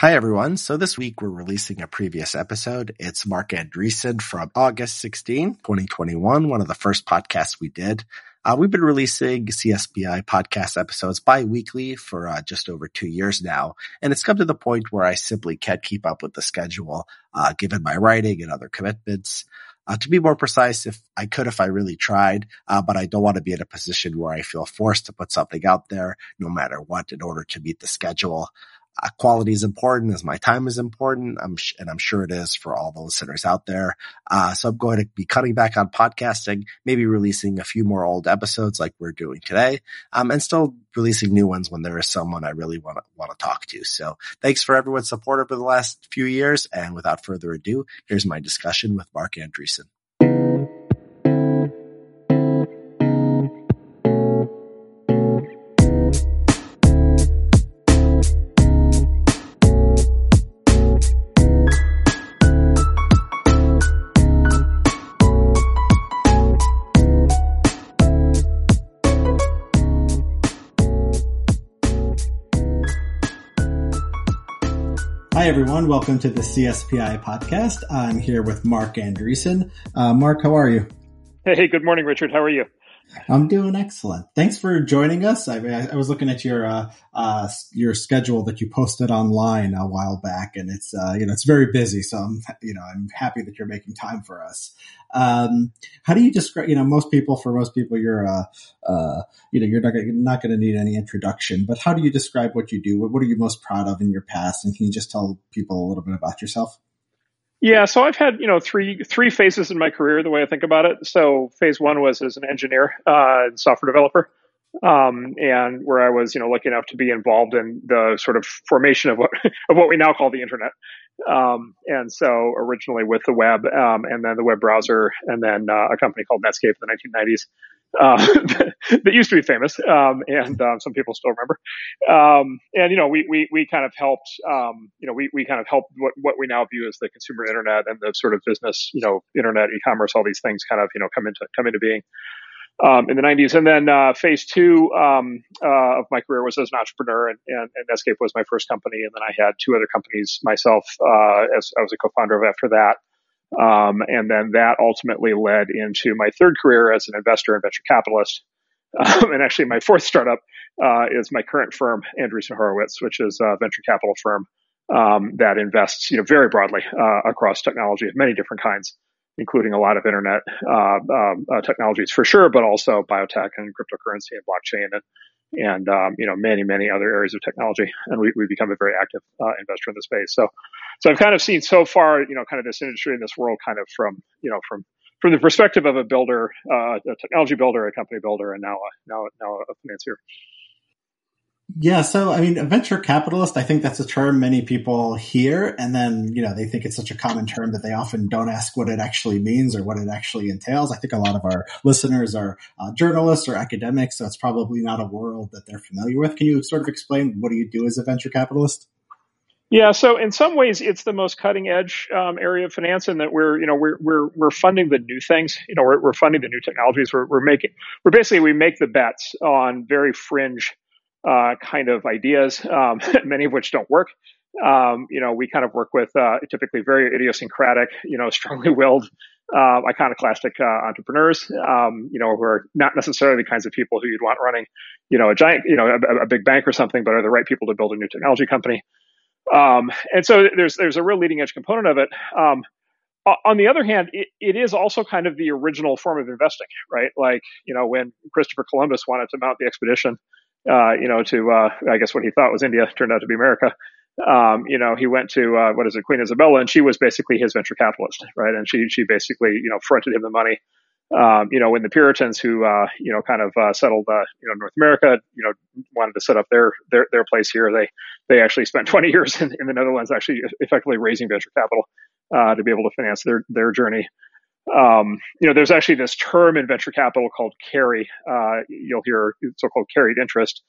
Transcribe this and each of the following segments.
Hi, everyone. So this week we're releasing a previous episode. It's Marc Andreessen from August 16, 2021, one of the first podcasts we did. Uh, we've been releasing CSPI podcast episodes bi-weekly for uh, just over two years now. And it's come to the point where I simply can't keep up with the schedule, uh, given my writing and other commitments. Uh, to be more precise, if I could, if I really tried, uh, but I don't want to be in a position where I feel forced to put something out there no matter what in order to meet the schedule quality is important as my time is important. I'm sh- and I'm sure it is for all the listeners out there. Uh, so I'm going to be cutting back on podcasting, maybe releasing a few more old episodes like we're doing today, um, and still releasing new ones when there is someone I really want to want to talk to. So thanks for everyone's support over the last few years. And without further ado, here's my discussion with Marc Andreessen. Everyone. Welcome to the CSPI podcast. I'm here with Marc Andreessen. Uh, Marc, how are you? Hey, good morning, Richard. How are you? I'm doing excellent. Thanks for joining us. I, I was looking at your uh, uh, your schedule that you posted online a while back, and it's uh, you know it's very busy. So I'm you know I'm happy that you're making time for us. Um, how do you describe? You know, most people for most people, you're uh, uh, you know you're not gonna, not going to need any introduction. But how do you describe what you do? What, what are you most proud of in your past? And can you just tell people a little bit about yourself? Yeah, so I've had you know three three phases in my career. The way I think about it, so phase one was as an engineer, uh, and software developer, um, and where I was you know lucky enough to be involved in the sort of formation of what of what we now call the internet. Um, and so originally with the web, um, and then the web browser, and then uh, a company called Netscape in the 1990s uh, that used to be famous, um, and um, some people still remember. Um, and you know, we we we kind of helped. Um, you know, we we kind of helped what what we now view as the consumer internet and the sort of business, you know, internet, e-commerce, all these things kind of you know come into come into being. Um, in the 90s. And then uh, phase two um, uh, of my career was as an entrepreneur, and, and, and, was my first company. And then I had two other companies myself uh, as I was a co-founder of after that. Um, and then that ultimately led into my third career as an investor and venture capitalist. Um, and actually, my fourth startup uh, is my current firm, Andreessen Horowitz, which is a venture capital firm um, that invests, you know, very broadly uh, across technology of many different kinds, including a lot of internet uh, um, uh, technologies for sure, but also biotech and cryptocurrency and blockchain and and um, you know many many other areas of technology. And we, have become a very active uh, investor in the space. So so i've kind of seen so far you know kind of this industry and this world kind of from you know from from the perspective of a builder uh, a technology builder a company builder and now a, now now a financier yeah, so I mean, a venture capitalist, I think that's a term many people hear, and then, you know, they think it's such a common term that they often don't ask what it actually means or what it actually entails. I think a lot of our listeners are uh, journalists or academics, so it's probably not a world that they're familiar with. Can you sort of explain what do you do as a venture capitalist? Yeah, so in some ways, it's the most cutting edge um, area of finance, in that we're, you know, we're we're we're funding the new things. You know, we're, we're funding the new technologies. We're we're making we're basically we make the bets on very fringe uh, kind of ideas, um, many of which don't work. Um, you know, we kind of work with uh, typically very idiosyncratic, you know, strongly willed, uh, iconoclastic uh, entrepreneurs, um, you know, who are not necessarily the kinds of people who you'd want running, you know, a giant, you know, a, a big bank or something, but are the right people to build a new technology company. Um, and so there's there's a real leading edge component of it. Um, on the other hand, it, it is also kind of the original form of investing, right? Like, you know, when Christopher Columbus wanted to mount the expedition, uh, you know, to uh, I guess what he thought was India turned out to be America. Um, you know, he went to uh, what is it, Queen Isabella, and she was basically his venture capitalist, right? And she she basically you know fronted him the money. Um, you know, when the Puritans who uh, you know kind of uh, settled uh, you know North America, you know, wanted to set up their their their place here, they they actually spent 20 years in, in the Netherlands, actually effectively raising venture capital to be able to finance their their journey. Um, you know, there's actually this term in venture capital called carry. Uh, you'll hear so-called carried interest,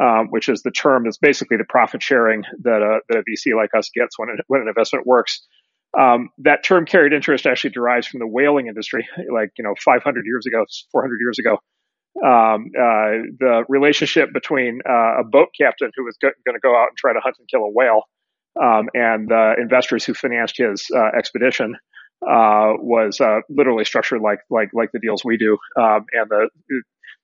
um, which is the term that's basically the profit sharing that a, that a VC like us gets when, it, when an investment works. Um, that term carried interest actually derives from the whaling industry, like, you know, 500 years ago, 400 years ago. Um, uh, the relationship between uh, a boat captain who was go- going to go out and try to hunt and kill a whale Um, and the investors who financed his uh, expedition uh, was uh, literally structured like like like the deals we do, um, and the,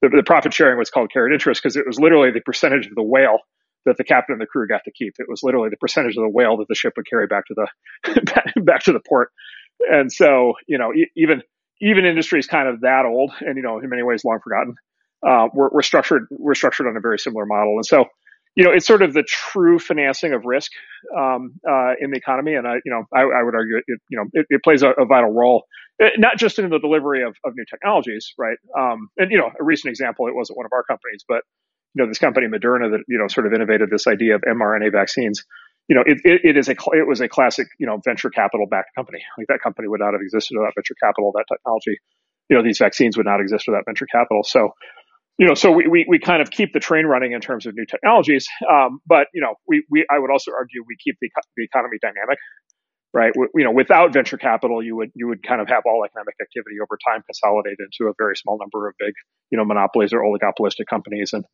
the, the profit sharing was called carried interest because it was literally the percentage of the whale that the captain and the crew got to keep. It was literally the percentage of the whale that the ship would carry back to the back to the port. And so, you know, even even industries kind of that old and you know in many ways long forgotten, uh, we're, we're structured we're structured on a very similar model. And so, you know, it's sort of the true financing of risk um, uh, in the economy. And I, you know, I, I would argue it, you know, it, it plays a, a, vital role, eh, not just in the delivery of, of new technologies, right? Um, and you know, a recent example, it wasn't one of our companies, but you know, this company Moderna that you know sort of innovated this idea of mRNA vaccines. You know, it, it, it is a it was a classic you know venture capital backed company. Like that company would not have existed without venture capital, that technology. You know, these vaccines would not exist without venture capital. So, you know, so we, we, we kind of keep the train running in terms of new technologies. Um, but, you know, we, we, I would also argue we keep the, the economy dynamic, right? You know, without venture capital, you would, you would kind of have all economic activity over time consolidated into a very small number of big, you know, monopolies or oligopolistic companies. And,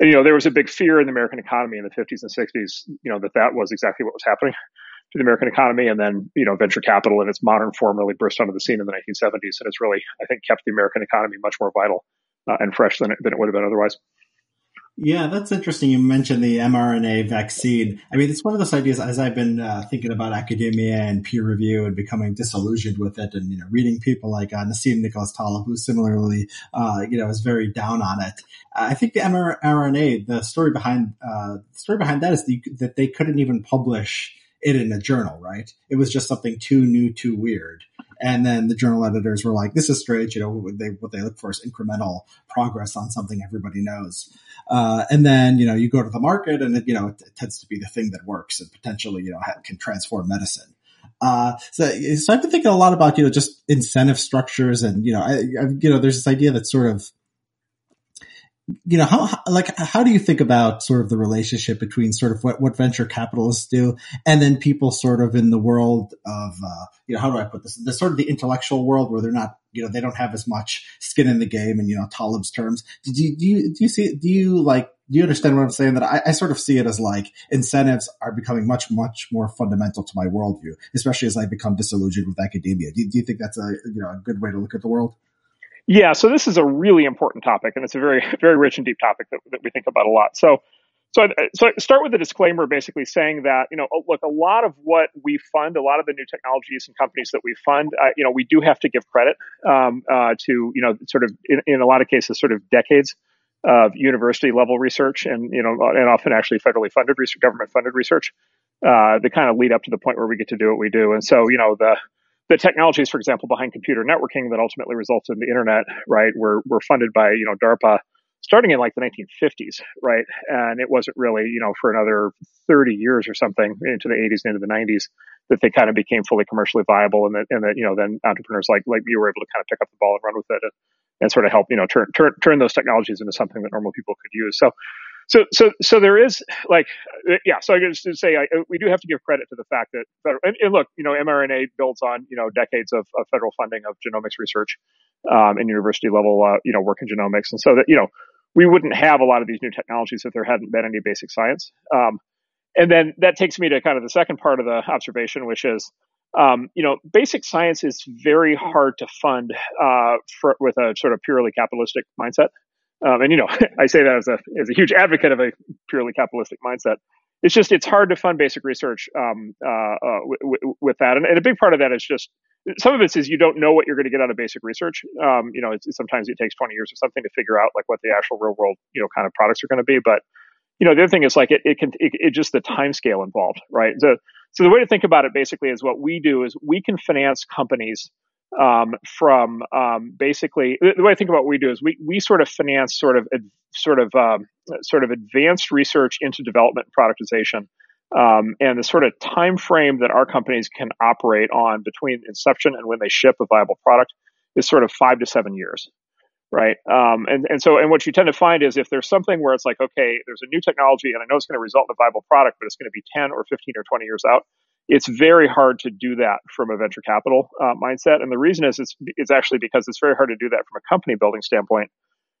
and, you know, there was a big fear in the American economy in the 50s and 60s, you know, that that was exactly what was happening to the American economy. And then, you know, venture capital in its modern form really burst onto the scene in the 1970s. And it's really, I think, kept the American economy much more vital uh, and fresh than it, than it would have been otherwise. Yeah, that's interesting. You mentioned the mRNA vaccine. I mean, it's one of those ideas as I've been uh, thinking about academia and peer review and becoming disillusioned with it, and you know, reading people like uh, Nassim Nicholas Taleb, who similarly, uh, you know, is very down on it. I think the mRNA, the story behind uh, the story behind that is the, that they couldn't even publish it in a journal, right? It was just something too new, too weird. And then the journal editors were like, "This is strange." You know, what they what they look for is incremental progress on something everybody knows. Uh, and then you know you go to the market, and it, you know it, it, tends to be the thing that works and potentially you know can transform medicine. Uh, so, so I've been thinking a lot about you know just incentive structures, and you know I, I you know there's this idea that sort of you know, how, like, how do you think about sort of the relationship between sort of what, what venture capitalists do and then people sort of in the world of, uh, you know, how do I put this? The sort of the intellectual world where they're not, you know, they don't have as much skin in the game and, you know, Taleb's terms. Do you, do you, do you see, do you like, do you understand what I'm saying? That I, I sort of see it as like incentives are becoming much, much more fundamental to my worldview, especially as I become disillusioned with academia. Do, do you think that's a, you know, a good way to look at the world? Yeah, so this is a really important topic, and it's a very, very rich and deep topic that, that we think about a lot. So, so, so I start with a disclaimer, basically saying that you know, oh, look, a lot of what we fund, a lot of the new technologies and companies that we fund, uh, you know, we do have to give credit um, uh, to you know, sort of in, in, a lot of cases, sort of decades of university level research, and you know, and often actually federally funded research, government funded research, uh, that kind of lead up to the point where we get to do what we do. And so, you know, the the technologies, for example, behind computer networking that ultimately resulted in the internet, right, were, were funded by, you know, DARPA starting in like the 1950s, right? And it wasn't really, you know, for another 30 years or something into the 80s and into the 90s that they kind of became fully commercially viable and that, and that, you know, then entrepreneurs like, like you were able to kind of pick up the ball and run with it and, and sort of help, you know, turn, turn, turn those technologies into something that normal people could use. So, so so so there is like yeah so i to say I, we do have to give credit to the fact that federal, and, and, look you know mrna builds on you know decades of, of federal funding of genomics research um, and university level uh, you know work in genomics. And so that you know we wouldn't have a lot of these new technologies if there hadn't been any basic science. Um, and then that takes me to kind of the second part of the observation which is um, you know basic science is very hard to fund uh, for, with a sort of purely capitalistic mindset um, and you know, I say that as a as a huge advocate of a purely capitalistic mindset. It's just it's hard to fund basic research um, uh, uh, w- w- with that, and, and, a big part of that is just some of it is you don't know what you're going to get out of basic research. Um, you know, sometimes it takes 20 years or something to figure out like what the actual real world you know kind of products are going to be. But you know, the other thing is like it it can it, it just the time scale involved, right? So so the way to think about it basically is what we do is we can finance companies um, from um, basically the way I think about what we do is we we sort of finance sort of sort of um, sort of advanced research into development productization. Um, and the sort of time frame that our companies can operate on between inception and when they ship a viable product is sort of five to seven years, right? Um, and and so and what you tend to find is if there's something where it's like okay, there's a new technology and I know it's going to result in a viable product, but it's going to be ten or fifteen or twenty years out it's very hard to do that from a venture capital uh, mindset. And the reason is it's, it's actually because it's very hard to do that from a company building standpoint.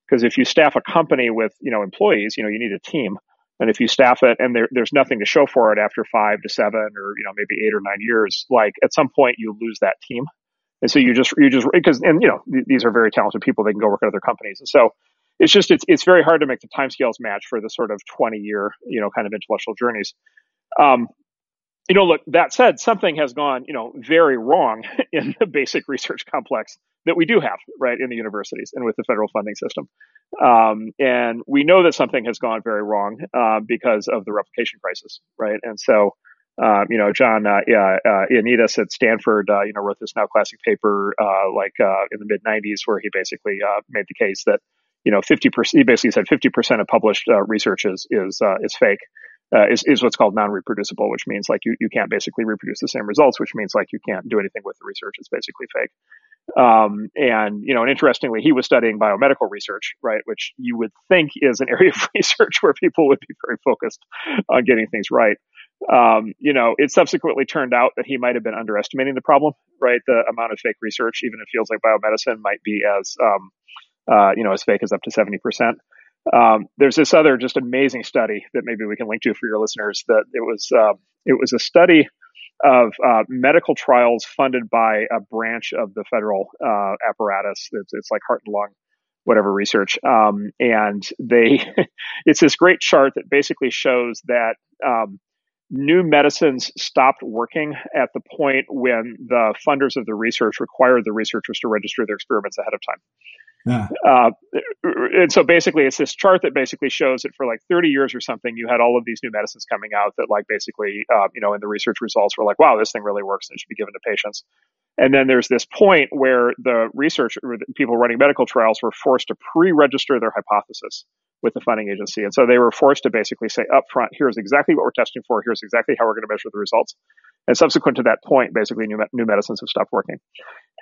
Because if you staff a company with you know employees, you know you need a team. And if you staff it and there, there's nothing to show for it after five to seven or, you know, maybe eight or nine years, like at some point you lose that team. And so you just, you just, because, and you know, th- these are very talented people. They can go work at other companies. And so it's just, it's, it's very hard to make the timescales match for the sort of 20 year, you know, kind of intellectual journeys. Um, you know, look, that said, something has gone, you know, very wrong in the basic research complex that we do have, right, in the universities and with the federal funding system. Um, and we know that something has gone very wrong uh, because of the replication crisis, right? And so, um, you know, John uh, uh, Ioannidis at Stanford, uh, you know, wrote this now classic paper uh, like uh, in the mid 90s where he basically made the case that, you know, 50%, he basically said 50% of published research is, is, is fake uh, is, is what's called non-reproducible, which means like you, you can't basically reproduce the same results, which means like you can't do anything with the research. It's basically fake. Um, and, you know, and interestingly, he was studying biomedical research, right, which you would think is an area of research where people would be very focused on getting things right. Um, you know, it subsequently turned out that he might have been underestimating the problem, right? The amount of fake research, even in fields like biomedicine, might be as, um, uh, you know, as fake as up to 70%. Um, there's this other just amazing study that maybe we can link to for your listeners. That it was uh, it was a study of uh, medical trials funded by a branch of the federal uh, apparatus. It's, it's, like heart and lung, whatever research. Um, and they, it's this great chart that basically shows that um, new medicines stopped working at the point when the funders of the research required the researchers to register their experiments ahead of time. Yeah. Uh, and so basically, it's this chart that basically shows that for like 30 years or something, you had all of these new medicines coming out that, like, basically, uh, you know, in the research results were like, wow, this thing really works and it should be given to patients. And then there's this point where the research, people running medical trials were forced to pre register their hypothesis with the funding agency. And so they were forced to basically say up front, here's exactly what we're testing for, here's exactly how we're going to measure the results. And subsequent to that point, basically new, new medicines have stopped working.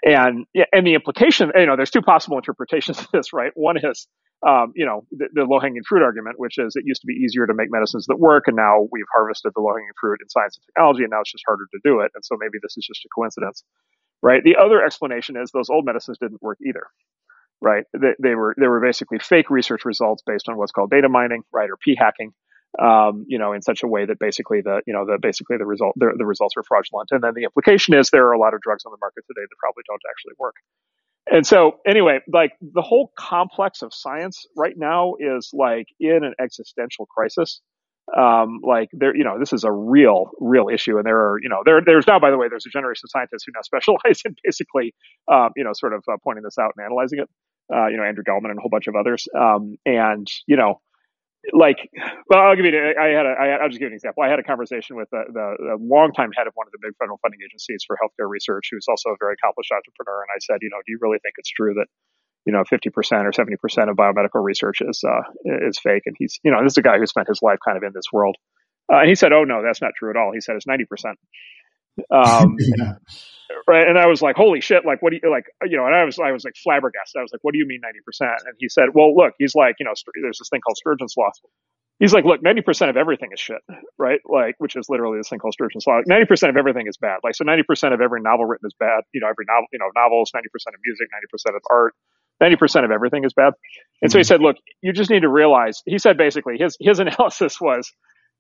And, and the implication, you know, there's two possible interpretations of this, right? One is, um, you know, the, the low hanging fruit argument, which is it used to be easier to make medicines that work. And now we've harvested the low hanging fruit in science and technology. And now it's just harder to do it. And so maybe this is just a coincidence, right? The other explanation is those old medicines didn't work either right? They, they, were they were basically fake research results based on what's called data mining, right, or p hacking, um, you know, in such a way that basically the, you know, the basically the result, the, the results are fraudulent. And then the implication is there are a lot of drugs on the market today that probably don't actually work. And so anyway, like the whole complex of science right now is like in an existential crisis. Um, like there, you know, this is a real, real issue. And there are, you know, there, there's now, by the way, there's a generation of scientists who now specialize in basically, um, you know, sort of uh, pointing this out and analyzing it. Uh, you know, Andrew Gelman and a whole bunch of others. Um, and, you know, like, well, I'll give you. I had. A, I, I'll just give you an example. I had a conversation with the, the, the longtime head of one of the big federal funding agencies for healthcare research, who's also a very accomplished entrepreneur. And I said, you know, do you really think it's true that, you know, 50% or 70% of biomedical research is uh, is fake? And he's, you know, this is a guy who spent his life kind of in this world. Uh, and he said, oh no, that's not true at all. He said it's 90%. Um, yeah right? And I was like, holy shit, like, what do you, like, you know, and I was, I was like flabbergasted. I was like, what do you mean 90%? And he said, well, look, he's like, you know, there's this thing called Sturgeon's Law. He's like, look, 90% of everything is shit, right? Like, which is literally this thing called Sturgeon's Law. Like, 90% of everything is bad. Like, so 90% of every novel written is bad. You know, every novel, you know, novels, 90% of music, 90% of art, 90% of everything is bad. And so he mm-hmm. said, look, you just need to realize, he said basically, his, his analysis was,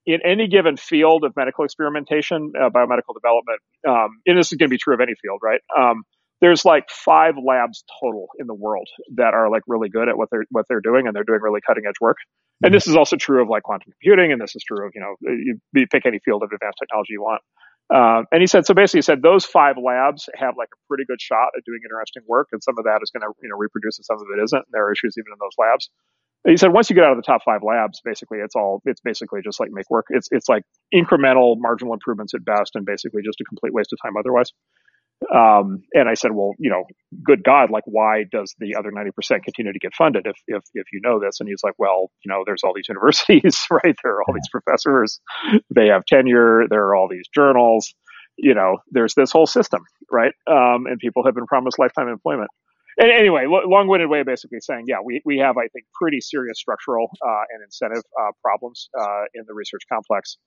in any given field of medical experimentation, uh, biomedical development, um, and this is going to be true of any field, right? Um, there's like five labs total in the world that are like really good at what they're what they're doing, and they're doing really cutting edge work. And this is also true of like quantum computing, and this is true of you know you, you pick any field of advanced technology you want. Um, and he said so. Basically, he said those five labs have like a pretty good shot at doing interesting work, and some of that is going to you know reproduce, and some of it isn't. There are issues even in those labs he said once you get out of the top five labs, basically it's all it's basically just like make work. It's it's like incremental marginal improvements at best, and basically just a complete waste of time otherwise. Um, and I said, well, you know, good God, like why does the other ninety percent continue to get funded if if if you know this? And he's like, well, you know, there's all these universities, right? There are all these professors, they have tenure, there are all these journals. You know, there's this whole system, right? Um, and people have been promised lifetime employment anyway, long-winded way of basically saying, yeah, we, we have, I think, pretty serious structural uh, and incentive uh, problems uh, in the research complex.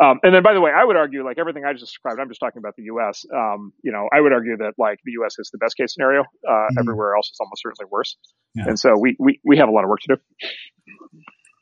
Um, and then, by the way, I would argue, like everything I just described, I'm just talking about the U.S. Um, you know, I would argue that like the U.S. is the best case scenario. Uh, mm-hmm. Everywhere else is almost certainly worse. Yeah. And so we, we we have a lot of work to do.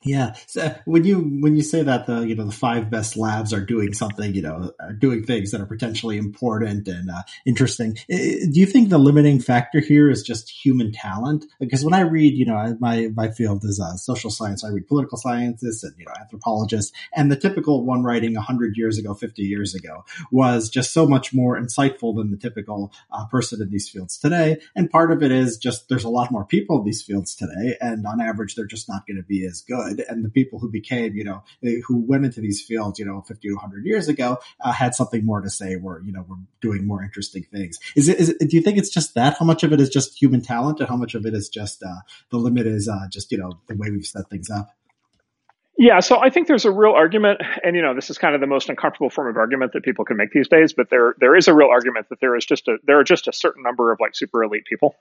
Yeah. So when you when you say that the you know the five best labs are doing something, you know, are doing things that are potentially important and uh, interesting, do you think the limiting factor here is just human talent? Because when I read, you know, my my field is uh, social science. I read political scientists and you know anthropologists, and the typical one writing hundred years ago, fifty years ago, was just so much more insightful than the typical uh, person in these fields today. And part of it is just there's a lot more people in these fields today, and on average, they're just not going to be as good And the people who became, you know, who went into these fields, you know, 50 to 100 years ago, uh, had something more to say, were, you know, were doing more interesting things. Is it, is it, do you think it's just that? How much of it is just human talent and how much of it is just, uh, the limit is, uh, just, you know, the way we've set things up? Yeah, so I think there's a real argument, and you know, this is kind of the most uncomfortable form of argument that people can make these days. But there, there is a real argument that there is just a there are just a certain number of like super elite people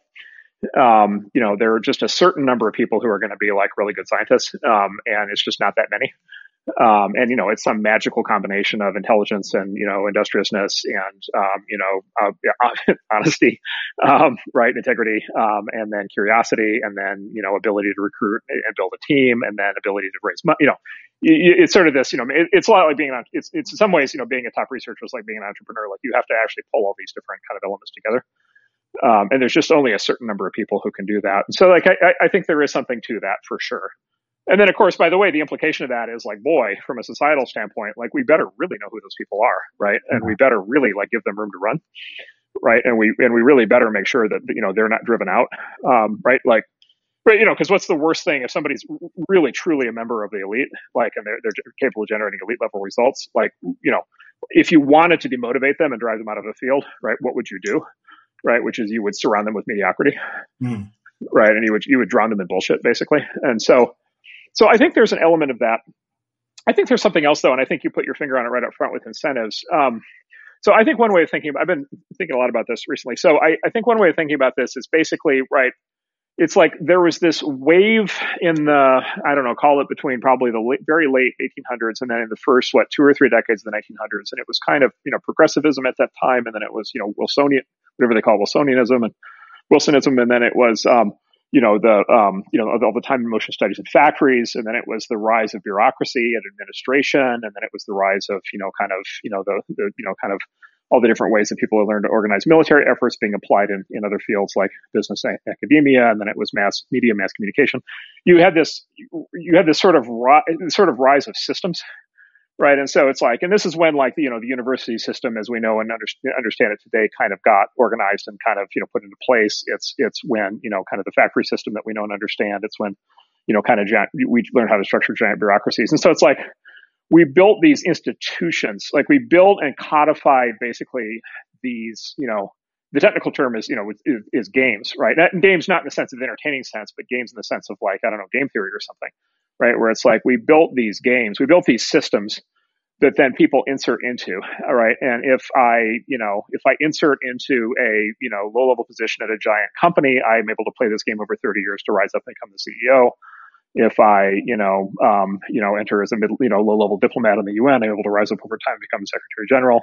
um, you know, there are just a certain number of people who are going to be like really good scientists, um, and it's just not that many. Um, and you know, it's some magical combination of intelligence and you know industriousness and um, you know uh, honesty, um, right, integrity, um, and then curiosity, and then you know ability to recruit and build a team, and then ability to raise money. You know, it's sort of this. You know, it's a lot like being on. It's it's in some ways, you know, being a top researcher is like being an entrepreneur. Like you have to actually pull all these different kind of elements together. Um, and there's just only a certain number of people who can do that. And so, like, I, I think there is something to that for sure. And then, of course, by the way, the implication of that is like, boy, from a societal standpoint, like we better really know who those people are, right? And we better really like give them room to run, right? And we and we really better make sure that you know they're not driven out, um, right? Like, right? You know, because what's the worst thing if somebody's really truly a member of the elite, like, and they're they're capable of generating elite level results, like, you know, if you wanted to demotivate them and drive them out of the field, right? What would you do? Right? Which is you would surround them with mediocrity, mm. right? And you would you would drown them in bullshit, basically. And so, so I think there's an element of that. I think there's something else though, and I think you put your finger on it right up front with incentives. Um, so I think one way of thinking, I've been thinking a lot about this recently. So I, I think one way of thinking about this is basically right. It's like there was this wave in the I don't know, call it between probably the late, very late 1800s and then in the first what two or three decades of the 1900s, and it was kind of you know progressivism at that time, and then it was you know Wilsonian whatever they call it, Wilsonianism and Wilsonism, and then it was um, you know the um, you know all the time and motion studies in factories, and then it was the rise of bureaucracy and administration, and then it was the rise of you know kind of you know the, the you know kind of all the different ways that people learned to organize military efforts being applied in, in other fields like business and academia, and then it was mass media, mass communication. You had this, you had this sort of ri- sort of rise of systems right? And so it's like, and this is when like you know the university system, as we know and under, understand it today, kind of got organized and kind of you know put into place. It's it's when you know kind of the factory system that we know and understand. It's when you know kind of giant, we learn how to structure giant bureaucracies, and so it's like we built these institutions, like we built and codified basically these you know. The technical term is, you know, is, is games, right? That, games not in the sense of entertaining sense, but games in the sense of like, I don't know, game theory or something right? Where it's like we built these games, we built these systems that then people insert into. All right. And if I, you know, if I insert into a, you know, low level position at a giant company, I'm able to play this game over 30 years to rise up and become the CEO. If I, you know, um, you know, enter as a middle, you know, low level diplomat in the UN, I'm able to rise up over time and become Secretary General.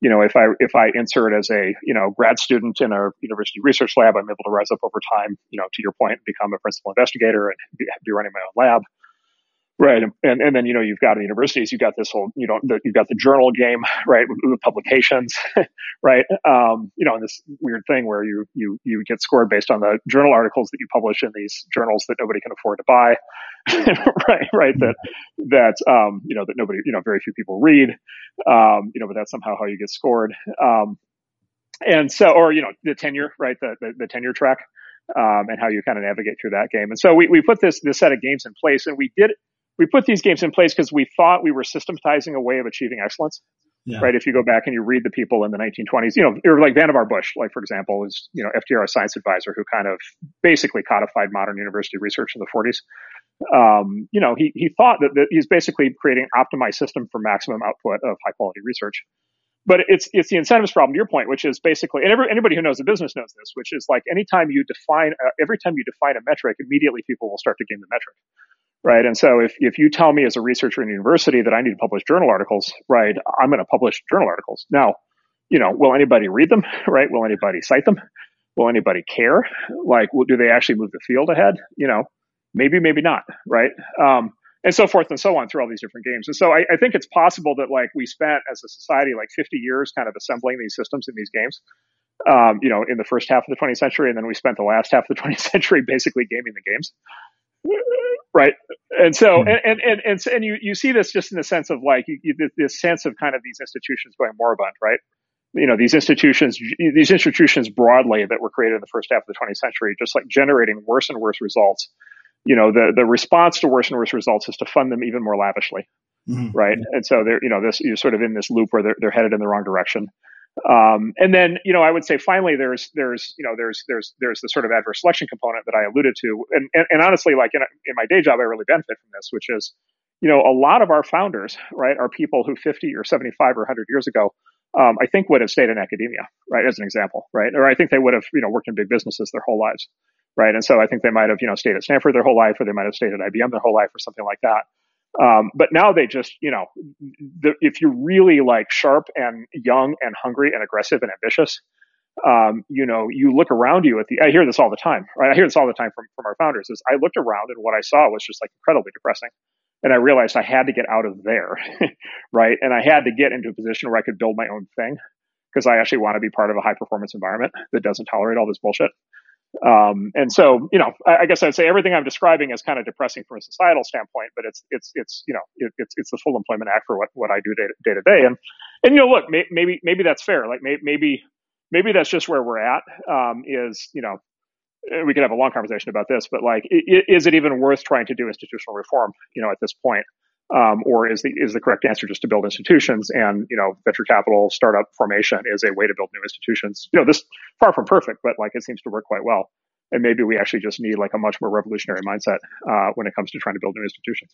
You know, if I if I insert as a you know grad student in a university research lab, I'm able to rise up over time. You know, to your point, become a principal investigator and be, be running my own lab Right, and and then you know you've got universities you've got this whole you know the, you've got the journal game right with, with publications, right? Um, you know, and this weird thing where you you you get scored based on the journal articles that you publish in these journals that nobody can afford to buy, right? Right. That that um, you know that nobody you know very few people read, um, you know, but that's somehow how you get scored. Um, and so, or you know, the tenure, right? The the, the tenure track. Um, and how you kind of navigate through that game. And so we, we put this this set of games in place, and we did we put these games in place because we thought we were systematizing a way of achieving excellence. Yeah. Right. If you go back and you read the people in the 1920s, you know, or like Vannevar Bush, like for example, is you know FDR science advisor who kind of basically codified modern university research in the 40s. Um, you know, he he thought that, that he's basically creating an optimized system for maximum output of high quality research. But it's it's the incentives problem to your point, which is basically, and every, anybody who knows the business knows this, which is like anytime you define, uh, every time you define a metric, immediately people will start to game the metric right? And so if, if you tell me as a researcher in university that I need to publish journal articles, right, I'm going to publish journal articles. Now, you know, will anybody read them, right? Will anybody cite them? Will anybody care? Like, do they actually move the field ahead? You know, maybe, maybe not, right? Um, and so forth and so on through all these different games. And so I, I think it's possible that like we spent as a society like 50 years kind of assembling these systems in these games. Um, you know, in the first half of the 20th century, and then we spent the last half of the 20th century basically gaming the games right. And so hmm. and and and and, and you you see this just in the sense of like you, you, this sense of kind of these institutions going moribund right? You know these institutions these institutions broadly that were created in the first half of the 20th century just like generating worse and worse results. You know the the response to worse and worse results is to fund them even more lavishly mm-hmm. right? And so they're you know this you're sort of in this loop where they're, they're headed in the wrong direction um, and then, you know, I would say finally, there's, there's, you know, there's, there's, there's the sort of adverse selection component that I alluded to. And, and, and honestly, like in, in my day job, I really benefit from this, which is, you know, a lot of our founders, right, are people who 50 or 75 or 100 years ago, um, I think would have stayed in academia, right, as an example, right? Or I think they would have, you know, worked in big businesses their whole lives, right? And so I think they might have, you know, stayed at Stanford their whole life, or they might have stayed at IBM their whole life, or something like that. Um, but now they just, you know, the, if you're really like sharp and young and hungry and aggressive and ambitious, um, you know, you look around you at the, I hear this all the time, right? I hear this all the time from, from our founders is I looked around and what I saw was just like incredibly depressing. And I realized I had to get out of there, right? And I had to get into a position where I could build my own thing because I actually want to be part of a high performance environment that doesn't tolerate all this bullshit. Um, and so, you know, I, I, guess I'd say everything I'm describing is kind of depressing from a societal standpoint, but it's, it's, it's, you know, it, it's, it's the full employment act for what, what I do day day to day. And, and, you know, look, may, maybe, maybe that's fair. Like may, maybe, maybe that's just where we're at, um, is, you know, we could have a long conversation about this, but like, is it even worth trying to do institutional reform, you know, at this point? Um, or is the is the correct answer just to build institutions? And you know venture capital startup formation is a way to build new institutions. You know this far from perfect but like it seems to work quite well. And maybe we actually just need like a much more revolutionary mindset uh, when it comes to trying to build new institutions.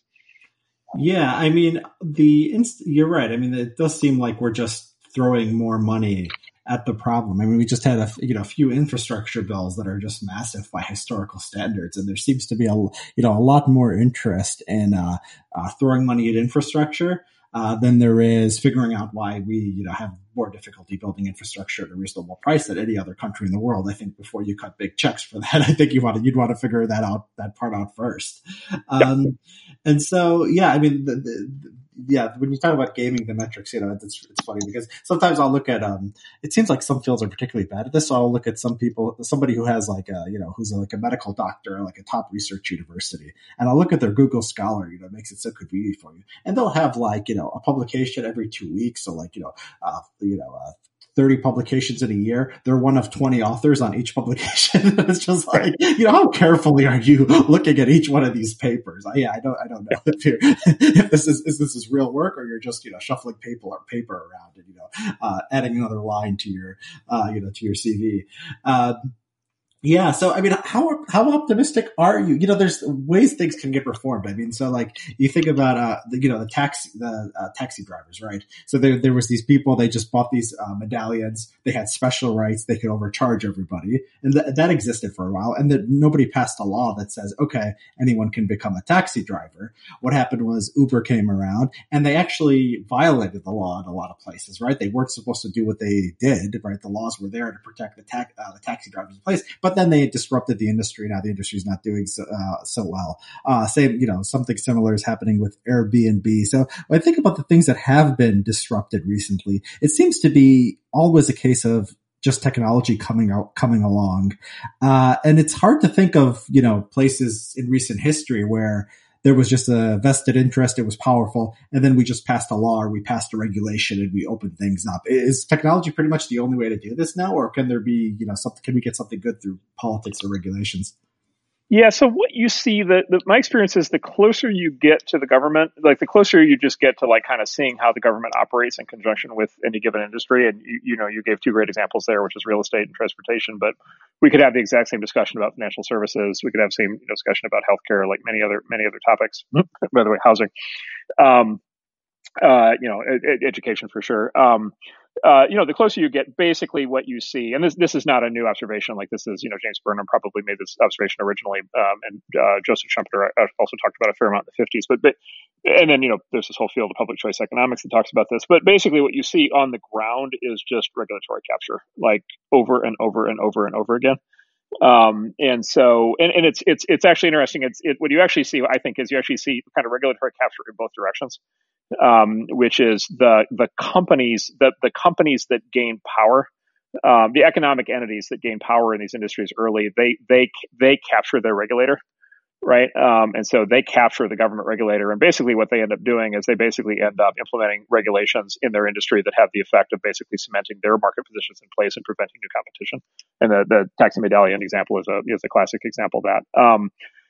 Yeah i mean the inst- you're right. I mean it does seem like we're just throwing more money at the problem. I mean, we just had a you know a few infrastructure bills that are just massive by historical standards, and there seems to be a you know a lot more interest in uh, uh, throwing money at infrastructure uh, than there is figuring out why we you know have more difficulty building infrastructure at a reasonable price than any other country in the world. I think before you cut big checks for that, I think you want to you'd want to figure that out that part out first. Um, and so yeah, I mean the, the, yeah, when you talk about gaming the metrics, you know, it's, it's funny because sometimes I'll look at, um, it seems like some fields are particularly bad at this. So I'll look at some people, somebody who has like a, you know, who's a, like a medical doctor, like a top research university, and I'll look at their Google Scholar, you know, it makes it so convenient for you. And they'll have like, you know, a publication every two weeks. So like, you know, uh, you know, uh, 30 publications in a year. They're one of 20 authors on each publication. it's just like, you know, how carefully are you looking at each one of these papers? I, yeah, I don't, I don't know if, if this is, if this is real work or you're just, you know, shuffling paper or paper around and, you know, uh, adding another line to your, uh, you know, to your CV. Uh, yeah. So, I mean, how, how optimistic are you? You know, there's ways things can get reformed. I mean, so like you think about, uh, the, you know, the taxi, the uh, taxi drivers, right? So there, there was these people, they just bought these uh, medallions. They had special rights. They could overcharge everybody. And th- that existed for a while. And that nobody passed a law that says, okay, anyone can become a taxi driver. What happened was Uber came around and they actually violated the law in a lot of places, right? They weren't supposed to do what they did, right? The laws were there to protect the, ta- uh, the taxi drivers in place, but but then they disrupted the industry. Now the industry is not doing so, uh, so well. Uh, same, you know, something similar is happening with Airbnb. So when I think about the things that have been disrupted recently, it seems to be always a case of just technology coming out, coming along. Uh, and it's hard to think of, you know, places in recent history where there was just a vested interest. It was powerful. And then we just passed a law or we passed a regulation and we opened things up. Is technology pretty much the only way to do this now? Or can there be, you know, something, can we get something good through politics or regulations? Yeah. So what you see that my experience is the closer you get to the government, like the closer you just get to like kind of seeing how the government operates in conjunction with any given industry. And you, you know, you gave two great examples there, which is real estate and transportation, but we could have the exact same discussion about financial services. We could have same discussion about healthcare, like many other, many other topics, by the way, housing. Um, uh, you know, ed- education for sure. Um, uh, you know, the closer you get, basically what you see, and this this is not a new observation. Like this is, you know, James Burnham probably made this observation originally, um, and uh, Joseph Schumpeter uh, also talked about a fair amount in the 50s. But, but and then you know, there's this whole field of public choice economics that talks about this. But basically, what you see on the ground is just regulatory capture, like over and over and over and over again. Um, and so, and, and it's it's it's actually interesting. It's it, what you actually see, I think, is you actually see kind of regulatory capture in both directions, um, which is the the companies the the companies that gain power, um, the economic entities that gain power in these industries early, they they they capture their regulator right? Um, and so they capture the government regulator, and basically what they end up doing is they basically end up implementing regulations in their industry that have the effect of basically cementing their market positions in place and preventing new competition. And the the taxi medallion example is a is a classic example of that. Um,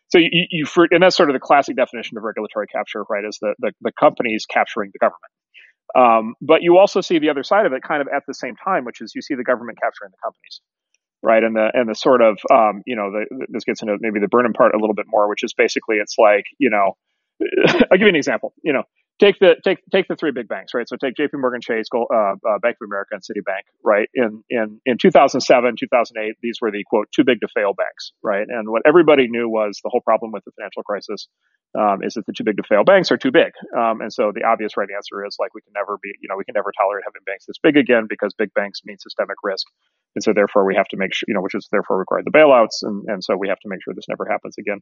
so you, you and that's sort of the classic definition of regulatory capture, right? Is the the, the companies capturing the government. Um, but you also see the other side of it kind of at the same time, which is you see the government capturing the companies right? And the and the sort of um, you know the, this gets into maybe the Burnham part a little bit more, which is basically it's like you know I'll give you an example. You know, take the take take the three big banks, right? So take J.P. Morgan Chase, uh, uh, Bank of America, and Citibank, right? In in in 2007, 2008, these were the quote too big to fail banks, right? And what everybody knew was the whole problem with the financial crisis um, is that the too big to fail banks are too big, um, and so the obvious right answer is like we can never be, you know, we can never tolerate having banks this big again because big banks mean systemic risk, and so therefore we have to make sure, you know, which is therefore required the bailouts, and and so we have to make sure this never happens again.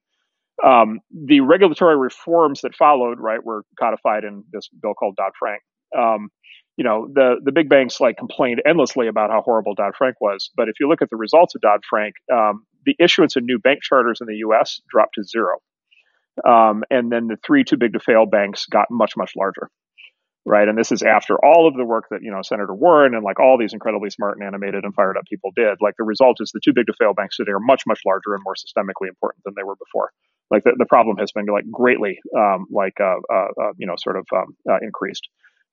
Um, the regulatory reforms that followed, right, were codified in this bill called Dodd Frank. Um, you know, the the big banks like complained endlessly about how horrible Dodd Frank was, but if you look at the results of Dodd Frank, um, the issuance of new bank charters in the U.S. dropped to zero, um, and then the three too big to fail banks got much much larger right? And this is after all of the work that you know Senator Warren and like all these incredibly smart and animated and fired up people did. Like the result is the too big to fail banks today are much much larger and more systemically important than they were before like the, the problem has been like greatly um, like uh, uh, uh, you know sort of um, uh, increased.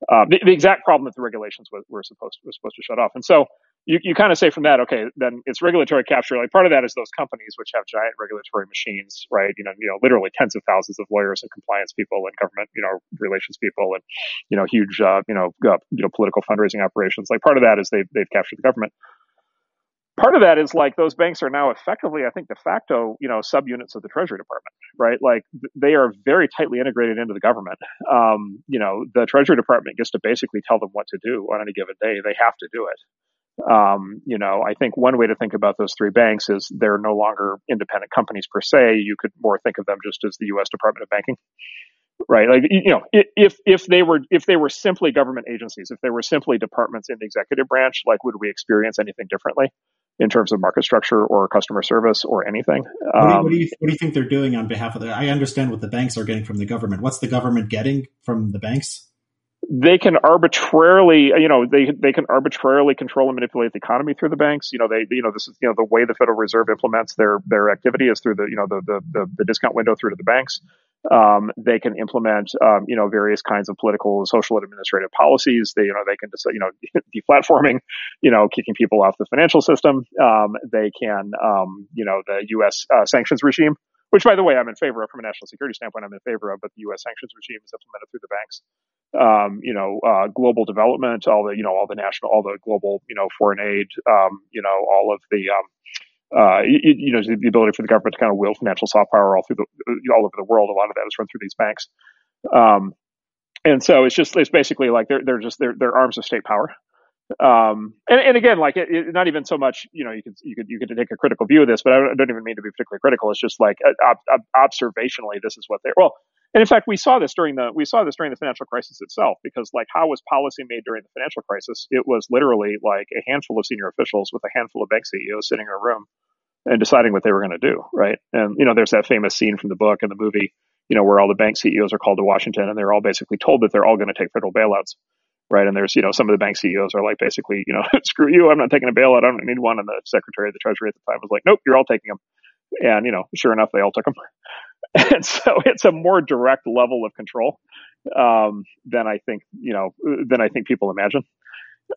Uh, the, the, exact problem that the regulations were supposed to, were supposed to shut off, and so you, you kind of say from that, okay, then it's regulatory capture. Like part of that is those companies which have giant regulatory machines, right? You know, you know, literally tens of thousands of lawyers and compliance people and government, you know, relations people and you know, huge, uh, you know, you know, political fundraising operations. Like part of that is they've they've captured the government part of that is like those banks are now effectively, I think, de facto, you know, subunits of the Treasury Department, right? Like they are very tightly integrated into the government. Um, you know, the Treasury Department gets to basically tell them what to do on any given day. They have to do it. Um, you know, I think one way to think about those three banks is they're no longer independent companies per se. You could more think of them just as the U.S. Department of Banking right like you know if if they were if they were simply government agencies if they were simply departments in the executive branch like would we experience anything differently in terms of market structure or customer service or anything. What do, you, what, do you, um, what do you think they're doing on behalf of the? I understand what the banks are getting from the government. What's the government getting from the banks? They can arbitrarily, you know, they they can arbitrarily control and manipulate the economy through the banks. You know, they, you know, this is, you know, the way the Federal Reserve implements their their activity is through the, you know, the the the, the discount window through to the banks. Um, they can implement, um, you know, various kinds of political, social, and administrative policies. They, you know, they can, decide, you know, deplatforming, you know, kicking people off the financial system. Um, they can, um, you know, the U.S. Uh, sanctions regime, which, by the way, I'm in favor of from a national security standpoint. I'm in favor of, but the U.S. sanctions regime is implemented through the banks. Um, you know, uh, global development, all the, you know, all the national, all the global, you know, foreign aid, um, you know, all of the, uh, you, you, know, the ability for the government to kind of wield financial soft power all through the, all over the world. A lot of that is run through these banks. Um, and so it's just, it's basically like they're, they're just, they're, they're arms of state power. Um, and, and again, like it, it, not even so much, you know, you could, you could, you could take a critical view of this, but I don't, I don't even mean to be particularly critical. It's just like uh, ob- observationally, this is what they're, well, and in fact, we saw this during the we saw this during the financial crisis itself, because like how was policy made during the financial crisis? It was literally like a handful of senior officials with a handful of bank CEOs sitting in a room and deciding what they were going to do, right? And you know, there's that famous scene from the book and the movie, you know, where all the bank CEOs are called to Washington and they're all basically told that they're all going to take federal bailouts, right? And there's you know some of the bank CEOs are like basically you know screw you, I'm not taking a bailout, I don't need one. And the Secretary of the Treasury at the time was like, nope, you're all taking them. And you know, sure enough, they all took them. and so it's a more direct level of control um, than I think you know than I think people imagine.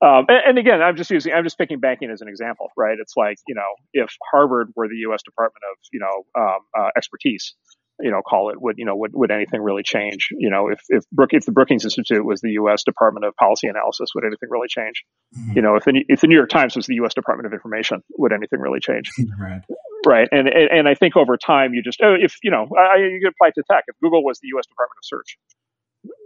Um, and, and, again, I'm just using I'm just picking banking as an example, right? It's like you know if Harvard were the U.S. Department of you know um, uh, expertise, you know, call it would you know would, would anything really change? You know, if if Brook if the Brookings Institute was the U.S. Department of Policy Analysis, would anything really change? Mm-hmm. You know, if the if the New York Times was the U.S. Department of Information, would anything really change? right. Right, and, and and I think over time you just oh if you know I, you could apply to tech if Google was the U.S. Department of Search,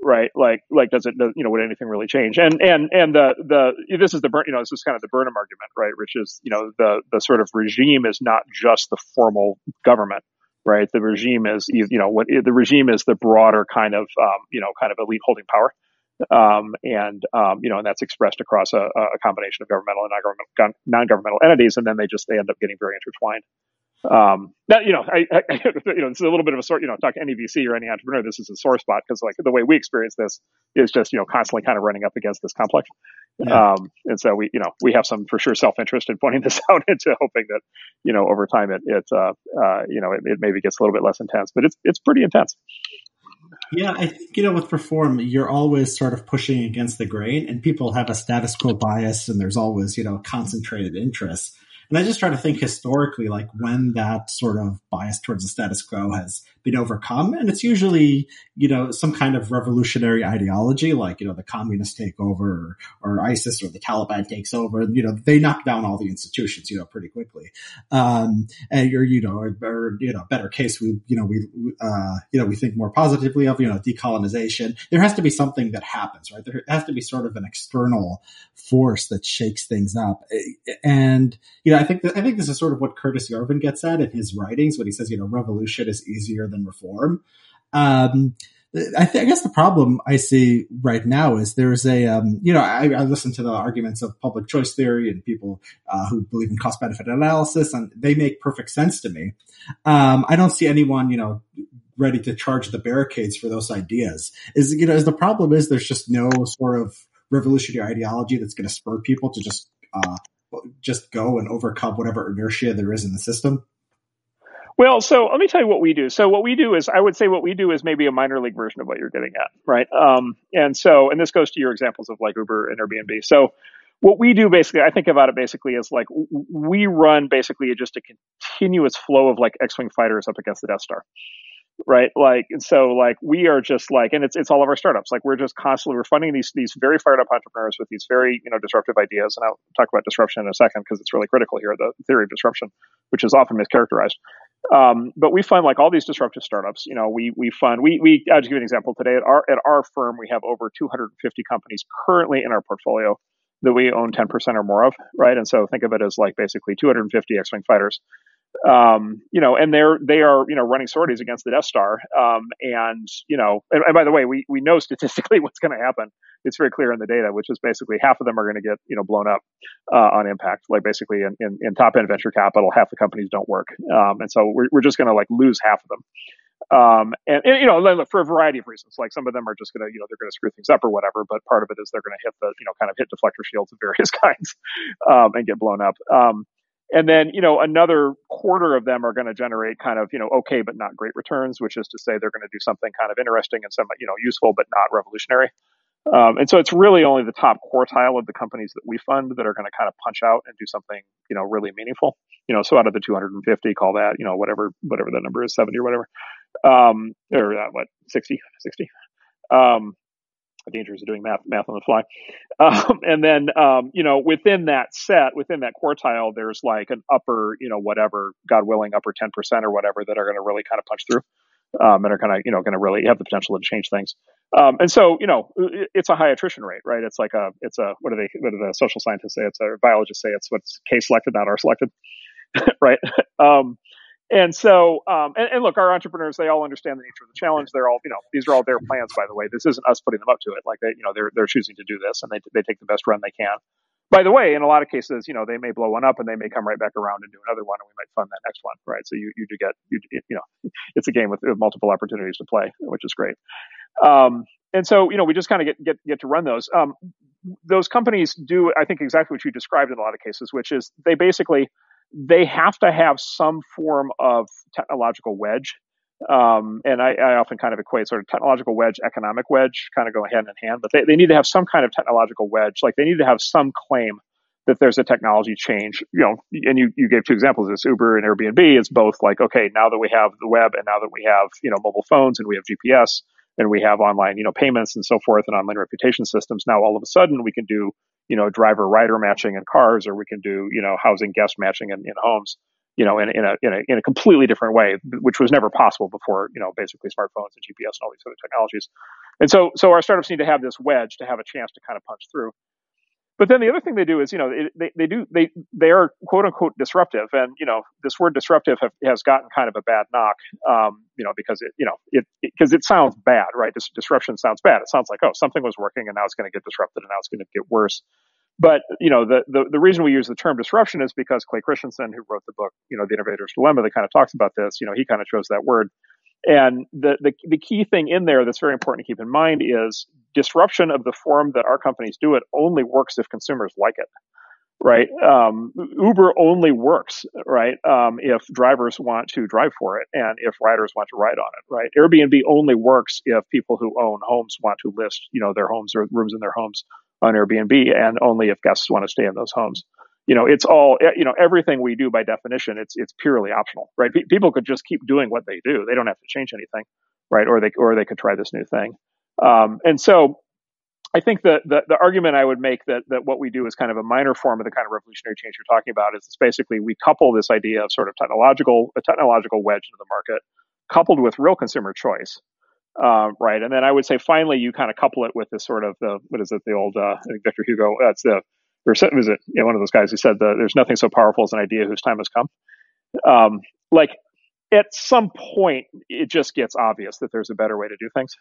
right? Like, like does it, does, you know, would anything really change? And and and the the this is the you know this is kind of the Burnham argument, right? Which is you know the the sort of regime is not just the formal government, right? The regime is you know what the regime is the broader kind of um, you know kind of elite holding power. Um, and um, you know, and that's expressed across a, a combination of governmental and non-governmental, non-governmental entities, and then they just they end up getting very intertwined. Um, that you know, I, I, you know, it's a little bit of a sort. You know, talk to any VC or any entrepreneur. This is a sore spot because like the way we experience this is just you know constantly kind of running up against this complex. Yeah. Um, and so we you know we have some for sure self interest in pointing this out into hoping that you know over time it it uh, uh, you know it, it maybe gets a little bit less intense, but it's it's pretty intense. Yeah, I think you know with reform, you're always sort of pushing against the grain, and people have a status quo bias, and there's always you know concentrated interests. And I just try to think historically, like when that sort of bias towards the status quo has been overcome. And it's usually, you know, some kind of revolutionary ideology, like, you know, the communists take over or, or ISIS or the Taliban takes over. And, you know, they knock down all the institutions, you know, pretty quickly. Um, and you're, you know, or, or, you know, better case, we, you know, we, uh, you know, we think more positively of, you know, decolonization. There has to be something that happens, right? There has to be sort of an external force that shakes things up. And, you know, I think that, I think this is sort of what Curtis Yarvin gets at in his writings when he says, you know, revolution is easier than reform. Um, I, th- I, guess the problem I see right now is there's a, um, you know, I, I, listen to the arguments of public choice theory and people uh, who believe in cost benefit analysis, and they make perfect sense to me. Um, I don't see anyone, you know, ready to charge the barricades for those ideas. Is you know, is the problem is there's just no sort of revolutionary ideology that's going to spur people to just uh, just go and overcome whatever inertia there is in the system. Well, so let me tell you what we do. So what we do is, I would say what we do is maybe a minor league version of what you're getting at, right? Um, and so, and this goes to your examples of like Uber and Airbnb. So what we do basically, I think about it basically as like we run basically just a continuous flow of like X-wing fighters up against the Death Star right? Like, and so like we are just like, and it's it's all of our startups. Like we're just constantly we're funding these these very fired up entrepreneurs with these very you know disruptive ideas. And I'll talk about disruption in a second because it's really critical here. The theory of disruption, which is often mischaracterized. Um, but we fund like all these disruptive startups. You know, we we fund we we. I'll just give you an example today. At our at our firm, we have over 250 companies currently in our portfolio that we own 10% or more of, right? And so think of it as like basically 250 X-wing fighters um, you know, and they're they are you know running sorties against the Death Star, um, and you know, and, and, by the way, we we know statistically what's going to happen. It's very clear in the data, which is basically half of them are going to get you know blown up uh, on impact. Like basically in, in, in, top end venture capital, half the companies don't work, um, and so we're we're just going to like lose half of them. Um, and, and, you know, for a variety of reasons, like some of them are just going to, you know, they're going to screw things up or whatever, but part of it is they're going to hit the, you know, kind of hit deflector shields of various kinds, um, and get blown up. Um, and then, you know, another quarter of them are going to generate kind of, you know, okay, but not great returns, which is to say they're going to do something kind of interesting and some, you know, useful, but not revolutionary. Um, and so it's really only the top quartile of the companies that we fund that are going to kind of punch out and do something, you know, really meaningful. You know, so out of the 250, call that, you know, whatever, whatever that number is, 70 or whatever, um, or uh, what, 60, 60. Um, the dangers of doing math math on the fly. Um, and then um, you know within that set, within that quartile, there's like an upper you know whatever God willing upper ten percent or whatever that are going to really kind of punch through. Um, and are kind of you know going to really have the potential to change things. Um, and so you know it's a high attrition rate, right? It's like a it's a what do they what do the social scientists say? It's a biologists say it's what's K selected, not R selected, right? Um, and so, um, and, and, look, our entrepreneurs, they all understand the nature of the challenge. They're all, you know, these are all their plans, by the way. This isn't us putting them up to it. Like they, you know, they're, they're choosing to do this and they, they take the best run they can. By the way, in a lot of cases, you know, they may blow one up and they may come right back around and do another one and we might fund that next one, right? So you, you do get, you, you know, it's a game with, with multiple opportunities to play, which is great. Um, and so, you know, we just kind of get, get, get to run those. Um, those companies do, I think, exactly what you described in a lot of cases, which is they basically, they have to have some form of technological wedge. Um, and I, I, often kind of equate sort of technological wedge, economic wedge, kind of go hand in hand. But they, they need to have some kind of technological wedge. Like they need to have some claim that there's a technology change. You know, and you, you gave two examples. This Uber and Airbnb. It's both like okay, now that we have the web, and now that we have you know mobile phones, and we have GPS, and we have online you know payments and so forth, and online reputation systems. Now all of a sudden we can do you know, driver rider matching in cars, or we can do, you know, housing guest matching in, in homes. you know, in, in, a, in a in a completely different way, which was never possible before, you know, basically smartphones and GPS and all these other technologies. And so so our startups need to have this wedge to have a chance to kind of punch through. But then the other thing they do is, you know, they, they do they they are quote unquote disruptive, and you know, this word disruptive have, has gotten kind of a bad knock, um, you know, because it you know it because it, it, sounds bad, right? Dis- disruption sounds bad. It sounds like oh something was working and now it's going to get disrupted and now it's going to get worse. But you know, the, the the reason we use the term disruption is because Clay Christensen, who wrote the book, you know, The Innovator's Dilemma, that kind of talks about this. You know, he kind of chose that word. And the, the, the key thing in there that's very important to keep in mind is disruption of the form that our companies do it only works if consumers like it, right? Um, Uber only works, right, um, if drivers want to drive for it and if riders want to ride on it, right? Airbnb only works if people who own homes want to list, you know, their homes or rooms in their homes on Airbnb and only if guests want to stay in those homes you know, it's all, you know, everything we do by definition, it's, it's purely optional, right? P- people could just keep doing what they do. They don't have to change anything, right? Or they, or they could try this new thing. Um, and so I think that the, the argument I would make that, that what we do is kind of a minor form of the kind of revolutionary change you're talking about is it's basically we couple this idea of sort of technological, a technological wedge into the market coupled with real consumer choice. Uh, right. And then I would say finally you kind of couple it with this sort of the, what is it, the old, uh, Victor Hugo, that's the, or was it you know, one of those guys who said there's nothing so powerful as an idea whose time has come. Um, like at some point, it just gets obvious that there's a better way to do things.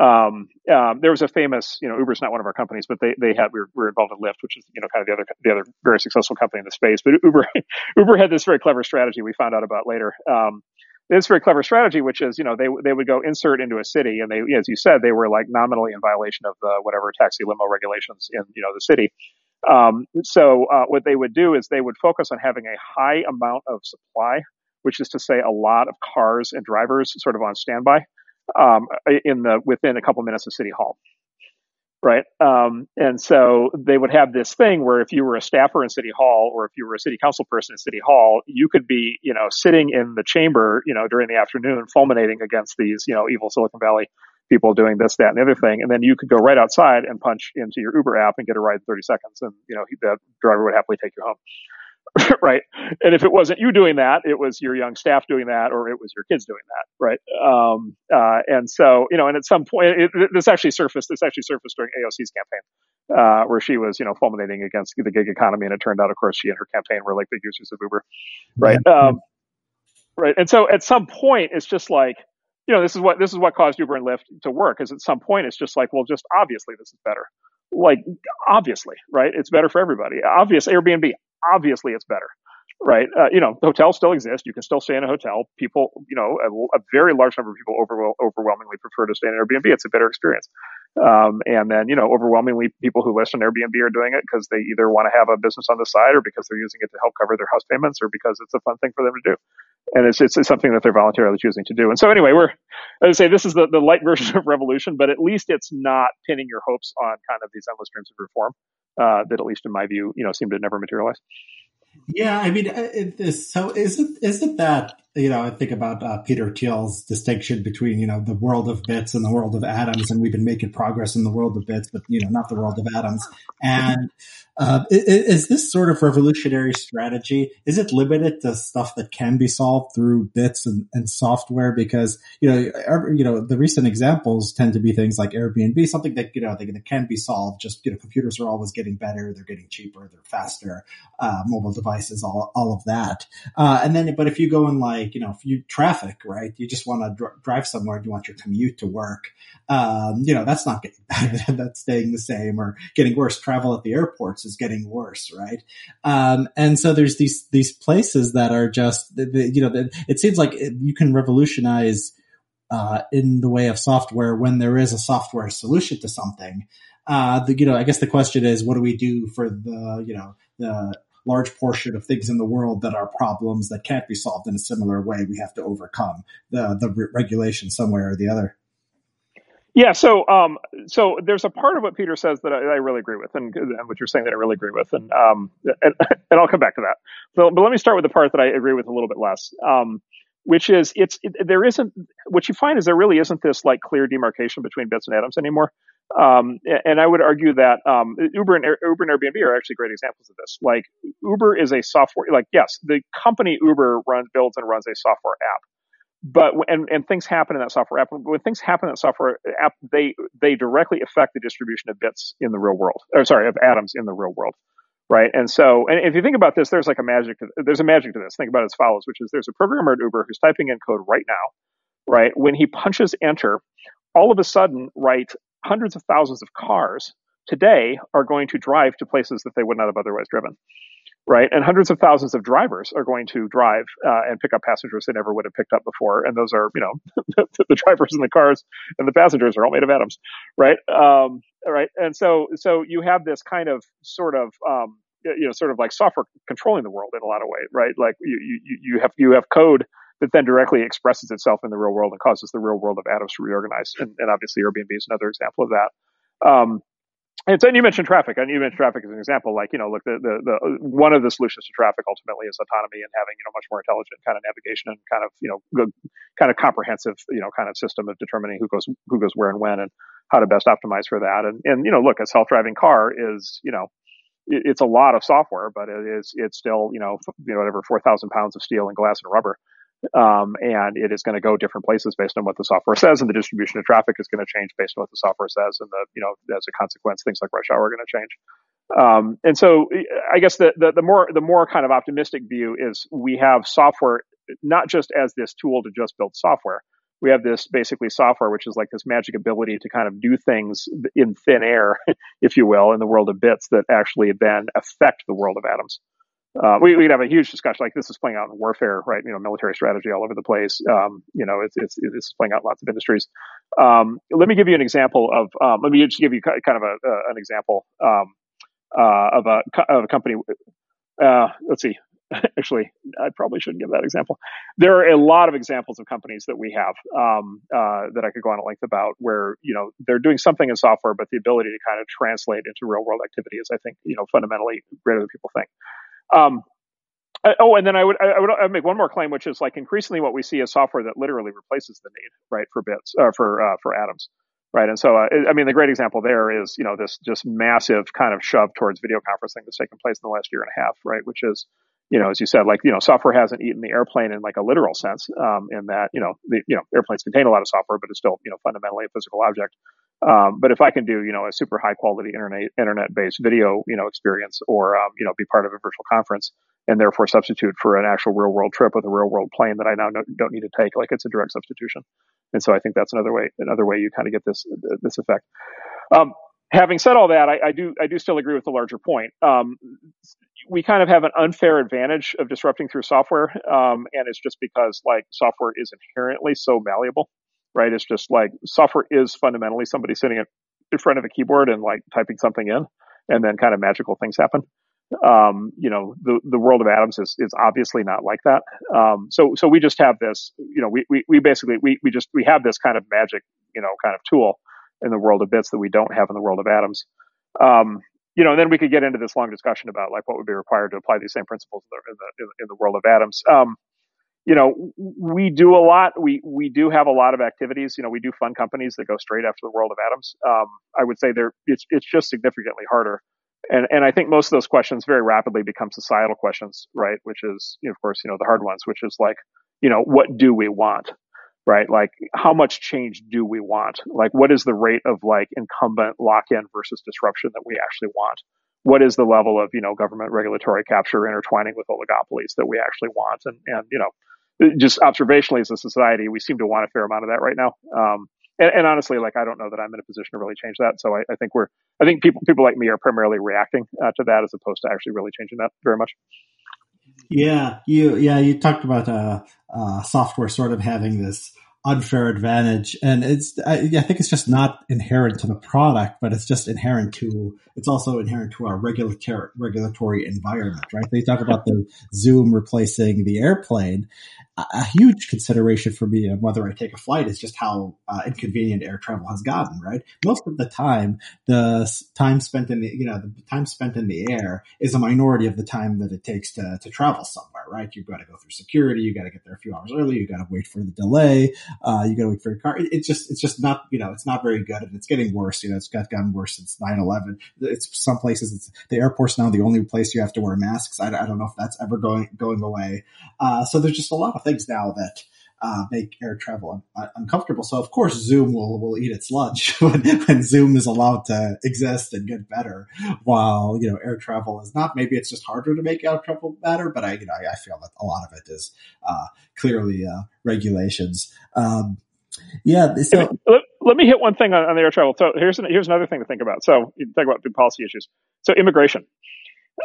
Um, um, there was a famous, you know, Uber's not one of our companies, but they, they had, we were, we were, involved in Lyft, which is, you know, kind of the other, the other very successful company in the space. But Uber, Uber had this very clever strategy we found out about later. Um, this very clever strategy, which is, you know, they, they would go insert into a city and they, as you said, they were like nominally in violation of the whatever taxi limo regulations in, you know, the city. Um, so uh, what they would do is they would focus on having a high amount of supply, which is to say a lot of cars and drivers sort of on standby um, in the within a couple minutes of City Hall. Right. Um, and so they would have this thing where if you were a staffer in City Hall or if you were a city council person in City Hall, you could be, you know, sitting in the chamber, you know, during the afternoon fulminating against these, you know, evil Silicon Valley people doing this, that, and the other thing. And then you could go right outside and punch into your Uber app and get a ride in 30 seconds. And, you know, the driver would happily take you home. right. And if it wasn't you doing that, it was your young staff doing that, or it was your kids doing that. Right. Um, uh, and so, you know, and at some point, it, this actually surfaced, this actually surfaced during AOC's campaign. Uh, where she was, you know, fulminating against the gig economy, and it turned out, of course, she and her campaign were like big users of Uber, right? Yeah. Um, right, and so at some point, it's just like, you know, this is what this is what caused Uber and Lyft to work. Is at some point it's just like, well, just obviously this is better. Like obviously, right? It's better for everybody. Obvious Airbnb, obviously it's better, right? Uh, you know, hotels still exist. You can still stay in a hotel. People, you know, a, a very large number of people over, overwhelmingly prefer to stay in Airbnb. It's a better experience. Um, and then, you know, overwhelmingly people who list on Airbnb are doing it because they either want to have a business on the side or because they're using it to help cover their house payments or because it's a fun thing for them to do and it's, it's, it's something that they're voluntarily choosing to do. And so anyway, we're I say, this is the, the light version of revolution, but at least it's not pinning your hopes on kind of these endless dreams of reform uh, that, at least in my view, you know, seem to never materialize. Yeah, I mean, is, so is it is it that you know I think about uh, Peter Thiel's distinction between you know the world of bits and the world of atoms, and we've been making progress in the world of bits, but you know not the world of atoms. And uh, is, this sort of revolutionary strategy? Is it limited to stuff that can be solved through bits and, and software? Because you know, you know, the recent examples tend to be things like Airbnb, something that you know that can be solved. Just you know, computers are always getting better, they're getting cheaper, they're faster, uh, mobile devices, all all of that. Uh, and then, but if you go in like you know, if you traffic, right, you just want to dr- drive somewhere, you want your commute to work. Um, you know, that's not getting that's staying the same or getting worse. Travel at the airports is getting worse, right? Um, and so there's these these places that are just you know it seems like you can revolutionize uh, in the way of software when there is a software solution to something. Uh, the, you know, I guess the question is, what do we do for the you know the large portion of things in the world that are problems that can't be solved in a similar way? We have to overcome the the re- regulation some way or the other. Yeah, so um, so there's a part of what Peter says that I, I really agree with, and, and, what you're saying that I really agree with, and um, and, and I'll come back to that. So, but let me start with the part that I agree with a little bit less. Um, which is it's it, there isn't what you find is there really isn't this like clear demarcation between bits and atoms anymore. Um, and I would argue that um, Uber and Uber and Airbnb are actually great examples of this. Like Uber is a software, like yes, the company Uber runs, builds and runs a software app, but and and things happen in that software app. When things happen in that software app, they they directly affect the distribution of bits in the real world, or sorry, of atoms in the real world right? And so, and if you think about this, there's like a magic. To, there's a magic to this. Think about it as follows, which is there's a programmer at Uber who's typing in code right now, right? When he punches enter, all of a sudden, right, hundreds of thousands of cars today are going to drive to places that they would not have otherwise driven. Right, and hundreds of thousands of drivers are going to drive uh, and pick up passengers they never would have picked up before, and those are, you know, the, the drivers and the cars and the passengers are all made of atoms, right? Um, right, and so so you have this kind of sort of um, you know sort of like software controlling the world in a lot of ways, right? Like you you you have you have code that then directly expresses itself in the real world and causes the real world of atoms to reorganize. And, and obviously, Airbnb is another example of that. Um, and and you mentioned traffic, and you mentioned traffic as an example. Like you know, look, the, the, the one of the solutions to traffic ultimately is autonomy and having you know much more intelligent kind of navigation and kind of you know good, kind of comprehensive you know kind of system of determining who goes who goes where and when and how to best optimize for that. And and you know, look, a self driving car is you know it's a lot of software, but it is it's still you know you know whatever four thousand pounds of steel and glass and rubber, um, and it is going to go different places based on what the software says, and the distribution of traffic is going to change based on what the software says, and the you know as a consequence, things like rush hour are going to change. Um, and so, I guess the, the the more the more kind of optimistic view is we have software not just as this tool to just build software, we have this basically software, which is like this magic ability to kind of do things in thin air, if you will, in the world of bits that actually then affect the world of atoms. Uh, we, would have a huge discussion like this is playing out in warfare, right? You know, military strategy all over the place. Um, you know, it's, it's, it's playing out in lots of industries. Um, let me give you an example of, um, let me just give you kind of a, uh, an example, um, uh, of a, of a company. Uh, let's see. actually, I probably shouldn't give that example. There are a lot of examples of companies that we have um, uh, that I could go on at length about, where you know they're doing something in software, but the ability to kind of translate into real world activity is, I think, you know, fundamentally greater than people think. Um, oh, and then I would I would I'd make one more claim, which is like increasingly what we see is software that literally replaces the need, right, for bits uh, for uh, for atoms right? And so, uh, I mean, the great example there is, you know, this just massive kind of shove towards video conferencing that's taken place in the last year and a half, right? Which is, you know, as you said, like, you know, software hasn't eaten the airplane in like a literal sense, um, in that, you know, the, you know, airplanes contain a lot of software, but it's still, you know, fundamentally a physical object. Um, but if I can do, you know, a super high quality internet, internet based video, you know, experience or, um, you know, be part of a virtual conference and therefore substitute for an actual real world trip with a real world plane that I now don't need to take, like it's a direct substitution. And so I think that's another way, another way you kind of get this, this effect. Um, having said all that, I, I, do I do still agree with the larger point. Um, we kind of have an unfair advantage of disrupting through software, um, and it's just because like software is inherently so malleable, right? It's just like software is fundamentally somebody sitting in front of a keyboard and like typing something in, and then kind of magical things happen. Um, you know, the the world of atoms is is obviously not like that. Um, so so we just have this, you know, we we, we basically we we just we have this kind of magic, you know, kind of tool in the world of bits that we don't have in the world of atoms. Um, you know, and then we could get into this long discussion about like what would be required to apply these same principles in the in the, in the world of atoms. Um, you know, we do a lot. We we do have a lot of activities. You know, we do fund companies that go straight after the world of atoms. Um, I would say there it's it's just significantly harder. And and I think most of those questions very rapidly become societal questions, right? Which is, you know, of course, you know, the hard ones, which is like, you know, what do we want? right? Like how much change do we want? Like what is the rate of like incumbent lock-in versus disruption that we actually want? What is the level of, you know, government regulatory capture intertwining with oligopolies that we actually want? And, and, you know, just observationally as a society, we seem to want a fair amount of that right now. Um, and, and, honestly, like I don't know that I'm in a position to really change that. So I, I think we're, I think people people like me are primarily reacting uh, to that as opposed to actually really changing that very much. Yeah, you yeah you talked about uh, uh, software sort of having this unfair advantage. And it's, I, I, think it's just not inherent to the product, but it's just inherent to, it's also inherent to our regulatory, regulatory environment, right? They talk about the Zoom replacing the airplane a huge consideration for me on whether I take a flight is just how uh, inconvenient air travel has gotten. Right, most of the time, the time spent in the you know the time spent in the air is a minority of the time that it takes to to travel somewhere. Right, you've got to go through security, you got to get there a few hours early, you got to wait for the delay, uh, you got to wait for your car. It, it's just it's just not you know it's not very good, and it's getting worse. You know, it's got gotten worse since 9-11. It's some places it's the airport's now the only place you have to wear masks. I, I don't know if that's ever going going away. Uh, so there's just a lot of things now that uh, make air travel un- uncomfortable. So of course Zoom will, will eat its lunch when, when Zoom is allowed to exist and get better while, you know, air travel is not. Maybe it's just harder to make air travel better, but I, you know, I, I feel that a lot of it is, uh, clearly, uh, regulations. Um, yeah. So, let, let, me hit one thing on, on the air travel. So here's, an, here's another thing to think about. So you think about the policy issues. So immigration.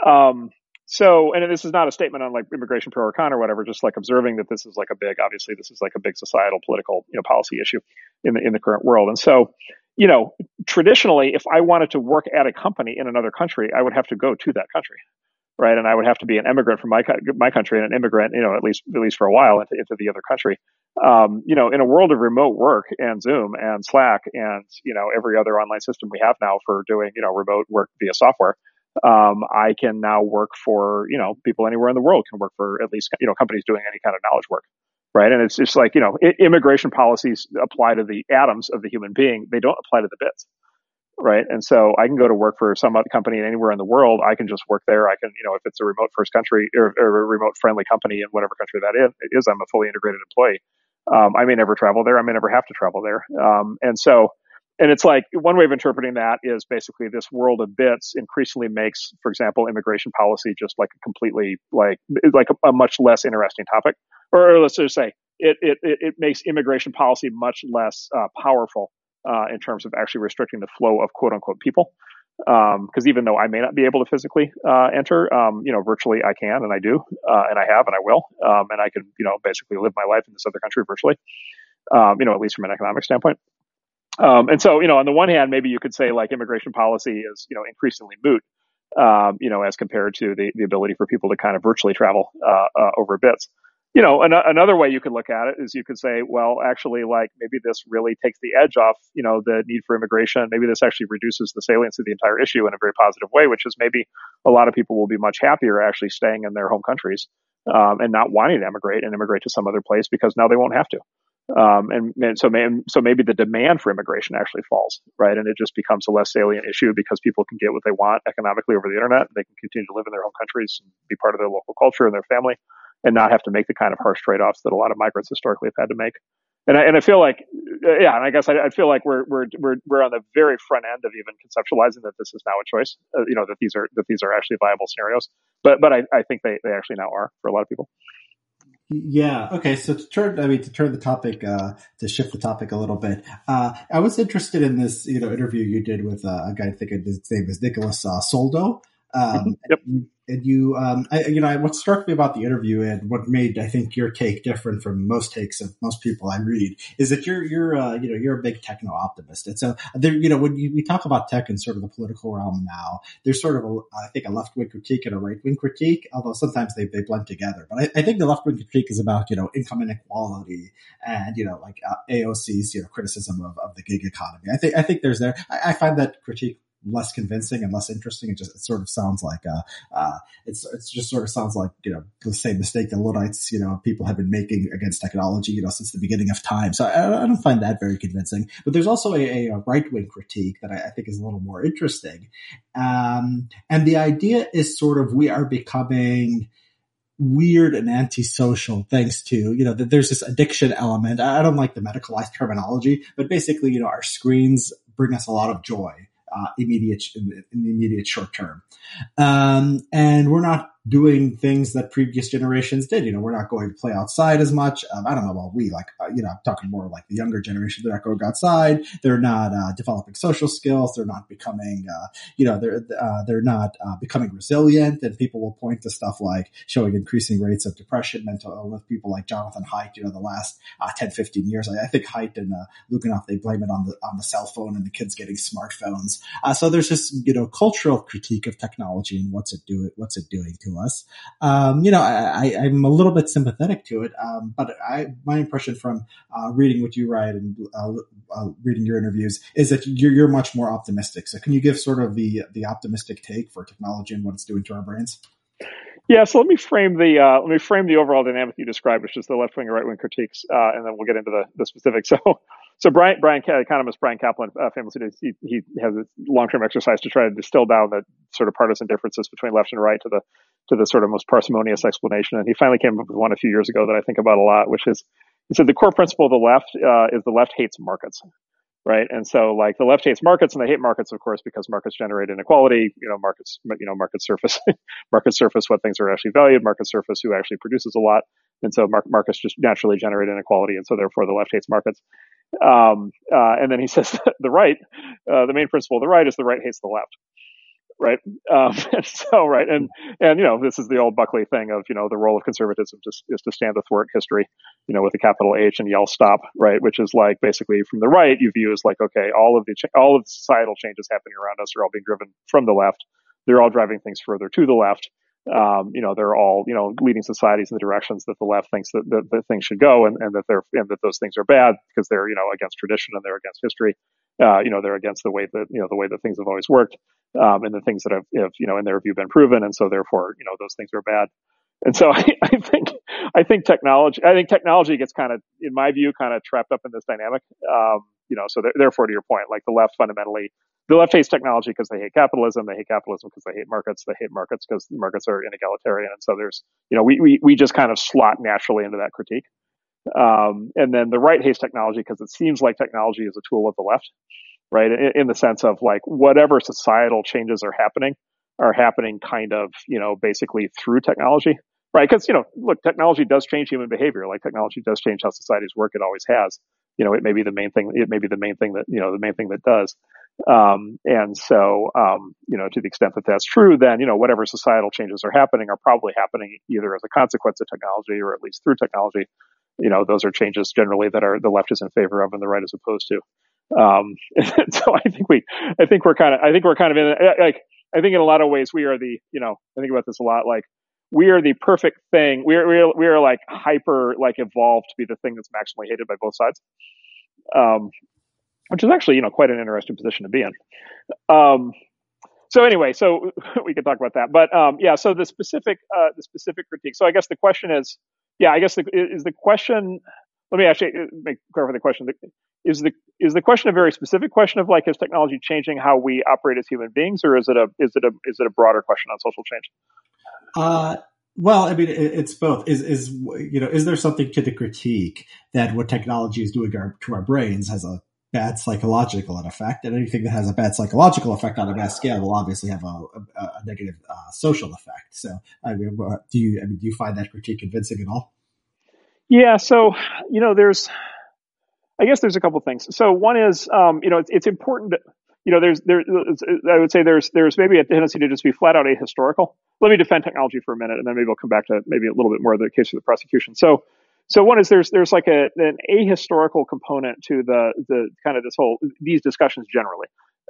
Um, so, and this is not a statement on like immigration pro or con or whatever, just like observing that this is like a big, obviously this is like a big societal, political, you know, policy issue in the, in the current world. And so, you know, traditionally, if I wanted to work at a company in another country, I would have to go to that country. Right. And I would have to be an immigrant from my, my country and an immigrant, you know, at least, at least for a while into, into the other country. Um, you know, in a world of remote work and Zoom and Slack and, you know, every other online system we have now for doing, you know, remote work via software, um, I can now work for, you know, people anywhere in the world can work for at least, you know, companies doing any kind of knowledge work. Right. And it's just like, you know, immigration policies apply to the atoms of the human being. They don't apply to the bits. Right. And so I can go to work for some other company anywhere in the world. I can just work there. I can, you know, if it's a remote first country or, or a remote friendly company in whatever country that is, I'm a fully integrated employee. Um, I may never travel there. I may never have to travel there. Um, and so, and it's like one way of interpreting that is basically this world of bits increasingly makes, for example, immigration policy just like a completely like like a, a much less interesting topic, or, or, let's just say it it it makes immigration policy much less uh, powerful uh, in terms of actually restricting the flow of quote unquote people. Because um, even though I may not be able to physically uh, enter, um, you know, virtually I can and I do, uh, and I have and I will, um, and I can, you know, basically live my life in this other country virtually, um, you know, at least from an economic standpoint. Um, and so, you know, on the one hand, maybe you could say like immigration policy is, you know, increasingly moot, um, you know, as compared to the, the ability for people to kind of virtually travel uh, uh, over bits. You know, an- another way you could look at it is you could say, well, actually, like maybe this really takes the edge off, you know, the need for immigration. Maybe this actually reduces the salience of the entire issue in a very positive way, which is maybe a lot of people will be much happier actually staying in their home countries um, and not wanting to emigrate and immigrate to some other place because now they won't have to. Um, and, and, so, may, so maybe the demand for immigration actually falls, right? And it just becomes a less salient issue because people can get what they want economically over the internet. They can continue to live in their home countries and be part of their local culture and their family and not have to make the kind of harsh trade-offs that a lot of migrants historically have had to make. And I, and I feel like, yeah, and I guess I, I feel like we're, we're, we're, we're on the very front end of even conceptualizing that this is now a choice, uh, you know, that these are, that these are actually viable scenarios. But, but I, I think they, they actually now are for a lot of people. Yeah. Okay. So to turn, I mean, to turn the topic, uh, to shift the topic a little bit, uh, I was interested in this, you know, interview you did with uh, a guy, I think his name is Nicholas uh, Soldo. Um, yep and you, um, I, you know, what struck me about the interview and what made I think your take different from most takes of most people I read is that you're you're uh, you know you're a big techno optimist, and so there you know when you, we talk about tech in sort of the political realm now, there's sort of a, I think a left wing critique and a right wing critique, although sometimes they, they blend together. But I, I think the left wing critique is about you know income inequality and you know like uh, AOC's you know criticism of, of the gig economy. I think I think there's there. I, I find that critique less convincing and less interesting. It just it sort of sounds like uh, uh, it's it's just sort of sounds like you know the same mistake that Luddites you know people have been making against technology you know since the beginning of time. So I, I don't find that very convincing. But there's also a, a right wing critique that I, I, think is a little more interesting, um, and the idea is sort of we are becoming weird and antisocial thanks to, you know, that there's this addiction element. I don't like the medicalized terminology, but basically, you know, our screens bring us a lot of joy uh, immediate in the, in the, immediate short term, um, and we're not not doing things that previous generations did. You know, we're not going to play outside as much. Um, I don't know about we, like, uh, you know, I'm talking more like the younger generation. They're not going outside. They're not uh, developing social skills. They're not becoming, uh, you know, they're uh, they're not uh, becoming resilient. And people will point to stuff like showing increasing rates of depression, mental illness. People like Jonathan Haidt, you know, the last uh, 10, 15 years. I, I think Haidt and uh, they blame it on the on the cell phone and the kids getting smartphones. so there's this, you know, cultural critique of technology and what's it doing, what's it doing to us. Um, you know, I, am a little bit sympathetic to it, um, but I, my impression from uh, reading what you write and uh, uh, reading your interviews is that you're, you're much more optimistic. So, can you give sort of the the optimistic take for technology and what it's doing to our brains? Yeah, so let me frame the uh, let me frame the overall dynamic you described, which is the left wing and right wing critiques, uh, and then we'll get into the, the specifics. So, so Bryan, Bryan, economist Bryan Caplan, uh, famously, he, he has a long term exercise to try to distill down the sort of partisan differences between left and right to the to the sort of most parsimonious explanation. And he finally came up with one a few years ago that I think about a lot, which is he said the core principle of the left uh, is the left hates markets right? And so like the left hates markets and they hate markets, of course, because markets generate inequality. You know, markets, you know, market surface, market surface what things are actually valued, market surface who actually produces a lot. And so mar- markets just naturally generate inequality. And so therefore the left hates markets. Um, uh, and then he says the right, uh, the main principle of the right is the right hates the left right? Um, and so, right, and and you know, this is the old Buckley thing of you know the role of conservatism just is to stand athwart history, you know, with a capital H and yell stop, right? Which is like basically from the right, you view as like okay, all of the cha- all of the societal changes happening around us are all being driven from the left. They're all driving things further to the left. Um, you know, they're all, you know, leading societies in the directions that the left thinks that, that things should go and, and that they're, and that those things are bad because they're, you know, against tradition and they're against history. Uh, you know, they're against the way that, you know, the way that things have always worked um, and the things that have, have, you know, in their view been proven. And so therefore, you know, those things are bad. And so I, I think, I think technology, I think technology gets kind of, in my view, kind of trapped up in this dynamic. Um, you know, so th- therefore, to your point, like the left fundamentally, the left hates technology because they hate capitalism. They hate capitalism because they hate markets. They hate markets because markets are inegalitarian. And so there's, you know, we, we, we just kind of slot naturally into that critique. Um, and then the right hates technology because it seems like technology is a tool of the left right? In, in, the sense of like whatever societal changes are happening are happening kind of, you know, basically through technology, right? Because, you know, look, technology does change human behavior. Like technology does change how societies work. It always has. You know, it may be the main thing. It may be the main thing that, you know, the main thing that does. Um, and so, um, you know, to the extent that that's true, then, you know, whatever societal changes are happening are probably happening either as a consequence of technology or at least through technology. You know, those are changes generally that are the left is in favor of and the right is opposed to. Um, so I think we, I think we're kind of, I think we're kind of in, like, I think in a lot of ways we are the, you know, I think about this a lot, like we are the perfect thing. We are, we are, we are like hyper, like evolved to be the thing that's maximally hated by both sides. Um, which is actually, you know, quite an interesting position to be in. Um, so anyway, so we could talk about that, but um, yeah. So the specific, uh, the specific critique. So I guess the question is, yeah, I guess the, is the question. Let me actually uh, make clarify the question is the is the question a very specific question of like is technology changing how we operate as human beings, or is it a is it a is it a broader question on social change? Uh, well, I mean, it's both. Is is you know, is there something to the critique that what technology is doing our, to our brains has a bad psychological effect, and anything that has a bad psychological effect on a mass scale will obviously have a, a, a negative uh, social effect. So, I mean, do you I mean, do you find that critique convincing at all? Yeah. So, you know, there's I guess there's a couple things. So one is, um, you know, it's, it's important that, you know, there's there. I would say there's there's maybe a tendency to just be flat out ahistorical. Let me defend technology for a minute, and then maybe we'll come back to maybe a little bit more of the case of the prosecution. So, so one is there's there's like a an ahistorical component to the the kind of this whole these discussions generally,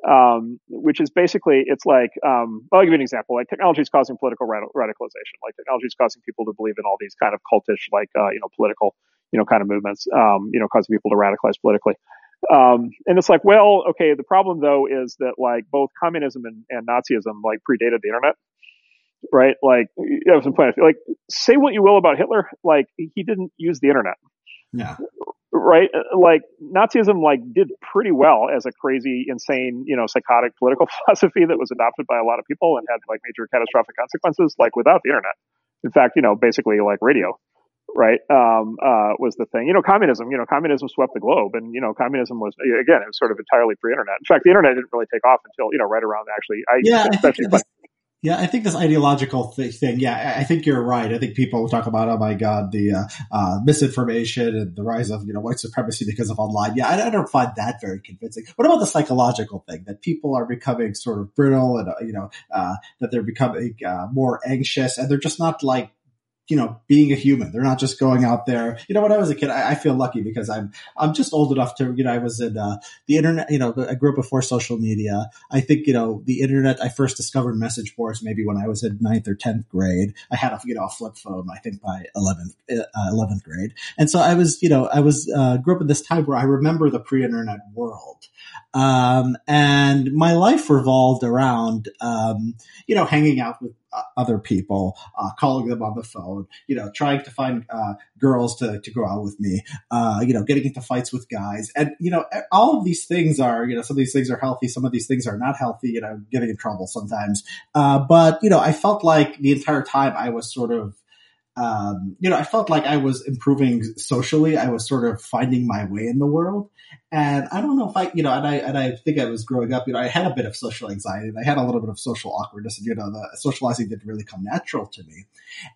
um, which is basically it's like um, I'll give you an example. Like technology is causing political radicalization. Like technology is causing people to believe in all these kind of cultish, like uh, you know, political you know, kind of movements, um, you know, causing people to radicalize politically. Um, and it's like, well, okay, the problem though is that like both communism and, and Nazism like predated the internet, right? Like, you have some point. Like, say what you will about Hitler, like he didn't use the internet. Yeah. Right. Like Nazism, like did pretty well as a crazy, insane, you know, psychotic political philosophy that was adopted by a lot of people and had like major catastrophic consequences, like without the internet. In fact, you know, basically like radio right, um, uh, was the thing. You know, communism, you know, communism swept the globe and, you know, communism was, again, it was sort of entirely pre-internet. In fact, the internet didn't really take off until, you know, right around actually, I, yeah, especially, I think, Yeah, I think this ideological th- thing. Yeah, I think you're right. I think people talk about, oh my god, the uh, uh, misinformation and the rise of you know white supremacy because of online. Yeah, I, I, don't find that very convincing. What about the psychological thing that people are becoming sort of brittle and uh, you know uh, that they're becoming uh, more anxious and they're just not like you know, being a human. They're not just going out there. You know, when I was a kid, I, I feel lucky because I'm, I'm just old enough to, you know, I was in, uh, the internet, you know, I grew up before social media. I think, you know, the internet, I first discovered message boards maybe when I was in ninth or 10th grade. I had a, you know, a flip phone, I think by 11th, uh, 11th grade. And so I was, you know, I was, uh, grew up in this time where I remember the pre-internet world. Um, and my life revolved around, um, you know, hanging out with other people, uh, calling them on the phone, you know, trying to find uh, girls to, to go out with me, uh, you know, getting into fights with guys. And, you know, all of these things are, you know, some of these things are healthy, some of these things are not healthy, you know, getting in trouble sometimes. Uh, but, you know, I felt like the entire time I was sort of um, you know, I felt like I was improving socially. I was sort of finding my way in the world. And I don't know if I, you know, and I, and I think I was growing up, you know, I had a bit of social anxiety and I had a little bit of social awkwardness and, you know, the socializing didn't really come natural to me.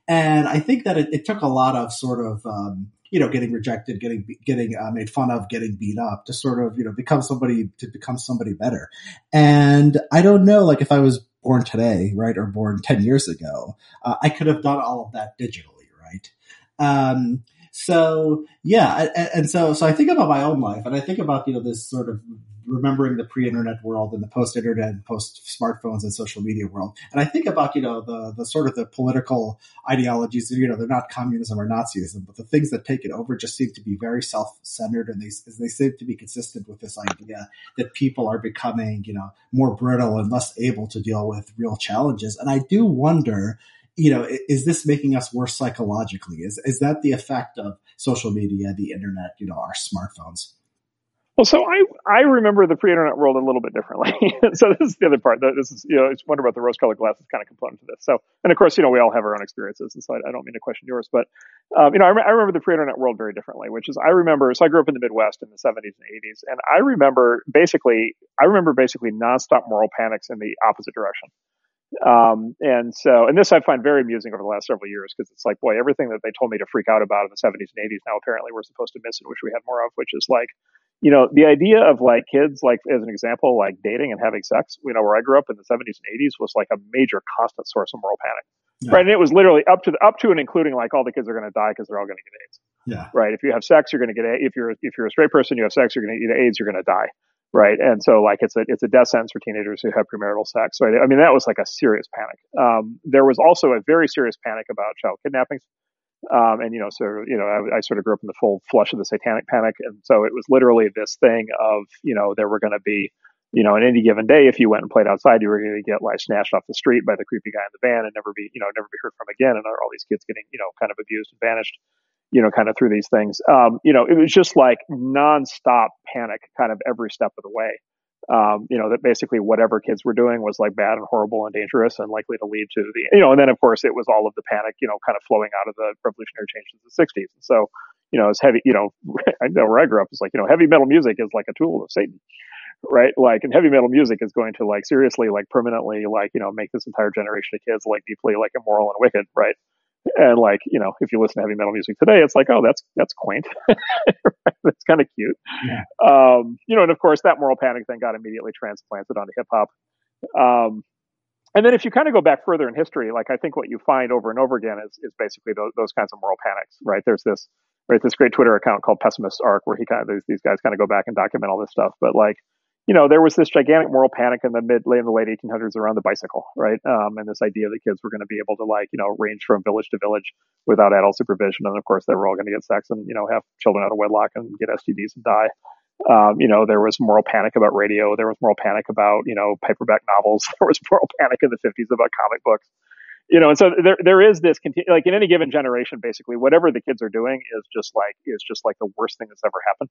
And I think that it, it took a lot of sort of, um, you know, getting rejected, getting getting uh, made fun of, getting beat up to sort of you know become somebody to become somebody better. And I don't know, like if I was born today, right, or born 10 years ago, uh, I could have done all of that digitally, right? Um, so yeah, and, and, so so I think about my own life, and I think about you know this sort of remembering the pre-internet world and the post-internet and post-smartphones and social media world. And I think about, you know, the, the sort of the political ideologies, you know, they're not communism or Nazism, but the things that take it over just seem to be very self-centered and they, they seem to be consistent with this idea that people are becoming, you know, more brittle and less able to deal with real challenges. And I do wonder, you know, is this making us worse psychologically? Is, is that the effect of social media, the internet, you know, our smartphones? Well, so I I remember the pre-internet world a little bit differently. so this is the other part. This is you know, it's wonder about the rose-colored glasses kind of component to this. So, and of course, you know, we all have our own experiences, and so I, I don't mean to question yours, but um, you know, I, I, remember the pre-internet world very differently. Which is, I remember. So I grew up in the Midwest in the 70s and 80s, and I remember basically, I remember basically nonstop moral panics in the opposite direction. Um, and so, and this I find very amusing over the last several years because it's like, boy, everything that they told me to freak out about in the 70s and 80s now apparently we're supposed to miss and wish we had more of, which is like, you know, the idea of like kids, like as an example, like dating and having sex, you know, where I grew up in the 70s and 80s was like a major constant source of moral panic. Yeah. Right. And it was literally up to the, up to and including like all the kids are going to die because they're all going to get AIDS. Yeah. Right. If you have sex, you're going to get AIDS. If you're, if you're a straight person, you have sex, you're going to get AIDS, you're going to die. Right. And so like it's a, it's a death sentence for teenagers who have premarital sex. Right. I mean, that was like a serious panic. Um, there was also a very serious panic about child kidnappings. Um, and you know, of, you know, I, I, sort of grew up in the full flush of the satanic panic, and so it was literally this thing of, you know, there were going to be, you know, on any given day, if you went and played outside, you were going to get like snatched off the street by the creepy guy in the van and never be, you know, never be heard from again, and all these kids getting, you know, kind of abused and vanished, you know, kind of through these things. Um, you know, it was just like nonstop panic, kind of every step of the way um, you know, that basically whatever kids were doing was like bad and horrible and dangerous and likely to lead to the, you know, and then of course it was all of the panic, you know, kind of flowing out of the revolutionary changes of the 60s. And so, you know, it's heavy, you know, I know where I grew up is like, you know, heavy metal music is like a tool of Satan, right? Like, and heavy metal music is going to like seriously, like permanently, like, you know, make this entire generation of kids like deeply like immoral and wicked, right? And like you know if you listen to heavy metal music today it's like oh that's that's quaint. That's kind of cute. Yeah. um, you know and of course that moral panic then got immediately transplanted onto hip hop. Um, and then if you kind of go back further in history like i think what you find over and over again is, is basically those, those kinds of moral panics right? There's this right this great twitter account called pessimist arc where he kind of these, these guys kind of go back and document all this stuff. But like you know, there was this gigantic moral panic in the mid, late in the late 1800s around the bicycle, right? Um, and this idea that kids were going to be able to like, you know, range from village to village without adult supervision. And of course, they were all going to get sex and, you know, have children out of wedlock and get STDs and die. Um, you know, there was moral panic about radio. There was moral panic about, you know, paperback novels. There was moral panic in the 50s about comic books you know, and so there there is this like in any given generation, basically, whatever the kids are doing is just like is just like the worst thing that's ever happened,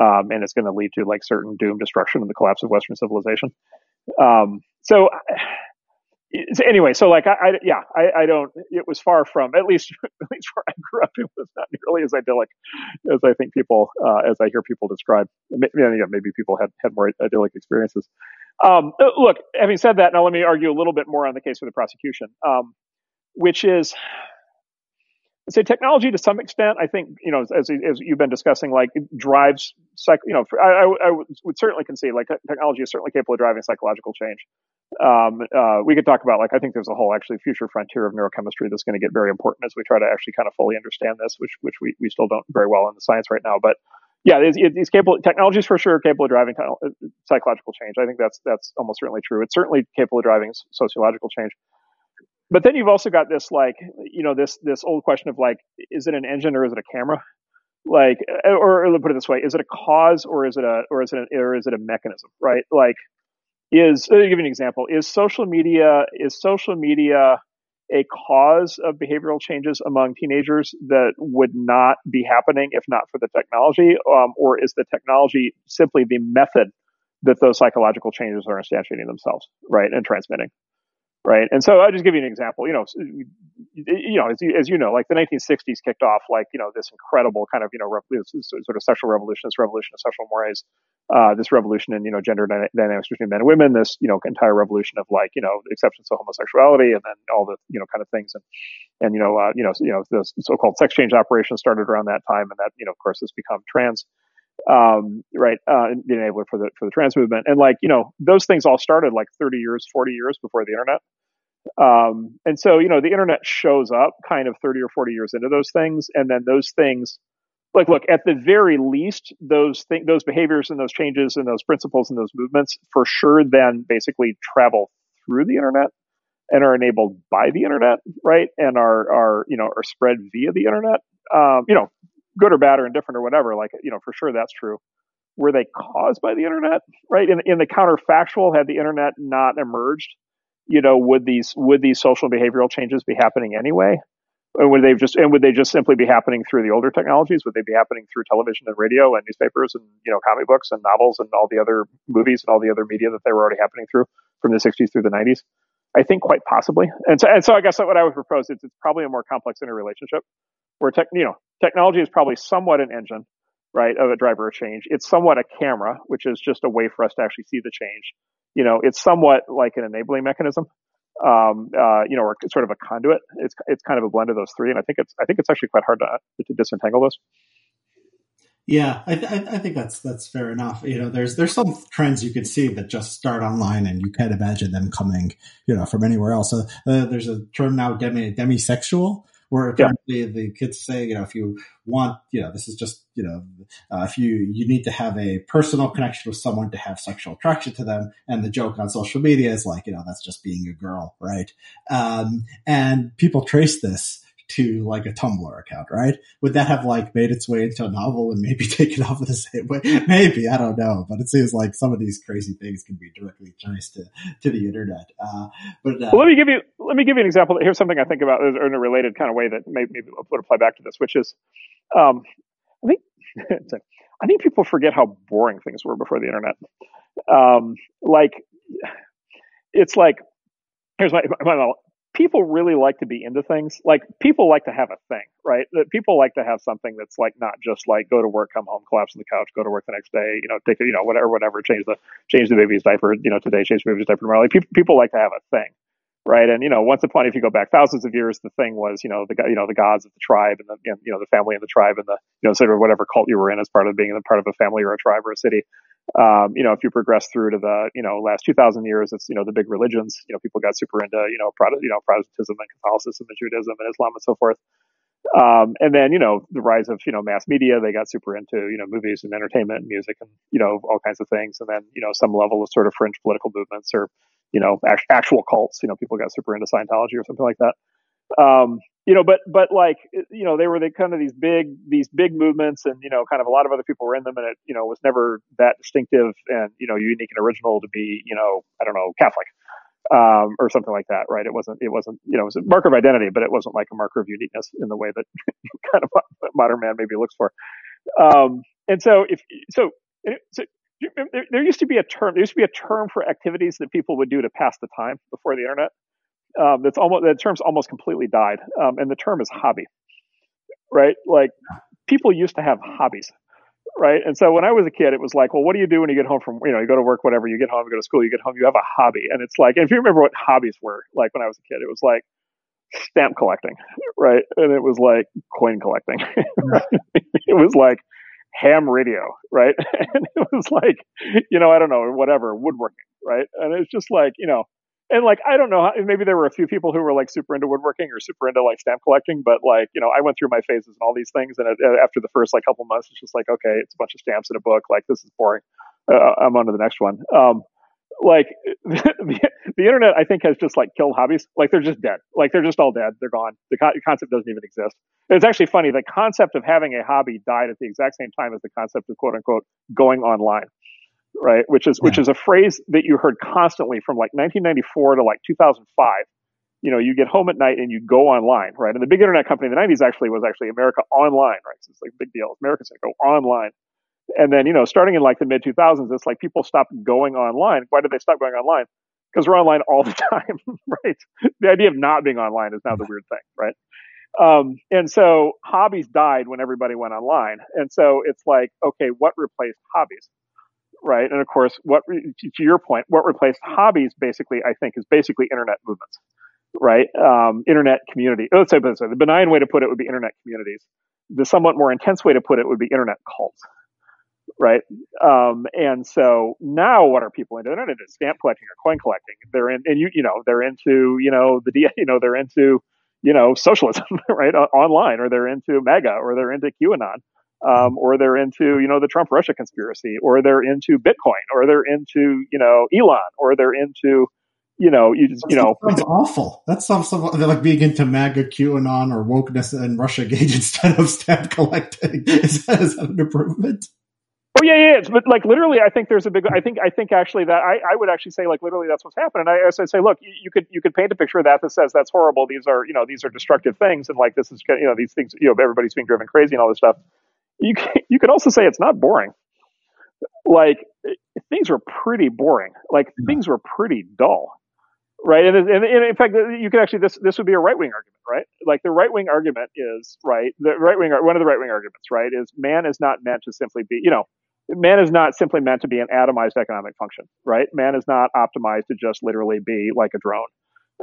um, and it's going to lead to like certain doom, destruction, and the collapse of Western civilization. Um, so. Anyway, so like I, I yeah, I, I, don't. It was far from at least at least where I grew up. It was not nearly as idyllic as I think people uh, as I hear people describe. Maybe, maybe people had had more idyllic experiences. Um, uh, look, having said that, now let me argue a little bit more on the case for the prosecution, um, which is, say, technology to some extent. I think you know, as, as you've been discussing, like drives, psych, you know, I, I, would certainly concede like technology is certainly capable of driving psychological change. Um, uh, we could talk about like I think there's a whole actually future frontier of neurochemistry that's going to get very important as we try to actually kind of fully understand this, which which we, we still don't very well in the science right now, but yeah, it's, it's capable. Technology is for sure capable of driving psychological change. I think that's that's almost certainly true. It's certainly capable of driving sociological change. But then you've also got this like you know this this old question of like is it an engine or is it a camera? Like uh, or, or put it this way, is it a cause or is it a or is it a, or is it a mechanism? Right? Like is give you an example. Is social media is social media a cause of behavioral changes among teenagers that would not be happening if not for the technology? Um, or is the technology simply the method that those psychological changes are instantiating themselves, right, and transmitting? right? And so I'll just give you an example. You know, you know, as you, as you know, like the 1960s kicked off like you know this incredible kind of you know sort of sexual revolution, this revolution of sexual mores, uh, this revolution in you know gender dynamics between men and women, this you know entire revolution of like you know exceptions to homosexuality, and then all the you know kind of things, and and you know uh, you know you know the so-called sex change operation started around that time, and that you know of course has become trans um, right, uh, enabler for the for the trans movement, and like you know, those things all started like 30 years, 40 years before the internet. Um, and so you know, the internet shows up kind of 30 or 40 years into those things, and then those things, like look, at the very least, those thing, those behaviors and those changes and those principles and those movements, for sure, then basically travel through the internet and are enabled by the internet, right? And are are you know are spread via the internet. Um, you know, good or bad or indifferent or whatever, like, you know, for sure that's true. Were they caused by the internet? Right. In, in the counterfactual, had the internet not emerged, you know, would these, would these social behavioral changes be happening anyway? Or would they just, and would they just simply be happening through the older technologies? Would they be happening through television and radio and newspapers and, you know, comic books and novels and all the other movies and all the other media that they were already happening through from the 60s through the 90s? I think quite possibly. And so, and so I guess what I would propose is it's probably a more complex interrelationship where tech, you know, technology is probably somewhat an engine, right, of a driver of change. It's somewhat a camera, which is just a way for us to actually see the change. You know, it's somewhat like an enabling mechanism, um, uh, you know, or sort of a conduit. It's it's kind of a blend of those three, and I think it's I think it's actually quite hard to to disentangle those. Yeah, I, I, think that's that's fair enough. You know, there's there's some trends you can see that just start online, and you can't imagine them coming, you know, from anywhere else. Uh, uh, there's a term now, demi demisexual, where apparently yeah. the kids say, you know, if you want, you know, this is just, you know, uh, if you, you need to have a personal connection with someone to have sexual attraction to them. And the joke on social media is like, you know, that's just being a girl, right? Um, and people trace this to like a Tumblr account, right? Would that have like made its way into a novel and maybe taken off in the same way? Maybe I don't know, but it seems like some of these crazy things can be directly traced to, to the internet. Uh, but uh, well, let me give you let me give you an example. Here's something I think about in a related kind of way that maybe, maybe would apply back to this, which is, um, I think I think people forget how boring things were before the internet. Um, like it's like here's my, my people really like to be into things. Like people like to have a thing, right? That people like to have something that's like not just like go to work, come home, collapse on the couch, go to work the next day, you know, take you know whatever, whatever, change the change the baby's diaper, you know, today change the baby's diaper tomorrow. Like people people like to have a thing, right? And you know, once upon if you go back thousands of years, the thing was you know the you know the gods of the tribe and the you know the family and the tribe and the you know sort of whatever cult you were in as part of being part of a family or a tribe or a city. Um, you know, if you progress through to the, you know, last 2000 years, it's, you know, the big religions, you know, people got super into, you know, Protestant, you know, Protestantism and Catholicism and Judaism and Islam and so forth. Um, and then, you know, the rise of, you know, mass media, they got super into, you know, movies and entertainment and music and, you know, all kinds of things. And then, you know, some level of sort of fringe political movements or, you know, act- actual cults, you know, people got super into Scientology or something like that. Um, you know, but but like you know, they were the kind of these big these big movements, and you know, kind of a lot of other people were in them, and it you know was never that distinctive and you know unique and original to be you know I don't know Catholic um, or something like that, right? It wasn't it wasn't you know it was a marker of identity, but it wasn't like a marker of uniqueness in the way that kind of modern man maybe looks for. Um, and so if so, so there, there used to be a term. There used to be a term for activities that people would do to pass the time before the internet um, that's almost the term's almost completely died, um, and the term is hobby, right? Like people used to have hobbies, right? And so when I was a kid, it was like, well, what do you do when you get home from, you know, you go to work, whatever, you get home, you go to school, you get home, you have a hobby. And it's like, if you remember what hobbies were like when I was a kid, it was like stamp collecting, right? And it was like coin collecting. it was like ham radio, right? and it was like, you know, I don't know, whatever, woodworking, right? And it's just like, you know, and like I don't know, how, maybe there were a few people who were like super into woodworking or super into like stamp collecting, but like you know, I went through my phases and all these things, and it, after the first like couple months, it's just like okay, it's a bunch of stamps in a book, like this is boring. Uh, I'm on to the next one. Um, like the, the internet, I think has just like killed hobbies. Like they're just dead. Like they're just all dead. They're gone. The co- concept doesn't even exist. It's actually funny. The concept of having a hobby died at the exact same time as the concept of quote unquote going online right? Which is, yeah. which is a phrase that you heard constantly from like 1994 to like 2005. You know, you get home at night and you go online, right? And the big internet company in the 90s actually was actually America Online, right? So it's like a big deal. America's going to go online. And then, you know, starting in like the mid 2000s, it's like people stopped going online. Why did they stop going online? Because we're online all the time, right? The idea of not being online is now the weird thing, right? Um, and so hobbies died when everybody went online. And so it's like, okay, what replaced hobbies? Right? And of course, what to your point, what replaced hobbies basically, I think, is basically internet movements, right? Um, internet community. Oh, let's say the benign way to put it would be internet communities. The somewhat more intense way to put it would be internet cults, right? Um, and so now, what are people into? They're not into stamp collecting or coin collecting. They're in, and you, you know, they're into, you know, the, you know, they're into, you know, socialism, right, online, or they're into MAGA, or they're into QAnon um, or they're into you know the Trump Russia conspiracy, or they're into Bitcoin, or they're into you know Elon, or they're into you know you just, you know sounds awful. That sounds like being into MAGA, QAnon, or wokeness and Russia Gate instead of stamp collecting. Is that, is that an improvement? Oh yeah, yeah. It's, But like literally, I think there's a big. I think I think actually that I, I would actually say like literally that's what's happened. And I, I say, look, you, you, could you could paint a picture of that that says that's horrible. These are you know these are destructive things, and like this is you know these things you know everybody's being driven crazy and all this stuff you can, you could also say it's not boring. Like things were pretty boring. Like yeah. things were pretty dull, right? And, and, and, in fact, you could actually this this would be a right wing argument, right? Like the right wing argument is right. The right wing one of the right wing arguments, right, is man is not meant to simply be, you know, man is not simply meant to be an atomized economic function, right? Man is not optimized to just literally be like a drone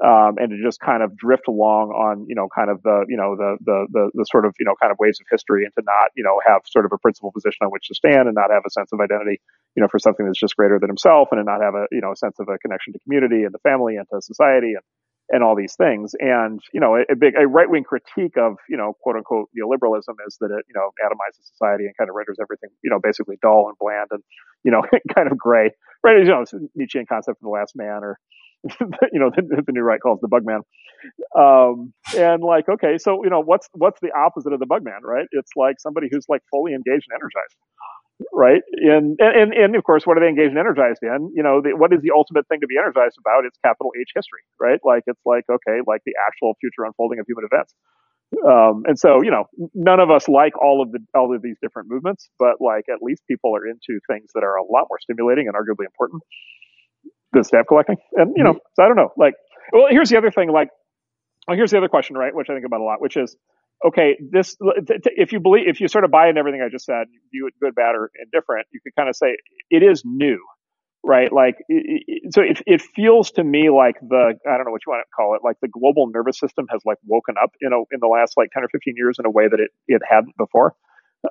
um, and to just kind of drift along on you know kind of the you know the, the, the the sort of you know kind of waves of history and to not you know have sort of a principal position on which to stand and not have a sense of identity you know for something that's just greater than himself and to not have a you know a sense of a connection to community and to family and to society and and all these things and you know a, a big a right wing critique of you know quote unquote neoliberalism is that it you know atomizes society and kind of renders everything you know basically dull and bland and you know kind of gray right you know Nietzschean concept of the last man or you know, the, the, new right calls the bugman. Um, and like, okay, so you know, what's what's the opposite of the bugman, right? It's like somebody who's like fully engaged and energized, right? And and and of course, what are they engaged and energized in? You know, the, what is the ultimate thing to be energized about? It's capital H history, right? Like it's like okay, like the actual future unfolding of human events. Um, and so, you know, none of us like all of the all of these different movements, but like at least people are into things that are a lot more stimulating and arguably important the stamp collecting. And you know, mm-hmm. so I don't know. Like, well, here's the other thing. Like, well, here's the other question, right? Which I think about a lot, which is, okay, this if you believe if you sort of buy in everything I just said, view it good, bad, or indifferent, you could kind of say it is new, right? Like, so it it feels to me like the I don't know what you want to call it, like the global nervous system has like woken up, you know, in the last like ten or fifteen years in a way that it it hadn't before.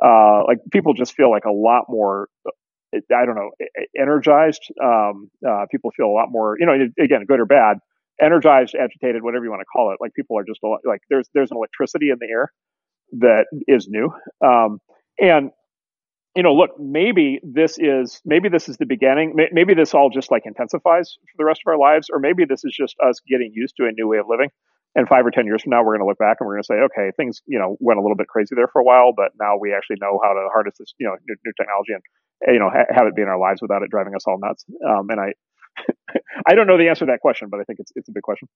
Uh, like people just feel like a lot more I don't know, energized. Um, uh, people feel a lot more, you know, again, good or bad, energized, agitated, whatever you want to call it. Like people are just like there's there's an electricity in the air that is new. Um, and you know, look, maybe this is maybe this is the beginning. Maybe this all just like intensifies for the rest of our lives, or maybe this is just us getting used to a new way of living. And five or ten years from now, we're going to look back and we're going to say, okay, things you know went a little bit crazy there for a while, but now we actually know how to harness this you know new, new technology and you know, ha- have it be in our lives without it driving us all nuts. Um, and I, I don't know the answer to that question, but I think it's it's a big question.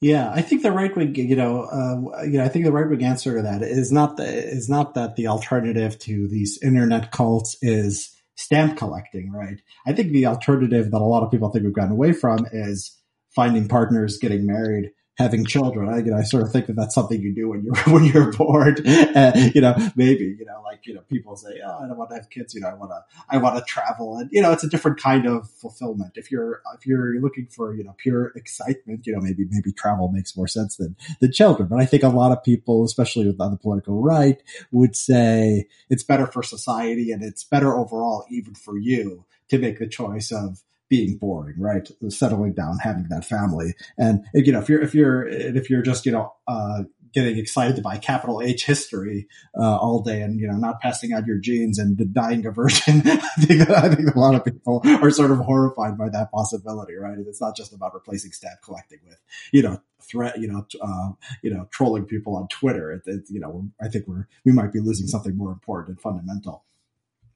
Yeah, I think the right wing, you know, uh, you know, I think the right wing answer to that is not the, is not that the alternative to these internet cults is stamp collecting, right? I think the alternative that a lot of people think we've gotten away from is finding partners, getting married, having children. I, you know, I sort of think that that's something you do when you're when you're bored. Uh, you know, maybe you know, like you know, people say, "Oh, I don't want to have kids." You know, I want to I want to travel, and you know, it's a different kind of fulfillment. If you're if you're looking for you know pure excitement, you know, maybe maybe travel makes more sense than than children. But I think a lot of people, especially on the political right, would say it's better for society and it's better overall, even for you, to make the choice of being boring, right? Settling down, having that family, and you know, if you're if you're if you're just you know uh, getting excited by capital H history uh, all day, and you know, not passing out your genes and dying a virgin, I think I think a lot of people are sort of horrified by that possibility, right? It's not just about replacing stat collecting with you know threat, you know, uh, you know, trolling people on Twitter. It, it, you know, I think we're we might be losing something more important and fundamental.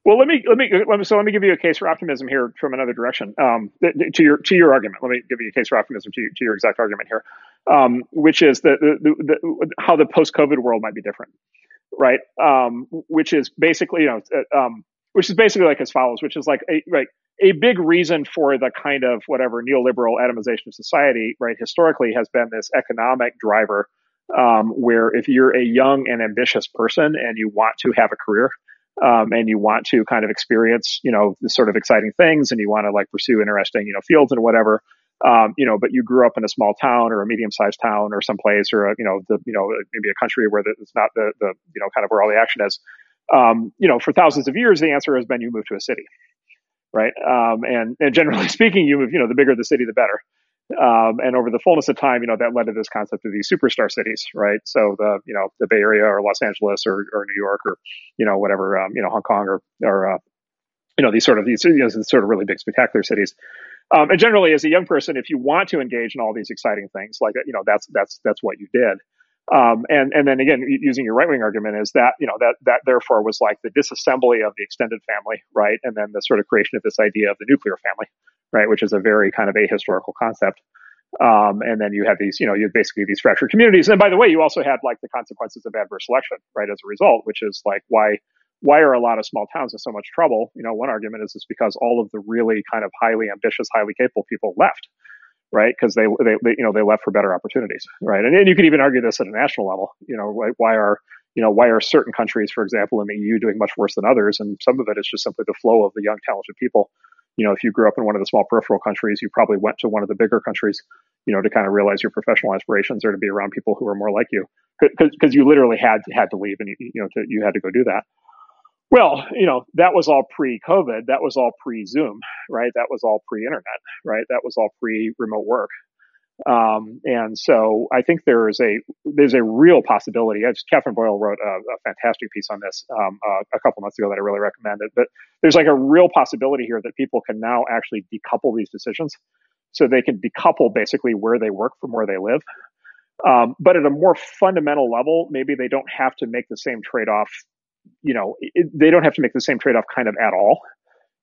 Well, let me let me let me so let me give you a case for optimism here from another direction. Um, to your to your argument, let me give you a case for optimism to, to your exact argument here, um, which is the, the, the, how the post COVID world might be different, right? Um, which is basically you know uh, um, which is basically like as follows, which is like a right a big reason for the kind of whatever neoliberal atomization of society, right? Historically, has been this economic driver, um, where if you're a young and ambitious person and you want to have a career um, and you want to kind of experience, you know, the sort of exciting things, and you want to like pursue interesting, you know, fields and whatever. Um, you know, but you grew up in a small town or a medium-sized town or someplace, or a, you know, the you know maybe a country where the, it's not the the you know kind of where all the action is. Um, you know, for thousands of years, the answer has been you move to a city, right? Um, and and generally speaking, you move, you know, the bigger the city, the better. Um, and over the fullness of time, you know, that led to this concept of these superstar cities, right? So the, you know, the Bay Area or Los Angeles or, or New York or, you know, whatever, um, you know, Hong Kong or, or, uh, you know, these sort of, these, you know, sort of really big spectacular cities. Um, and generally as a young person, if you want to engage in all these exciting things, like, you know, that's, that's, that's what you did. Um, and and then again, using your right wing argument is that you know that that therefore was like the disassembly of the extended family, right, and then the sort of creation of this idea of the nuclear family, right, which is a very kind of ahistorical concept. Um, and then you have these, you know, you have basically these fractured communities. And by the way, you also had like the consequences of adverse selection, right, as a result, which is like why why are a lot of small towns in so much trouble? You know, one argument is it's because all of the really kind of highly ambitious, highly capable people left, right? Because they, they, they, you know, they left for better opportunities, right? And, and you could even argue this at a national level. You know, why, are you know why are certain countries, for example, in the EU, doing much worse than others? And some of it is just simply the flow of the young, talented people. You know, if you grew up in one of the small peripheral countries, you probably went to one of the bigger countries, you know, to kind of realize your professional aspirations or to be around people who are more like you, because you literally had to, had to leave and you, you know to, you had to go do that. Well, you know, that was all pre-COVID. That was all pre-Zoom, right? That was all pre-internet, right? That was all pre-remote work. Um, and so I think there is a there's a real possibility. Just, Katherine Boyle wrote a, a fantastic piece on this um, uh, a couple months ago that I really recommended. But there's like a real possibility here that people can now actually decouple these decisions, so they can decouple basically where they work from where they live. Um, but at a more fundamental level, maybe they don't have to make the same trade off you know, it, they don't have to make the same trade off kind of at all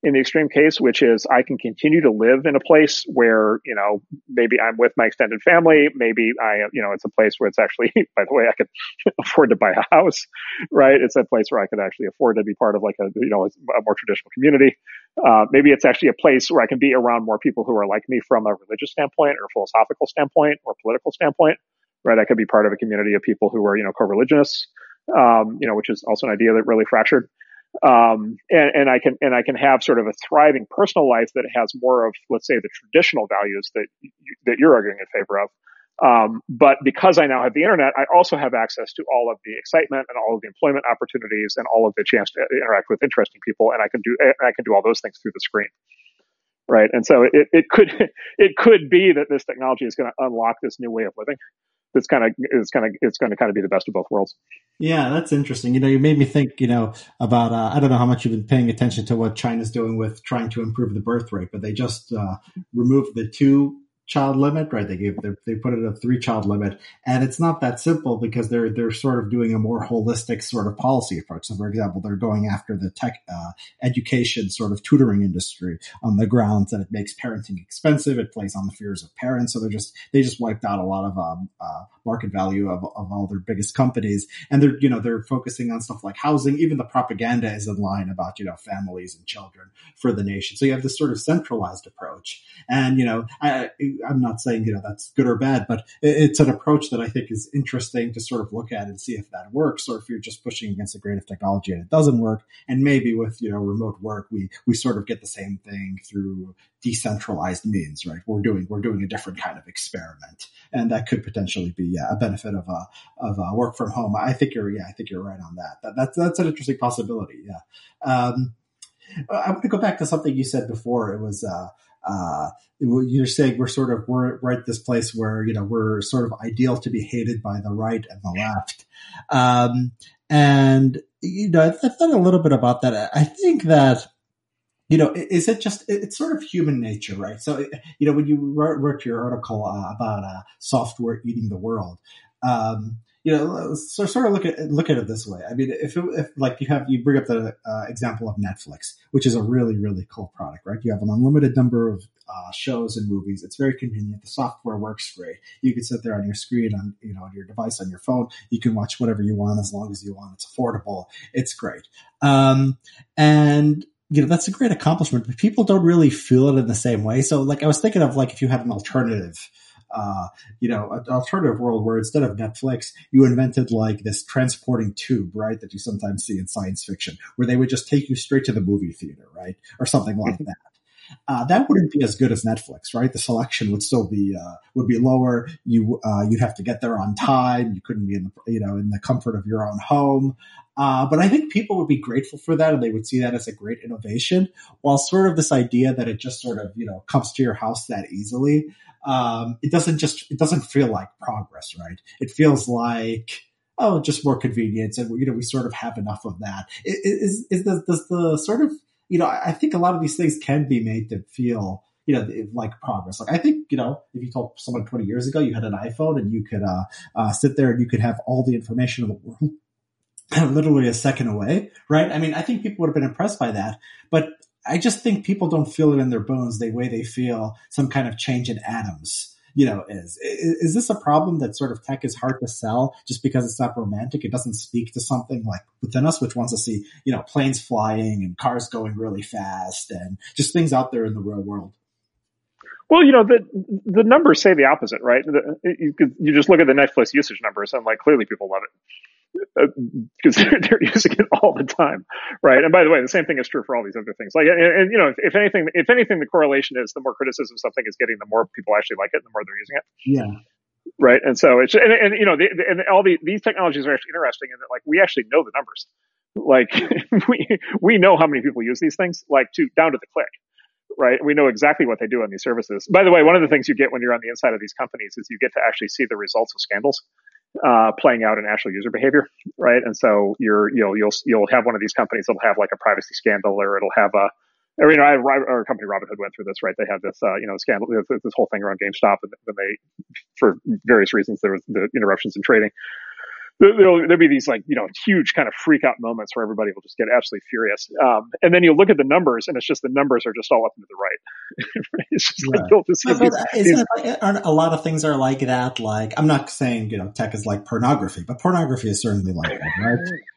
in the extreme case, which is I can continue to live in a place where, you know, maybe I'm with my extended family. Maybe I, you know, it's a place where it's actually, by the way, I could afford to buy a house, right? It's a place where I could actually afford to be part of like a, you know, a more traditional community. Uh, maybe it's actually a place where I can be around more people who are like me from a religious standpoint or philosophical standpoint or political standpoint, right? I could be part of a community of people who are, you know, co-religionists um, you know, which is also an idea that really fractured. Um, and, and I can and I can have sort of a thriving personal life that has more of, let's say, the traditional values that you, that you're arguing in favor of. Um, but because I now have the internet, I also have access to all of the excitement and all of the employment opportunities and all of the chance to interact with interesting people, and I can do I can do all those things through the screen, right? And so it, it could it could be that this technology is going to unlock this new way of living, it's kind of it's kind of it's going to kind of be the best of both worlds. Yeah, that's interesting. You know, you made me think. You know about uh, I don't know how much you've been paying attention to what China's doing with trying to improve the birth rate, but they just uh, removed the two child limit, right? They gave they put it a three child limit, and it's not that simple because they're they're sort of doing a more holistic sort of policy approach. So, for example, they're going after the tech uh, education sort of tutoring industry on the grounds that it makes parenting expensive, it plays on the fears of parents. So they're just they just wiped out a lot of um, uh, market value of, of all their biggest companies, and they're you know they're focusing on stuff like housing. Even the propaganda is in line about you know families and children for the nation. So you have this sort of centralized approach, and you know. I, I'm not saying you know that's good or bad, but it's an approach that I think is interesting to sort of look at and see if that works, or if you're just pushing against the grain of technology and it doesn't work. And maybe with you know remote work, we we sort of get the same thing through decentralized means, right? We're doing we're doing a different kind of experiment, and that could potentially be yeah, a benefit of a of a work from home. I think you're yeah, I think you're right on that. that that's that's an interesting possibility. Yeah. Um, I want to go back to something you said before. It was uh, uh, you're saying we're sort of we're right this place where you know we're sort of ideal to be hated by the right and the left, um, and you know I've, thought a little bit about that. I think that you know is it just it's sort of human nature, right? So you know when you wrote, wrote your article uh, about uh, software eating the world. Um, you know, so sort of look at look at it this way. I mean, if, it, if like you have you bring up the uh, example of Netflix, which is a really really cool product, right? You have an unlimited number of uh, shows and movies. It's very convenient. The software works great. You can sit there on your screen on you know on your device on your phone. You can watch whatever you want as long as you want. It's affordable. It's great. Um, and you know that's a great accomplishment, but people don't really feel it in the same way. So, like, I was thinking of like if you had an alternative uh, you know, an alternative world where instead of Netflix, you invented like this transporting tube, right? That you sometimes see in science fiction, where they would just take you straight to the movie theater, right? Or something like that. Uh, that wouldn't be as good as Netflix, right? The selection would still be uh, would be lower. You uh, you'd have to get there on time. You couldn't be in the you know in the comfort of your own home. Uh, but I think people would be grateful for that, and they would see that as a great innovation. While sort of this idea that it just sort of you know comes to your house that easily, um, it doesn't just it doesn't feel like progress, right? It feels like oh, just more convenience, and you know we sort of have enough of that. Is is the does the sort of you know I think a lot of these things can be made to feel you know, like progress. Like I think, you know, if you told someone 20 years ago you had an iPhone and you could uh, uh, sit there and you could have all the information in the world literally a second away, right? I mean, I think people would have been impressed by that, but I just think people don't feel it in their bones the way they feel some kind of change in atoms you know is. is this a problem that sort of tech is hard to sell just because it's not romantic it doesn't speak to something like within us which wants to see you know planes flying and cars going really fast and just things out there in the real world well, you know the the numbers say the opposite, right? The, you, you just look at the Netflix usage numbers, and like clearly people love it Uh, because they're, they're, using it all the time, right? And by the way, the same thing is true for all these other things. Like, and, and you know, if, if, anything, if anything, the correlation is the more criticism something is getting, the more people actually like it, and the more they're using it. Yeah. Right. And so it's and, and you know, the, and all the, these technologies are actually interesting in that like we actually know the numbers. Like we we know how many people use these things, like to down to the click right? We know exactly what they do on these services. By the way, one of the things you get when you're on the inside of these companies is you get to actually see the results of scandals uh, playing out in actual user behavior, right? And so you're you'll you'll you'll have one of these companies that'll have like a privacy scandal, or it'll have a or, you know, our company Robinhood went through this, right? They had this, uh, you know, scandal, this whole thing around GameStop, and when they, for various reasons, there was the interruptions in trading there'll, there'll be these like you know huge kind of freak out moments where everybody will just get absolutely furious. Um, and then you look at the numbers and it's just the numbers are just all up and to the right. It's just right. like these, these, like, aren't a lot of things are like that? Like i'm not saying you know tech is like pornography but pornography is certainly like that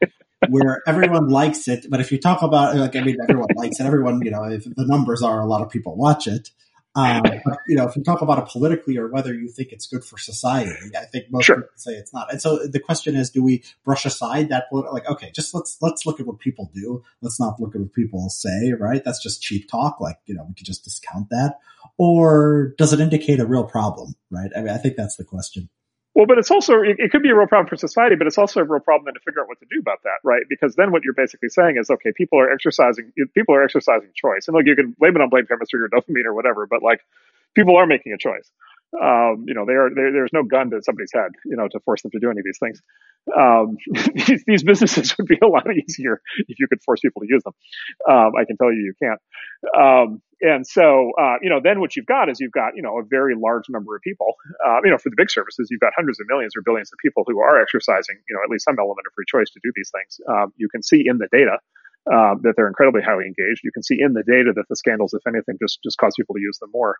right? Where everyone likes it but if you talk about like i mean everyone likes it everyone you know if the numbers are a lot of people watch it um, but, you know, if you talk about it politically or whether you think it's good for society, I think most sure. people say it's not. And so the question is, do we brush aside that? Like, okay, just let's let's look at what people do. Let's not look at what people say. Right? That's just cheap talk. Like, you know, we could just discount that. Or does it indicate a real problem? Right? I mean, I think that's the question. Well, but it's also it, could be a real problem for society, but it's also a real problem then to figure out what to do about that, right? Because then what you're basically saying is, okay, people are exercising people are exercising choice, and like you can blame it on blame chemistry or dopamine or whatever, but like people are making a choice um, you know, they are, there's no gun to somebody's head, you know, to force them to do any of these things. Um, these, these, businesses would be a lot easier if you could force people to use them. Um, I can tell you, you can't. Um, and so, uh, you know, then what you've got is you've got, you know, a very large number of people, uh, you know, for the big services, you've got hundreds of millions or billions of people who are exercising, you know, at least some element of free choice to do these things. Um, you can see in the data, uh, that they're incredibly highly engaged. You can see in the data that the scandals, if anything, just just cause people to use them more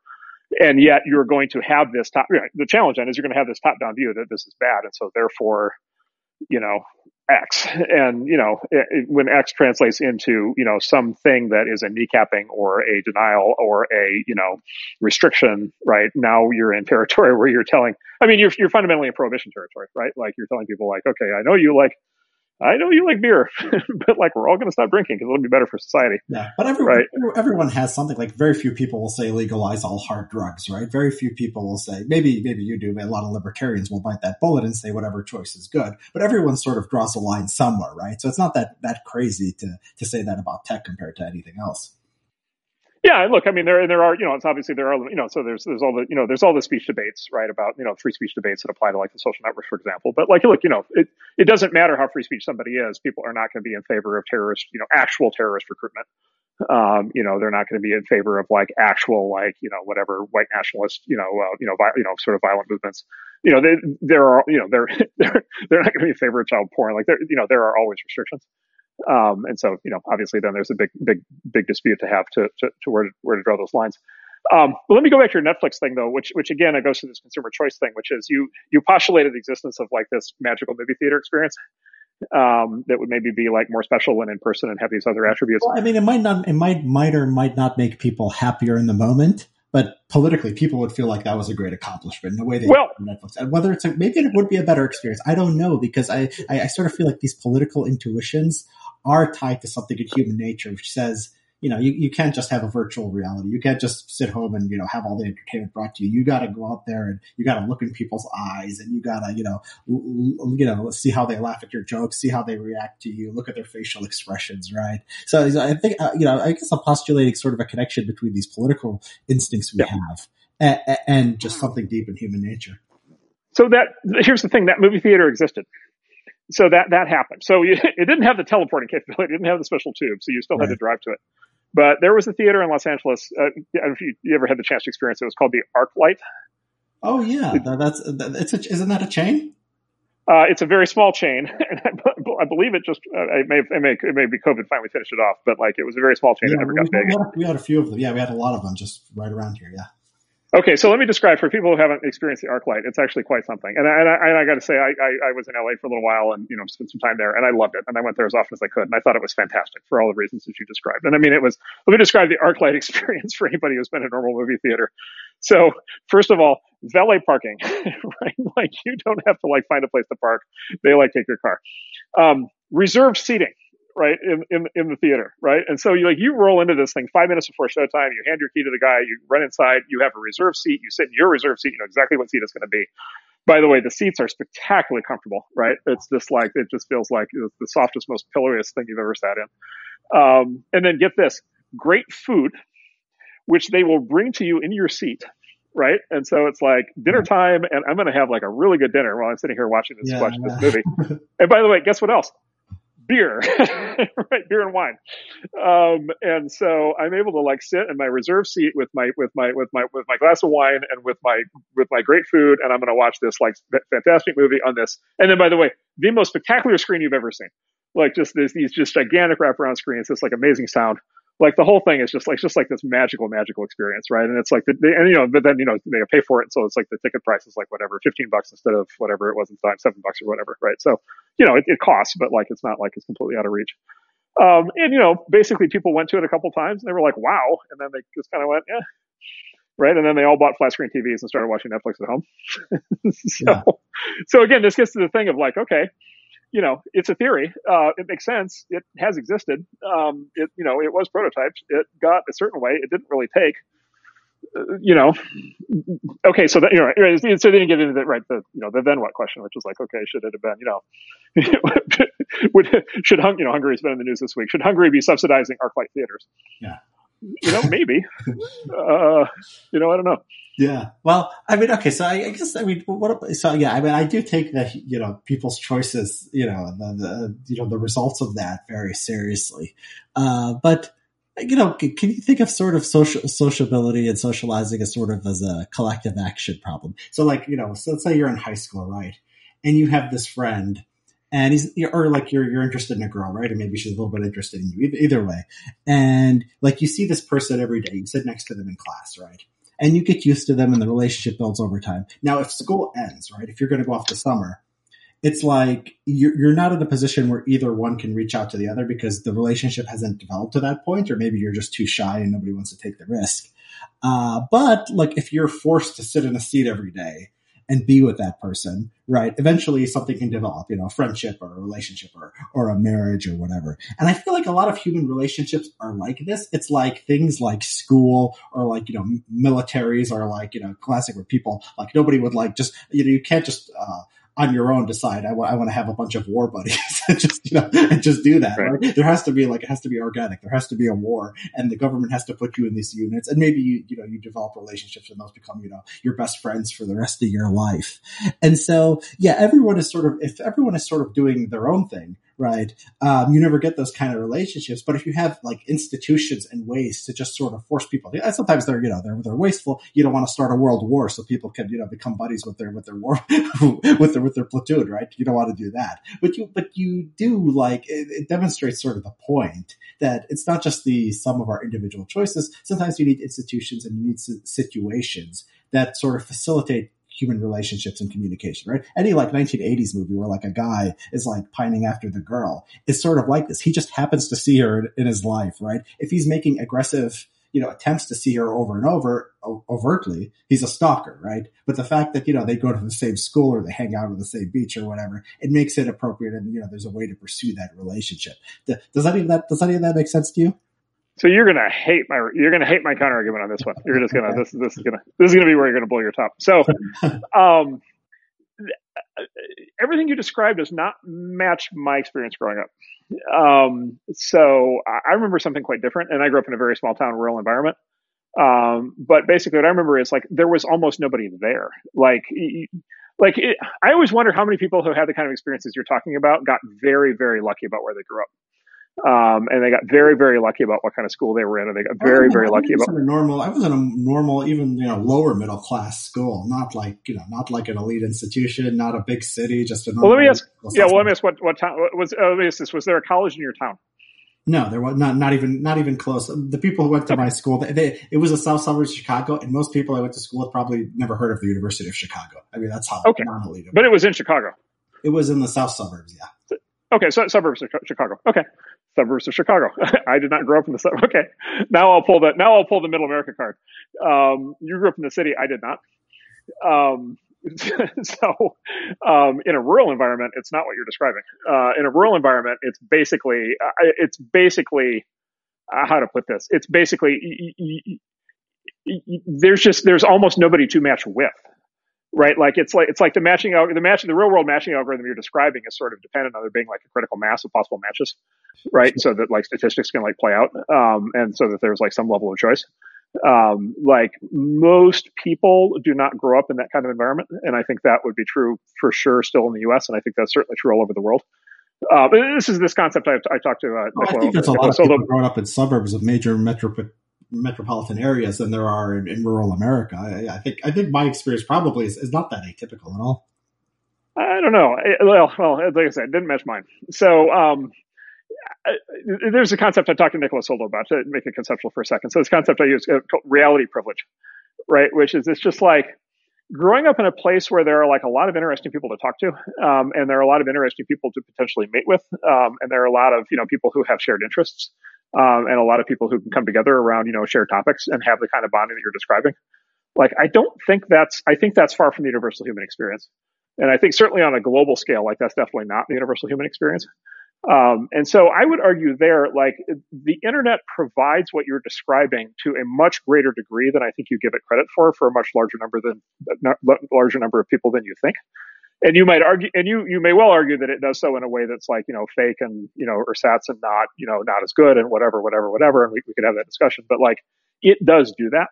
and yet you're going to have this top. You know, the challenge then is you're going to have this top down view that this is bad, and so therefore, you know, X. And, you know, it, when X translates into, you know, something that is a kneecapping or a denial or a, you know, restriction, right? Now you're in territory where you're telling, I mean, you're, you're fundamentally in prohibition territory, right? Like you're telling people like, okay, I know you like I know you like beer, but like we're all going to stop drinking because it'll be better for society. Yeah, but everyone, right? everyone has something. Like very few people will say legalize all hard drugs, right? Very few people will say maybe maybe you do. But a lot of libertarians will bite that bullet and say whatever choice is good. But everyone sort of draws a line somewhere, right? So it's not that that crazy to to say that about tech compared to anything else. Yeah, look, I mean, there and there are, you know, it's obviously there are, you know, so there's there's all the, you know, there's all the speech debates, right, about you know free speech debates that apply to like the social networks, for example. But like, look, you know, it it doesn't matter how free speech somebody is, people are not going to be in favor of terrorist, you know, actual terrorist recruitment. Um, you know, they're not going to be in favor of like actual, like, you know, whatever white nationalist, you know, uh, you know, vi- you know, sort of violent movements. You know, they, there are, you know, they're they're they're not going to be in favor of child porn. Like, there, you know, there are always restrictions. Um, and so, you know, obviously then there's a big, big, big dispute to have to, to, to where, to, where to draw those lines. Um, but let me go back to your Netflix thing though, which, which again, it goes to this consumer choice thing, which is you, you postulated the existence of like this magical movie theater experience. Um, that would maybe be like more special when in person and have these other attributes. Well, I mean, it might not, it might, might or might not make people happier in the moment, but politically, people would feel like that was a great accomplishment in the way they well, Netflix. And whether it's a, maybe it would be a better experience, I don't know because I, I, I sort of feel like these political intuitions are tied to something in human nature, which says, you know, you, you can't just have a virtual reality. You can't just sit home and, you know, have all the entertainment brought to you. You got to go out there and you got to look in people's eyes and you got to, you know, l- you know, see how they laugh at your jokes, see how they react to you, look at their facial expressions, right? So I think, uh, you know, I guess I'm postulating sort of a connection between these political instincts we yeah. have and, and just something deep in human nature. So that, here's the thing, that movie theater existed so that that happened. So you, it didn't have the teleporting capability. It didn't have the special tube, so you still right. had to drive to it. But there was a theater in Los Angeles. Uh, if you, you, ever had the chance to experience it, it was called the ArcLight. Oh yeah, it, that's it's a, isn't that a chain? Uh, it's a very small chain, and I, I believe it just uh, it may, it may it may be COVID finally finished it off, but like it was a very small chain. Yeah, that never got big. We had, we had a few of them. Yeah, we had a lot of them just right around here. Yeah. Okay, so let me describe for people who haven't experienced the ArcLight. It's actually quite something. And I, and I, I got to say, I, I, I, was in LA for a little while and you know spent some time there, and I loved it. And I went there as often as I could, and I thought it was fantastic for all the reasons that you described. And I mean, it was. Let me describe the ArcLight experience for anybody who's been in a normal movie theater. So first of all, valet parking, right? Like you don't have to like find a place to park. They like take your car. Um, reserved seating right in, in in the theater right and so you like you roll into this thing five minutes before showtime you hand your key to the guy you run inside you have a reserved seat you sit in your reserved seat you know exactly what seat it's going to be by the way the seats are spectacularly comfortable right it's just like it just feels like the softest most pillowiest thing you've ever sat in um, and then get this great food which they will bring to you in your seat right? And so it's like dinner time, and I'm going to have like a really good dinner while I'm sitting here watching this, yeah, watching this movie. and by the way, guess what else? Beer, right? Beer and wine. Um, and so I'm able to like sit in my reserve seat with my with my with my with my glass of wine and with my with my great food, and I'm going to watch this like fantastic movie on this. And then, by the way, the most spectacular screen you've ever seen. Like just this, these just gigantic wraparound screens, this like amazing sound like the whole thing is just like just like this magical magical experience right? And it's like the, and you know but then you know they pay for it so it's like the ticket price is like whatever 15 bucks instead of whatever it was in time seven bucks or whatever right? So you know it, it costs but like it's not like it's completely out of reach. Um, and you know basically people went to it a couple times and they were like wow. And then they just kind of went yeah right? And then they all bought flat screen tvs and started watching netflix at home. So yeah. so again this gets to the thing of like okay you know, it's a theory. Uh, it makes sense. It has existed. Um, it, you know, it was prototyped. It got a certain way. It didn't really take. Uh, you know, okay, so that you know, so they didn't get into the right the you know the then what question, which was like, okay, should it have been you know, would, should Hung, you know Hungary's been in the news this week? Should Hungary be subsidizing ArcLight theaters? Yeah, you know, maybe. uh, you know, I don't know. Yeah. Well, I mean, okay. So I, I, guess I mean, what? So yeah, I mean, I do take the you know people's choices, you know, the, the you know the results of that very seriously. Uh, but you know, can, you think of sort of social sociability and socializing as sort of as a collective action problem? So like you know, so let's say you're in high school, right, and you have this friend. And he's, or like you're, you're interested in a girl, right? And maybe she's a little bit interested in you, either, either way. And like you see this person every day, you sit next to them in class, right? and you get used to them and the relationship builds over time. Now, if school ends, right, if you're going to go off to summer it's like you're, you're not in a position where either one can reach out to the other because the relationship hasn't developed to that point, or maybe you're just too shy and nobody wants to take the risk. Uh, but like if you're forced to sit in a seat every day and be with that person, right? Eventually something can develop, you know, a friendship or a relationship or, or a marriage or whatever. And I feel like a lot of human relationships are like this. It's like things like school or like, you know, militaries are like, you know, classic where people like nobody would like just, you know, you can't just, uh, on your own decide I want to have a bunch of war buddies and just you know and just do that. Right. Right? There has to be like it has to be organic. There has to be a war, and the government has to put you in these units, and maybe you you know you develop relationships, and those become you know your best friends for the rest of your life. And so yeah, everyone is sort of if everyone is sort of doing their own thing, right? Um, you never get those kind of relationships. But if you have like institutions and ways to just sort of force people, sometimes they're you know they're they're wasteful. You don't want to start a world war so people can you know become buddies with their with their war with their with their platoon, right? You don't want to do that, but you but you do like it, it demonstrates sort of the point that it's not just the sum of our individual choices. Sometimes you need institutions and you need situations that sort of facilitate human relationships and communication, right? Any like 1980s movie where like a guy is like pining after the girl is sort of like this. He just happens to see her in, his life, right? If he's making aggressive, you know, attempts to see her over and over overtly, he's a stalker, right? But the fact that, you know, they go to the same school or they hang out on the same beach or whatever, it makes it appropriate. And, you know, there's a way to pursue that relationship. Does any of that, does any of that make sense to you? So you're gonna hate my you're gonna hate my counter argument on this one. You're just gonna this this is gonna this is gonna be where you're gonna blow your top. So, um, everything you described does not match my experience growing up. Um, so I remember something quite different, and I grew up in a very small town, rural environment. Um, but basically, what I remember is like there was almost nobody there. Like, like it, I always wonder how many people who had the kind of experiences you're talking about got very, very lucky about where they grew up. Um, and they got very, very lucky about what kind of school they were in, and they got very, very lucky about. A normal, I was in a normal, even you know, lower middle class school, not like you know, not like an elite institution, not a big city, just a. Well, let me ask. Yeah, well, let me ask what what town was. Uh, let me ask this: Was there a college in your town? No, there was not. Not even. Not even close. The people who went to my school, they, they, it was a south suburbs of Chicago, and most people I went to school with probably never heard of the University of Chicago. I mean, that's how okay. non-elite. But it was in Chicago. It was in the south suburbs. Yeah. Okay, so suburbs of Chicago. Okay, suburbs of Chicago. I did not grow up in the suburbs. Okay, now I'll pull the now I'll pull the Middle America card. Um, you grew up in the city. I did not. Um, so, um, in a rural environment, it's not what you're describing. Uh, in a rural environment, it's basically it's basically uh, how to put this. It's basically y- y- y- there's just there's almost nobody to match with right? Like it's like it's like the matching the matching the real world matching algorithm you're describing is sort of dependent on there being like a critical mass of possible matches, right? So that like statistics can like play out, um, and so that there's like some level of choice. Um, like most people do not grow up in that kind of environment, and I think that would be true for sure still in the U.S. and I think that's certainly true all over the world. Uh, this is this concept I, I talked to. Uh, well, I think that's a lot of people growing up in suburbs of major metro metropolitan areas than there are in, in rural America. I, I, think I think my experience probably is, is, not that atypical at all. I don't know. Well, well, like I said, didn't match mine. So um, there's a concept I talked to Niccolo Soldo about to make it conceptual for a second. So this concept I use uh, called reality privilege, right? Which is it's just like growing up in a place where there are like a lot of interesting people to talk to, um, and there are a lot of interesting people to potentially mate with, um, and there are a lot of you know people who have shared interests um, and a lot of people who can come together around you know shared topics and have the kind of bonding that you're describing. Like I don't think that's I think that's far from the universal human experience, and I think certainly on a global scale, like that's definitely not the universal human experience. Um, and so I would argue there, like the internet provides what you're describing to a much greater degree than I think you give it credit for, for a much larger number than larger number of people than you think and you might argue, and you you may well argue that it does so in a way that's like you know fake and you know or ersatz and not you know not as good and whatever whatever whatever, and we, we could have that discussion. But like it does do that.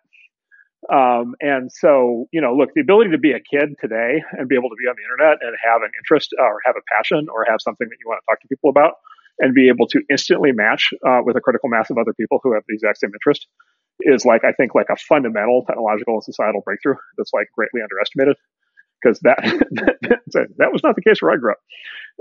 Um, and so, you know, look, the ability to be a kid today and be able to be on the internet and have an interest or have a passion or have something that you want to talk to people about and be able to instantly match uh, with a critical mass of other people who have the exact same interest is like, I think, like a fundamental technological and societal breakthrough that's like greatly underestimated because that, that, was not the case where I grew up.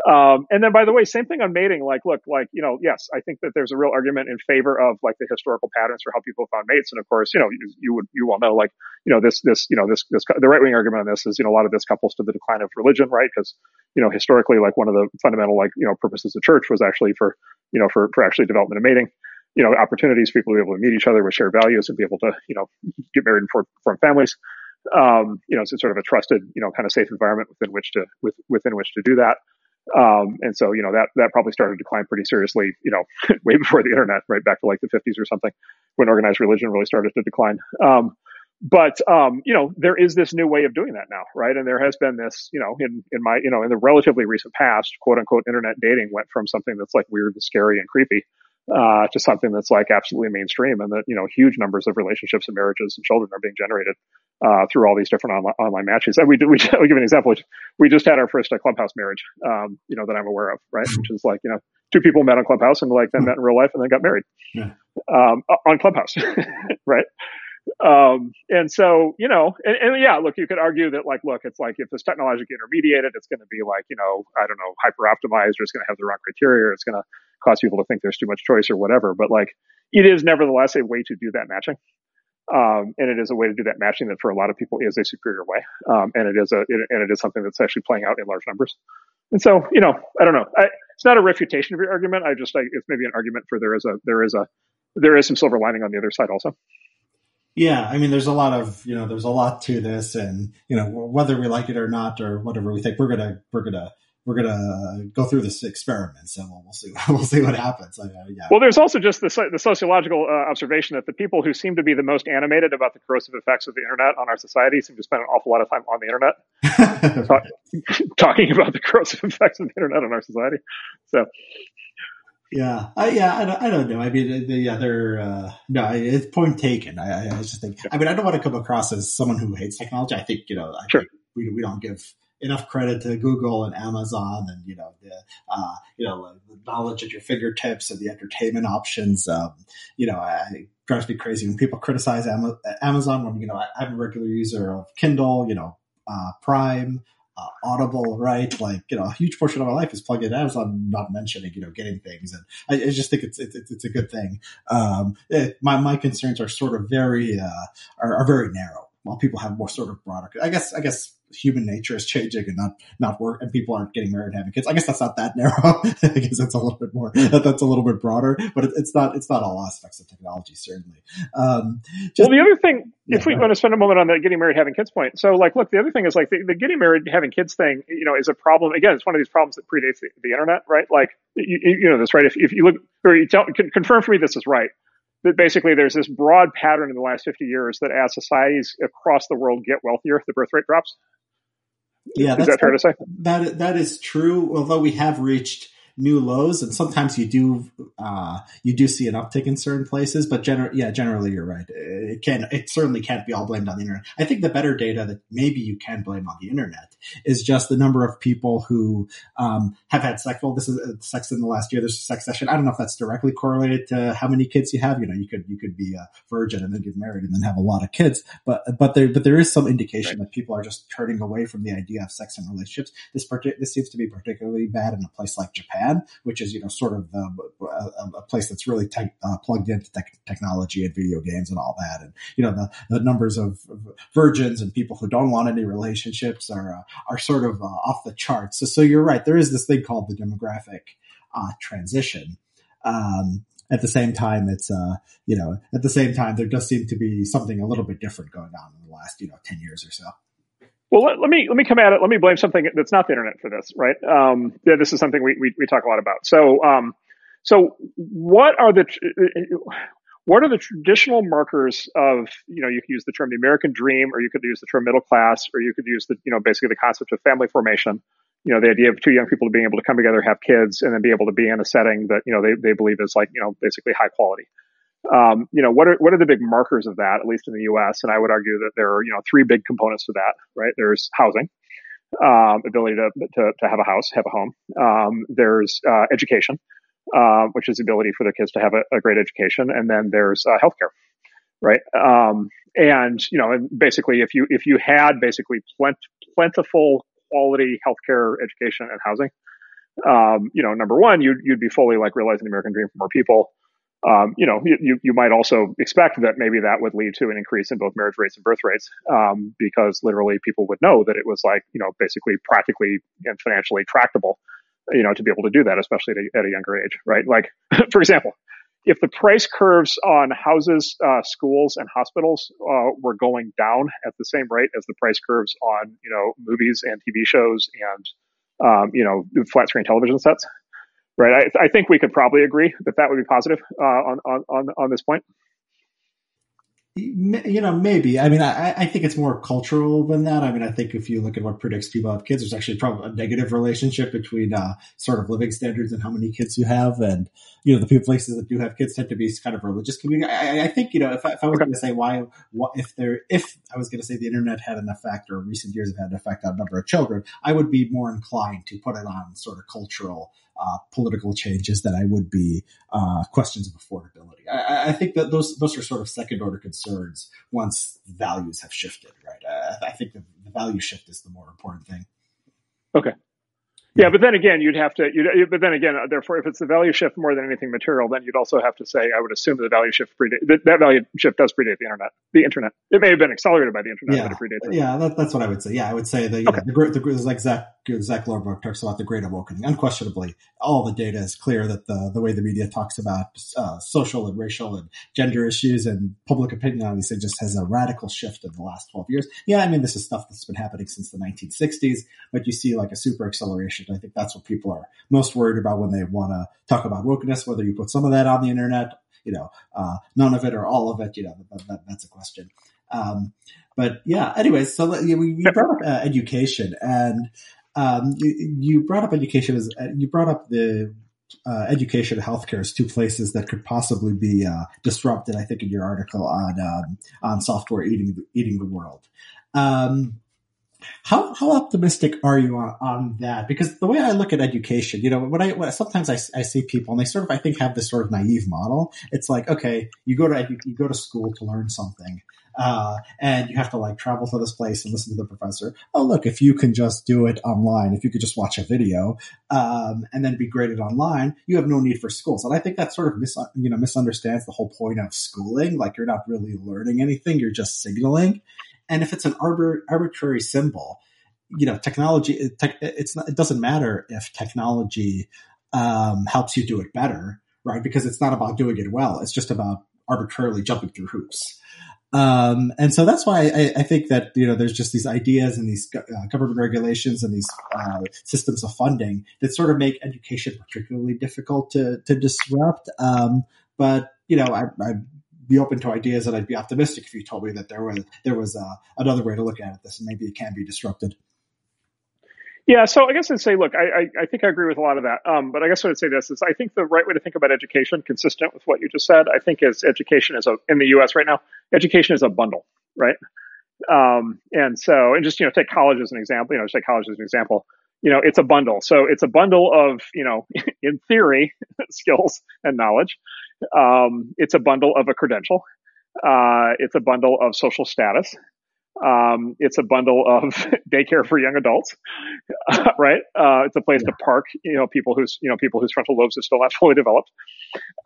Um, and then, by the way, same thing on mating. Like, look, like you know, yes, I think that there's a real argument in favor of like the historical patterns for how people found mates. And of course, you know, you, you would you all know, like, you know, this this you know this this the right wing argument on this is you know a lot of this couples to the decline of religion, right? Because you know historically, like one of the fundamental like you know purposes of church was actually for you know for for actually development of mating. You know, opportunities for people to be able to meet each other with shared values and be able to you know get married and form families. Um, you know, it's sort of a trusted, you know, kind of safe environment within which to with, within which to do that. Um, and so, you know, that, that probably started to decline pretty seriously, you know, way before the internet, right back to like the 50s or something, when organized religion really started to decline. Um, but um, you know, there is this new way of doing that now, right? And there has been this, you know, in in my, you know, in the relatively recent past, quote unquote, internet dating went from something that's like weird and scary and creepy uh, to something that's like absolutely mainstream, and that you know huge numbers of relationships and marriages and children are being generated uh, through all these different online, online matches. And we do, we I'll give an example. We just had our first uh, clubhouse marriage, um, you know, that I'm aware of, right? Which is like you know two people met on Clubhouse and like then met in real life and then got married yeah. um, on Clubhouse, right? Um, and so, you know, and, and, yeah, look, you could argue that like, look, it's like if it's technologically intermediated, it's going to be like, you know, I don't know, hyper optimized or it's going to have the wrong criteria or it's going to cause people to think there's too much choice or whatever. But like, it is nevertheless a way to do that matching. Um, and it is a way to do that matching that for a lot of people is a superior way. Um, and it is a, it, and it is something that's actually playing out in large numbers. And so, you know, I don't know. I, it's not a refutation of your argument. I just, I, it's maybe an argument for there is a, there is a, there is some silver lining on the other side also. Yeah, I mean, there's a lot of you know, there's a lot to this, and you know, whether we like it or not, or whatever we think, we're gonna we're gonna we're gonna go through this experiment, so we'll, we'll see we'll see what happens. Uh, yeah. Well, there's also just the, the sociological uh, observation that the people who seem to be the most animated about the corrosive effects of the internet on our society seem to spend an awful lot of time on the internet, talk, talking about the corrosive effects of the internet on our society. So, yeah, I, yeah, I don't, I don't know. I mean, the other, uh, no, it's point taken. I, I just think, I mean, I don't want to come across as someone who hates technology. I think, you know, I sure. think we, we don't give enough credit to Google and Amazon and, you know, the, uh, you know, the knowledge at your fingertips and the entertainment options. Um, you know, I, drives me crazy when people criticize Amazon when, you know, I, I'm a regular user of Kindle, you know, uh, Prime, uh, Audible, right? Like, you know, a huge portion of my life is plugged in Amazon, not mentioning, you know, getting things. And I, I just think it's, it's, it's, a good thing. Um, it, my, my concerns are sort of very, uh, are, are very narrow while people have more sort of broader, I guess, I guess human nature is changing and not not work and people aren't getting married and having kids. I guess that's not that narrow. I guess that's a little bit more that, that's a little bit broader, but it, it's not it's not all aspects of technology certainly. Um, just, well, the other thing, if we want to spend a moment on the getting married having kids point, so like, look, the other thing is like the, the getting married having kids thing, you know, is a problem. Again, it's one of these problems that predates the, the internet, right? Like you, you, know this, right? If if you look or you tell, confirm for me this is right that basically there's this broad pattern in the last 50 years that as societies across the world get wealthier, the birth rate drops. Yeah, is that fair to say? That that is true. Although we have reached new lows, and sometimes you do uh, you do see an uptick in certain places. But gener- yeah, generally you're right. It can it certainly can't be all blamed on the internet. I think the better data that maybe you can blame on the internet is just the number of people who um, have had sex. Well, this is uh, sex in the last year. There's a sex session. I don't know if that's directly correlated to how many kids you have. You know, you could you could be a virgin and then get married and then have a lot of kids. But but there but there is some indication right. that people are just turning away from the idea of sex and relationships. This part- this seems to be particularly bad in a place like Japan which is you know sort of the, a, a, place that's really te- uh, plugged into tech- technology and video games and all that. And you know the, the numbers of, of virgins and people who don't want any relationships are uh, are sort of uh, off the charts. So so you're right. There is this thing called the demographic uh, transition. Um, at the same time, it's uh, you know, at the same time, there does seem to be something a little bit different going on in the last, you know, ten years or so. Well, let, let, me let me come at it. Let me blame something that's not the internet for this, right? Um, yeah, this is something we, we, we talk a lot about. So, um, so what are the what are the traditional markers of you know you could use the term the American dream, or you could use the term middle class, or you could use the you know basically the concept of family formation. You know, the idea of two young people being able to come together, have kids, and then be able to be in a setting that you know they they believe is like you know basically high quality. Um, you know, what are what are the big markers of that, at least in the U.S.? And I would argue that there are you know three big components to that. Right? There's housing, um, ability to, to to have a house, have a home. Um, there's uh, education, uh, which is the ability for the kids to have a, a great education, and then there's uh, healthcare. Right? Um, and you know, and basically, if you if you had basically plent, plentiful quality healthcare, education, and housing, um, you know, number one, you'd, you'd be fully like realizing the American dream for more people. Um, you know, you, you might also expect that maybe that would lead to an increase in both marriage rates and birth rates, um, because literally people would know that it was like, you know, basically practically and financially tractable, you know, to be able to do that, especially at a, at a younger age, right? Like, for example, if the price curves on houses, uh, schools, and hospitals uh, were going down at the same rate as the price curves on, you know, movies and TV shows and um, you know, flat screen television sets, right? I, I, think we could probably agree that that would be positive uh, on, on, on this point. You know, maybe. I mean, I, I think it's more cultural than that. I mean, I think if you look at what predicts people have kids, there's actually probably a negative relationship between uh, sort of living standards and how many kids you have. And, you know, the few places that do have kids tend to be kind of religious community. I, I think, you know, if I, if I was okay. going to say why, what, if there, if I was going to say the internet had an effect or recent years have had an effect on a number of children, I would be more inclined to put it on sort of cultural uh, political changes than I would be uh, questions of affordability. I, I, think that those those are sort of second order concerns once values have shifted, right? Uh, I think the, the value shift is the more important thing. Okay. Yeah, but then again, you'd have to. You'd, but then again, uh, therefore, if it's the value shift more than anything material, then you'd also have to say, I would assume that the value shift predate that, that value shift does predate the internet. The internet. It may have been accelerated by the internet, yeah. but it predates. It. Yeah, that, that's what I would say. Yeah, I would say that okay. know, the, the, like Zach Zach Goldberg talks about the Great Awokening. Unquestionably, all the data is clear that the the way the media talks about uh, social and racial and gender issues and public opinion on these things just has a radical shift in the last twelve years. Yeah, I mean this is stuff that's been happening since the 1960s, but you see like a super acceleration. I think that's what people are most worried about when they want to talk about wokeness, whether you put some of that on the internet, you know, uh, none of it or all of it, you know, that, that, that's a question. Um, but yeah, anyways, so we, we brought up uh, education and um, you, you, brought up education as uh, you brought up the uh, education and healthcare as two places that could possibly be uh, disrupted. I think in your article on um, on software eating eating the world. Um, how how optimistic are you on, on that? Because the way I look at education, you know, when I when, sometimes I, I see people and they sort of I think have this sort of naive model. It's like okay, you go to edu- you go to school to learn something, uh, and you have to like travel to this place and listen to the professor. Oh, look, if you can just do it online, if you could just watch a video um, and then be graded online, you have no need for schools. And I think that sort of mis- you know misunderstands the whole point of schooling. Like you're not really learning anything; you're just signaling. And if it's an arbitrary symbol, you know, technology, it's not, it doesn't matter if technology um, helps you do it better, right? Because it's not about doing it well. It's just about arbitrarily jumping through hoops. Um, and so that's why I, I, think that, you know, there's just these ideas and these uh, government regulations and these uh, systems of funding that sort of make education particularly difficult to, to disrupt. Um, but, you know, I, I be open to ideas and I'd be optimistic if you told me that there was there was uh, another way to look at it. This and maybe it can be disrupted. Yeah, so I guess I'd say, look, I, I, I think I agree with a lot of that. Um, but I guess what I would say this is, I think the right way to think about education, consistent with what you just said, I think is education is a in the U.S. right now. Education is a bundle, right? Um, and so, and just you know, take college as an example. You know, just take college as an example. You know, it's a bundle. So it's a bundle of you know, in theory, skills and knowledge. Um, it's a bundle of a credential. Uh, it's a bundle of social status. Um, it's a bundle of daycare for young adults, right? Uh, it's a place yeah. to park, you know, people whose, you know, people whose frontal lobes are still not fully developed.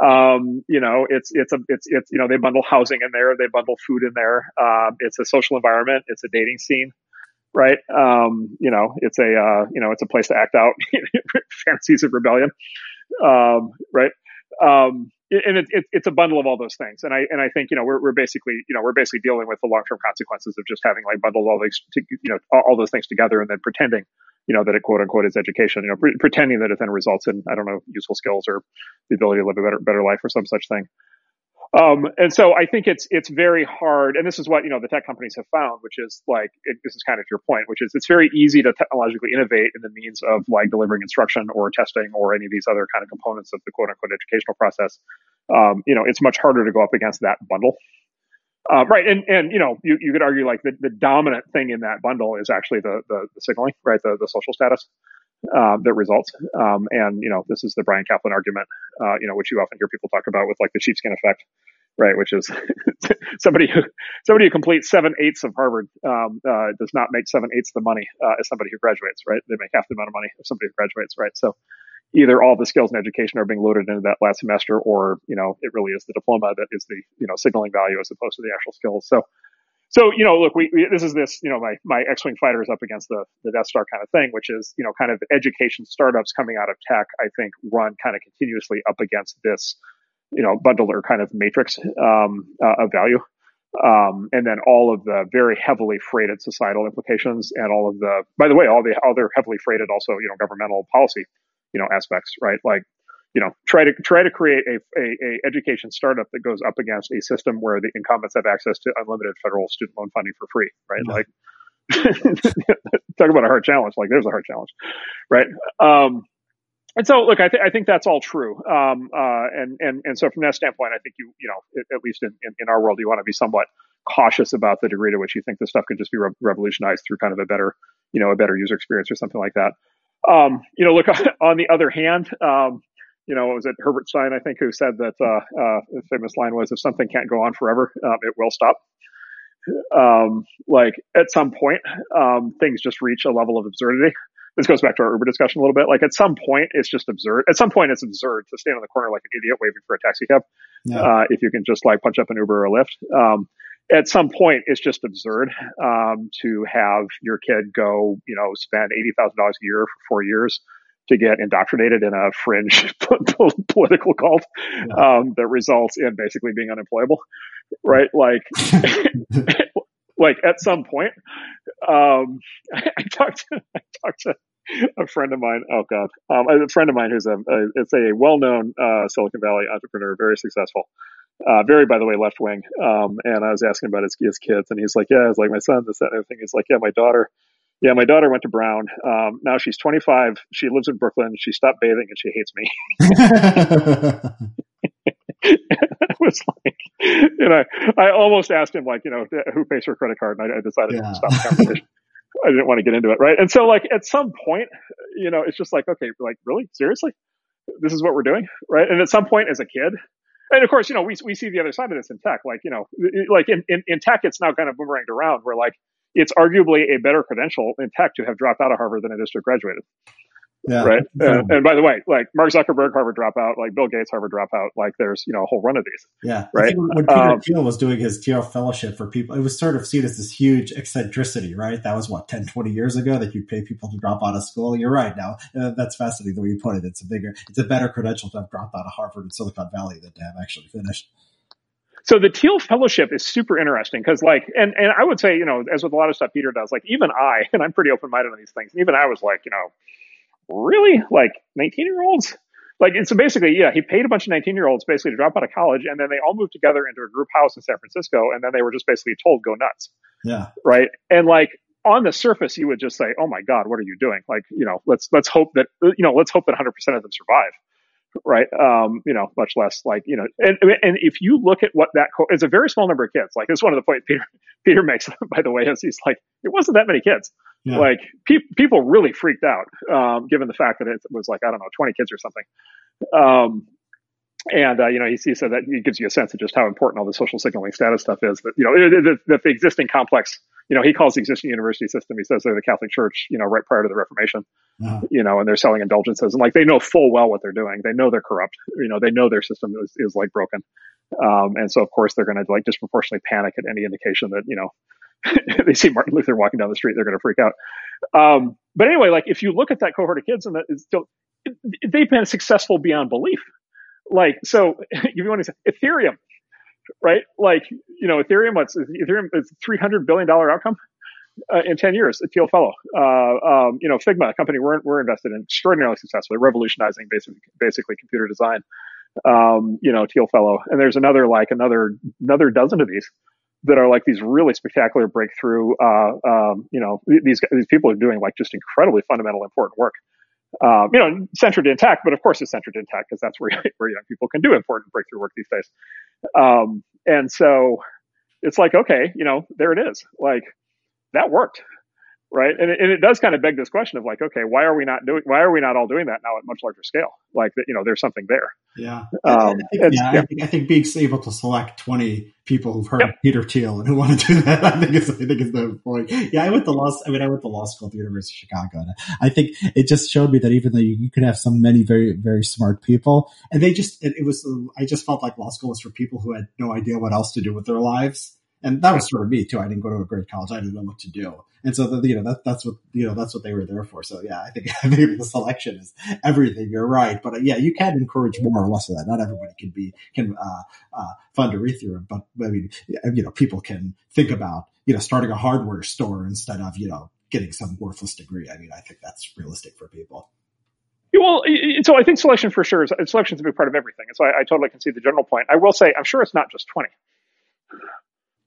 Um, you know, it's, it's a, it's, it's, you know, they bundle housing in there, they bundle food in there. Um, it's a social environment. It's a dating scene, right? Um, you know, it's a, uh, you know, it's a place to act out fantasies of rebellion. Um, right. Um, and it, it, it's a bundle of all those things. And I and I think you know we're, we're basically you know we're basically dealing with the long term consequences of just having like bundled all these you know all, all, those things together and then pretending you know that it quote unquote is education. You know pre- pretending that it then results in I don't know useful skills or the ability to live a better better life or some such thing. Um, and so I think it's it's very hard, and this is what you know the tech companies have found, which is like it, this is kind of your point, which is it's very easy to technologically innovate in the means of like delivering instruction or testing or any of these other kind of components of the quote unquote educational process. Um, you know, it's much harder to go up against that bundle. Uh, right, and and you know, you, you could argue like the, the dominant thing in that bundle is actually the the, the signaling, right, the the social status uh, that results. Um, and you know, this is the Bryan Caplan argument, uh, you know, which you often hear people talk about with like the sheepskin effect, right? Which is somebody who somebody who completes seven eighths of Harvard um, uh, does not make seven eighths the money uh, as somebody who graduates, right? They make half the amount of money as somebody who graduates, right? So, either all the skills and education are being loaded into that last semester, or you know, it really is the diploma that is the you know signaling value as opposed to the actual skills. So, so you know, look, we, we this is this you know my my X-wing fighter is up against the the Death Star kind of thing, which is you know kind of education startups coming out of tech. I think run kind of continuously up against this you know bundle or kind of matrix um, uh, of value. Um, and then all of the very heavily freighted societal implications and all of the, by the way, all the other heavily freighted also, you know, governmental policy, you know, aspects, right? Like, you know, try to try to create a, a, a education startup that goes up against a system where the incumbents have access to unlimited federal student loan funding for free, right? Like, talk about a hard challenge. Like, there's a hard challenge, right? Um, and so, look, I, th- I think that's all true. Um, uh, and, and, and so from that standpoint, I think you, you know, at least in, in, in, our world, you want to be somewhat cautious about the degree to which you think this stuff could just be re- revolutionized through kind of a better, you know, a better user experience or something like that. Um, you know, look, on the other hand, um, you know, was it Herbert Stein, I think, who said that, uh, uh, the famous line was, if something can't go on forever, um, it will stop. Um, like at some point, um, things just reach a level of absurdity this goes back to our Uber discussion a little bit. Like at some point, it's just absurd. At some point, it's absurd to stand on the corner like an idiot waving for a taxi cab. Yeah. Uh, if you can just like punch up an Uber or a Lyft. Um, at some point, it's just absurd um, to have your kid go, you know, spend eighty thousand dollars a year for four years to get indoctrinated in a fringe political cult yeah. um, that results in basically being unemployable, right? Like, like at some point, um, I, I talked to, I talked to a friend of mine. Oh God, um, a friend of mine who's a, a it's a well-known uh, Silicon Valley entrepreneur, very successful, uh, very by the way left wing. Um, and I was asking about his, his kids, and he's like, yeah, it's like my son, this that and everything. He's like, yeah, my daughter. Yeah, my daughter went to Brown. Um, now she's 25. She lives in Brooklyn. She stopped bathing and she hates me. I was like, you know, I almost asked him like, you know, who pays for a credit card, and I, I decided yeah. to stop the conversation. I didn't want to get into it, right? And so, like, at some point, you know, it's just like, okay, like, really, seriously, this is what we're doing, right? And at some point, as a kid, and of course, you know, we we see the other side of this in tech, like, you know, like in in, in tech, it's now kind of boomeranged around, where like it's arguably a better credential in tech to have dropped out of Harvard than it is to have graduated. Yeah. Right. And, and, by the way, like Mark Zuckerberg, Harvard dropout, like Bill Gates, Harvard dropout, like there's, you know, a whole run of these. Yeah. Right. When Peter um, Thiel was doing his Thiel fellowship for people, it was sort of seen as this huge eccentricity, right? That was what, 10, 20 years ago that you'd pay people to drop out of school. You're right now. Uh, that's fascinating the way you put it. It's a bigger, it's a better credential to have dropped out of Harvard and Silicon Valley than to have actually finished. So the Thiel Fellowship is super interesting because, like, and and I would say, you know, as with a lot of stuff Peter does, like, even I, and I'm pretty open minded on these things, and even I was like, you know, really? Like 19 year olds? Like, and so basically, yeah, he paid a bunch of 19 year olds basically to drop out of college and then they all moved together into a group house in San Francisco and then they were just basically told, go nuts. Yeah. Right. And like, on the surface, you would just say, "Oh my God, what are you doing?" Like, you know, let's let's hope that you know, let's hope that 100 percent of them survive, right? Um, you know, much less like you know, and and if you look at what that co- it's a very small number of kids. Like, it's one of the points Peter Peter makes, by the way, is he's like, it wasn't that many kids. Yeah. Like pe- people really freaked out, um, given the fact that it was like I don't know, twenty kids or something. Um, and uh, you know, he, he, said that it gives you a sense of just how important all the social signaling status stuff is. That you know, that the, the, existing complex, you know, he calls the existing university system. He says they're the Catholic Church, you know, right prior to the Reformation, uh-huh. you know, and they're selling indulgences, and like they know full well what they're doing. They know they're corrupt. You know, they know their system is, is like broken. Um, and so of course they're going to like disproportionately panic at any indication that you know they see Martin Luther walking down the street, they're going to freak out. Um, but anyway, like if you look at that cohort of kids, and it's still they've been successful beyond belief. Like so, if you want to say Ethereum, right? Like you know, Ethereum, what's Ethereum? Three hundred billion dollar outcome. Uh, in 10 years, a Thiel Fellow. Uh, um, you know, Figma, a company we're, we're invested in, extraordinarily successfully, revolutionizing basically, basically computer design. Um, you know, Thiel Fellow. And there's another, like another, another dozen of these that are like these really spectacular breakthrough. Uh, um, you know, these these people are doing like just incredibly fundamental, important work. Um, you know, centered in tech, but of course it's centered in tech because that's where where young people can do important breakthrough work these days. Um, and so it's like, okay, you know, there it is. Like that worked. Right? And it, and it does kind of beg this question of like, okay, why are we not doing? Why are we not all doing that now at much larger scale? Like that, you know, there's something there. Yeah, um, I think, yeah, yeah. I, think, I think being able to select 20 people who've heard yep. Peter Thiel and who want to do that, I think is I think is the point. Yeah, I went to law. I mean, I went to law school at the University of Chicago, and I think it just showed me that even though you, you could have some many very very smart people, and they just it, it was I just felt like law school was for people who had no idea what else to do with their lives and that was sort of me too. I didn't go to a great college. I didn't know what to do. And so, the, you know, that, that's what, you know, that's what they were there for. So yeah, I think the selection is everything. You're right. But uh, yeah, you can encourage more or less of that. Not everybody can be, can, uh, uh, fund Ethereum, but I mean, you know, people can think about, you know, starting a hardware store instead of, you know, getting some worthless degree. I mean, I think that's realistic for people. Well, so I think selection for sure is selection is a big part of everything. And so I, I totally can see the general point. I will say, I'm sure it's not just 20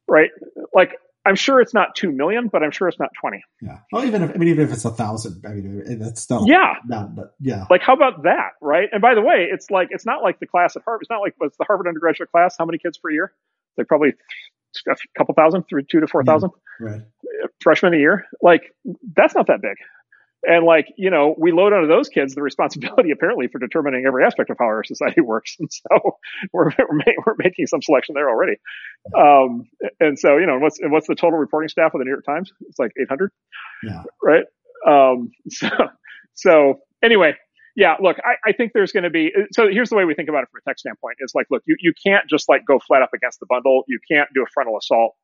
right? Like I'm sure it's not two million, but I'm sure it's not twenty. Yeah. Well, even if I mean, even if it's a thousand, I mean, uh, that's still yeah. Not, but yeah. Like, how about that, right? And by the way, it's like it's not like the class at Harvard. It's not like what's the Harvard undergraduate class? How many kids per year? Like probably a couple thousand, through two to four thousand. Yeah, right. Uh, Freshmen a year. Like that's not that big. And like, you know, we load onto those kids the responsibility apparently for determining every aspect of how our society works. And so we're, we're, we're making some selection there already. Um, and so, you know, what's, and what's the total reporting staff of the New York Times? It's like 800. Yeah. Right. Um, so, so anyway, yeah, look, I, I think there's going to be, so here's the way we think about it from a tech standpoint. It's like, look, you, you can't just like go flat up against the bundle. You can't do a frontal assault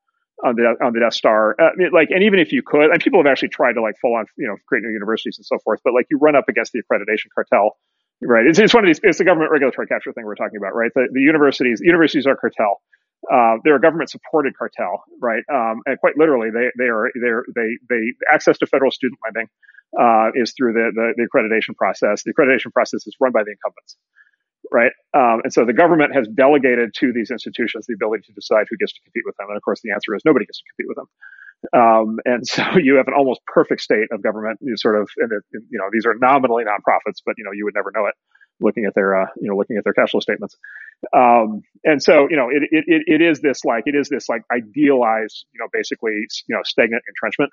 on the on the Death Star. Uh, like, and even if you could, and people have actually tried to like full on, you know, create new universities and so forth. But like, you run up against the accreditation cartel, right? It's, it's one of these. It's the government regulatory capture thing we're talking about, right? The, the universities, universities are cartel. Uh, they're a government supported cartel, right? Um, and quite literally, they they are they they they access to federal student lending uh, is through the, the the accreditation process. The accreditation process is run by the incumbents right? Um, and so the government has delegated to these institutions the ability to decide who gets to compete with them. And of course, the answer is nobody gets to compete with them. Um, and so you have an almost perfect state of government. You sort of, and it, you know, these are nominally nonprofits, but you know, you would never know it looking at their, uh, you know, looking at their cash flow statements. Um, and so, you know, it, it, it is this like, it is this like idealized, you know, basically, you know, stagnant entrenchment,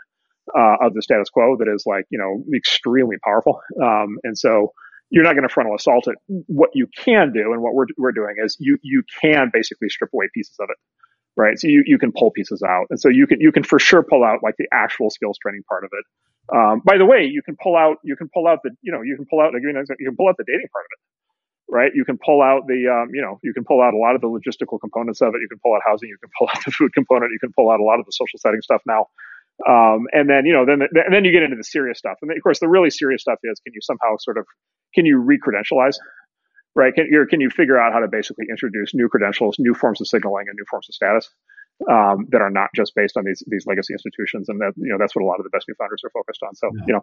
uh, of the status quo that is like, you know, extremely powerful. Um, and so, you're not going to frontal assault it. What you can do and what we're, we're doing is you, you can basically strip away pieces of it, right? So you, you can pull pieces out. And so you can, you can for sure pull out like the actual skills training part of it. Um, by the way, you can pull out, you can pull out the, you know, you can pull out, you know, you can pull out the dating part of it, right? You can pull out the, um, you know, you can pull out a lot of the logistical components of it. You can pull out housing. You can pull out the food component. You can pull out a lot of the social setting stuff now. Um, and then, you know, then, and then you get into the serious stuff. And then, of course, the really serious stuff is, can you somehow sort of can you re-credentialize? Right? Can, you can you figure out how to basically introduce new credentials, new forms of signaling, and new forms of status um, that are not just based on these these legacy institutions? And that you know that's what a lot of the best new founders are focused on. So yeah. you know,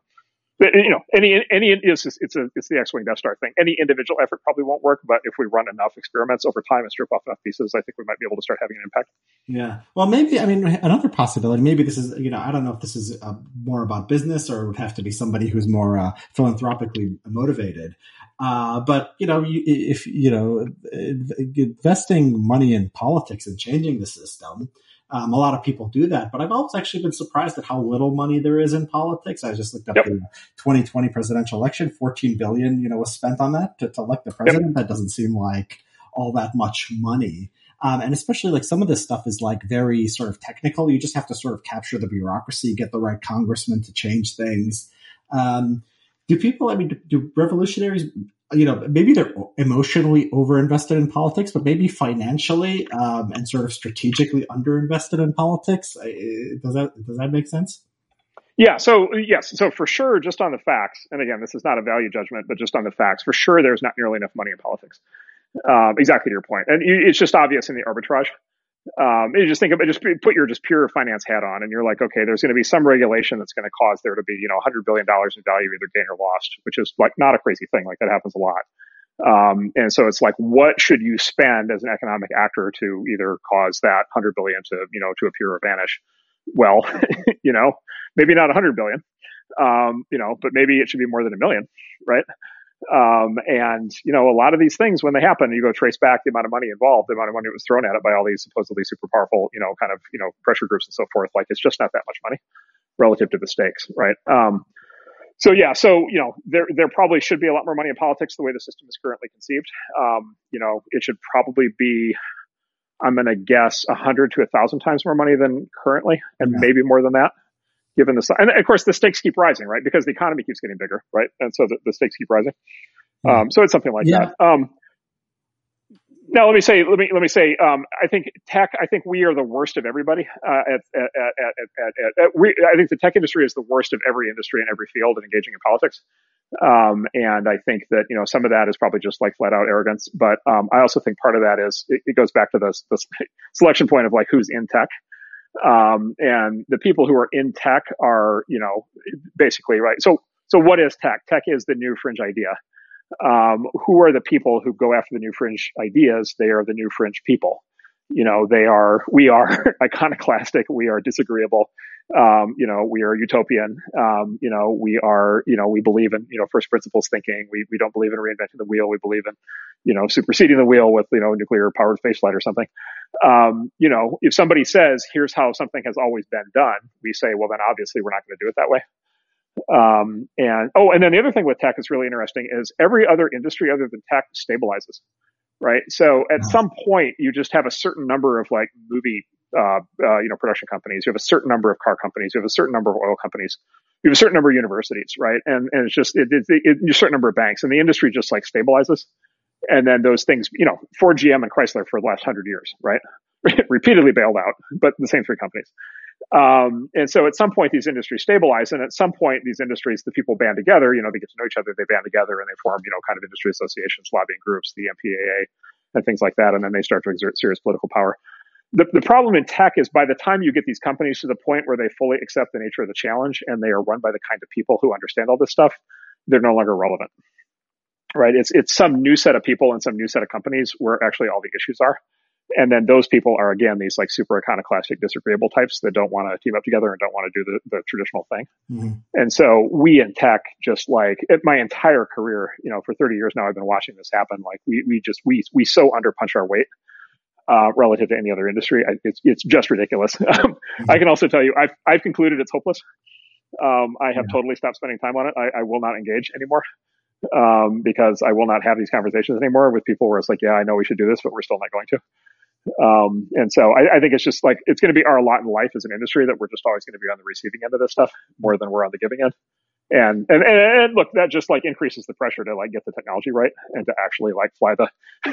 you know, any any it's it's a it's the X-wing Death Star thing. Any individual effort probably won't work, but if we run enough experiments over time and strip off enough pieces, I think we might be able to start having an impact. Yeah. Well, maybe I mean another possibility. Maybe this is you know I don't know if this is uh, more about business or it would have to be somebody who's more uh, philanthropically motivated. Uh, but you know, if you know, investing money in politics and changing the system um, a lot of people do that, but I've always actually been surprised at how little money there is in politics. I just looked up yep. the 2020 presidential election, 14 billion, you know, was spent on that to, to elect the president. Yep. That doesn't seem like all that much money. Um, and especially like some of this stuff is like very sort of technical. You just have to sort of capture the bureaucracy, get the right congressman to change things. Um, do people, I mean, do, do revolutionaries you know, maybe they're emotionally overinvested in politics, but maybe financially um, and sort of strategically underinvested in politics. Does that does that make sense? Yeah. So yes. So for sure, just on the facts, and again, this is not a value judgment, but just on the facts, for sure, there's not nearly enough money in politics. Um, exactly to your point, and it's just obvious in the arbitrage um, you just think about just put your just pure finance hat on, and you're like, okay, there's going to be some regulation that's going to cause there to be, you know, 100 billion dollars in value either gained or lost, which is like not a crazy thing. Like that happens a lot. Um, and so it's like, what should you spend as an economic actor to either cause that 100 billion to, you know, to appear or vanish? Well, you know, maybe not 100 billion, um, you know, but maybe it should be more than a million, right? Um, and you know, a lot of these things when they happen, you go trace back the amount of money involved, the amount of money that was thrown at it by all these supposedly super powerful, you know, kind of you know pressure groups and so forth. Like it's just not that much money. relative to the stakes, right? Um, so yeah, so you know, there there probably should be a lot more money in politics the way the system is currently conceived. Um, you know, it should probably be, I'm going to guess, a hundred to a thousand times more money than currently, and yeah. maybe more than that, given the and of course the stakes keep rising, right? Because the economy keeps getting bigger, right? And so the, the stakes keep rising. Um, so it's something like yeah. that. Um, now let me say let me let me say um, I think tech I think we are the worst of everybody uh, at, at, at, at, we, I think the tech industry is the worst of every industry in every field in engaging in politics um, and I think that you know some of that is probably just like flat out arrogance but um, I also think part of that is it, it goes back to this this selection point of like who's in tech um, and the people who are in tech are you know basically right so so what is tech tech is the new fringe idea um, who are the people who go after the new fringe ideas? They are the new fringe people. You know, they are, we are iconoclastic. We are disagreeable. Um, you know, we are utopian. Um, you know, we are, you know, we believe in, you know, first principles thinking. We, we don't believe in reinventing the wheel. We believe in, you know, superseding the wheel with, you know, nuclear powered spaceflight or something. Um, you know, if somebody says, here's how something has always been done, we say, well, then obviously we're not going to do it that way. Um, and oh, and then the other thing with tech is really interesting is every other industry other than tech stabilizes, right? So at some point, you just have a certain number of like movie, uh, uh, you know, production companies. You have a certain number of car companies. You have a certain number of oil companies. You have a certain number of universities, right? And and it's just it, it, it, a certain number of banks, and the industry just like stabilizes. And then those things, you know, Ford, GM, and Chrysler for the last hundred years, right? Repeatedly bailed out, but the same three companies. Um, and so at some point these industries stabilize and at some point these industries, the people band together, you know, they get to know each other, they band together and they form, you know, kind of industry associations, lobbying groups, the MPAA and things like that. And then they start to exert serious political power. The, the problem in tech is by the time you get these companies to the point where they fully accept the nature of the challenge and they are run by the kind of people who understand all this stuff, they're no longer relevant. Right? It's it's some new set of people and some new set of companies where actually all the issues are and then those people are again these like super iconoclastic disagreeable types that don't want to team up together and don't want to do the, the traditional thing mm-hmm. and so we in tech just like my entire career you know for 30 years now i've been watching this happen like we, we just we we so underpunch our weight uh, relative to any other industry I, it's it's just ridiculous mm-hmm. i can also tell you i've i've concluded it's hopeless um, i have yeah. totally stopped spending time on it I, I will not engage anymore um, because I will not have these conversations anymore with people where it's like, yeah, I know we should do this, but we're still not going to. Um, and so I, I, think it's just like it's going to be our lot in life as an industry that we're just always going to be on the receiving end of this stuff more than we're on the giving end. And, and and look, that just like increases the pressure to like get the technology right and to actually like fly the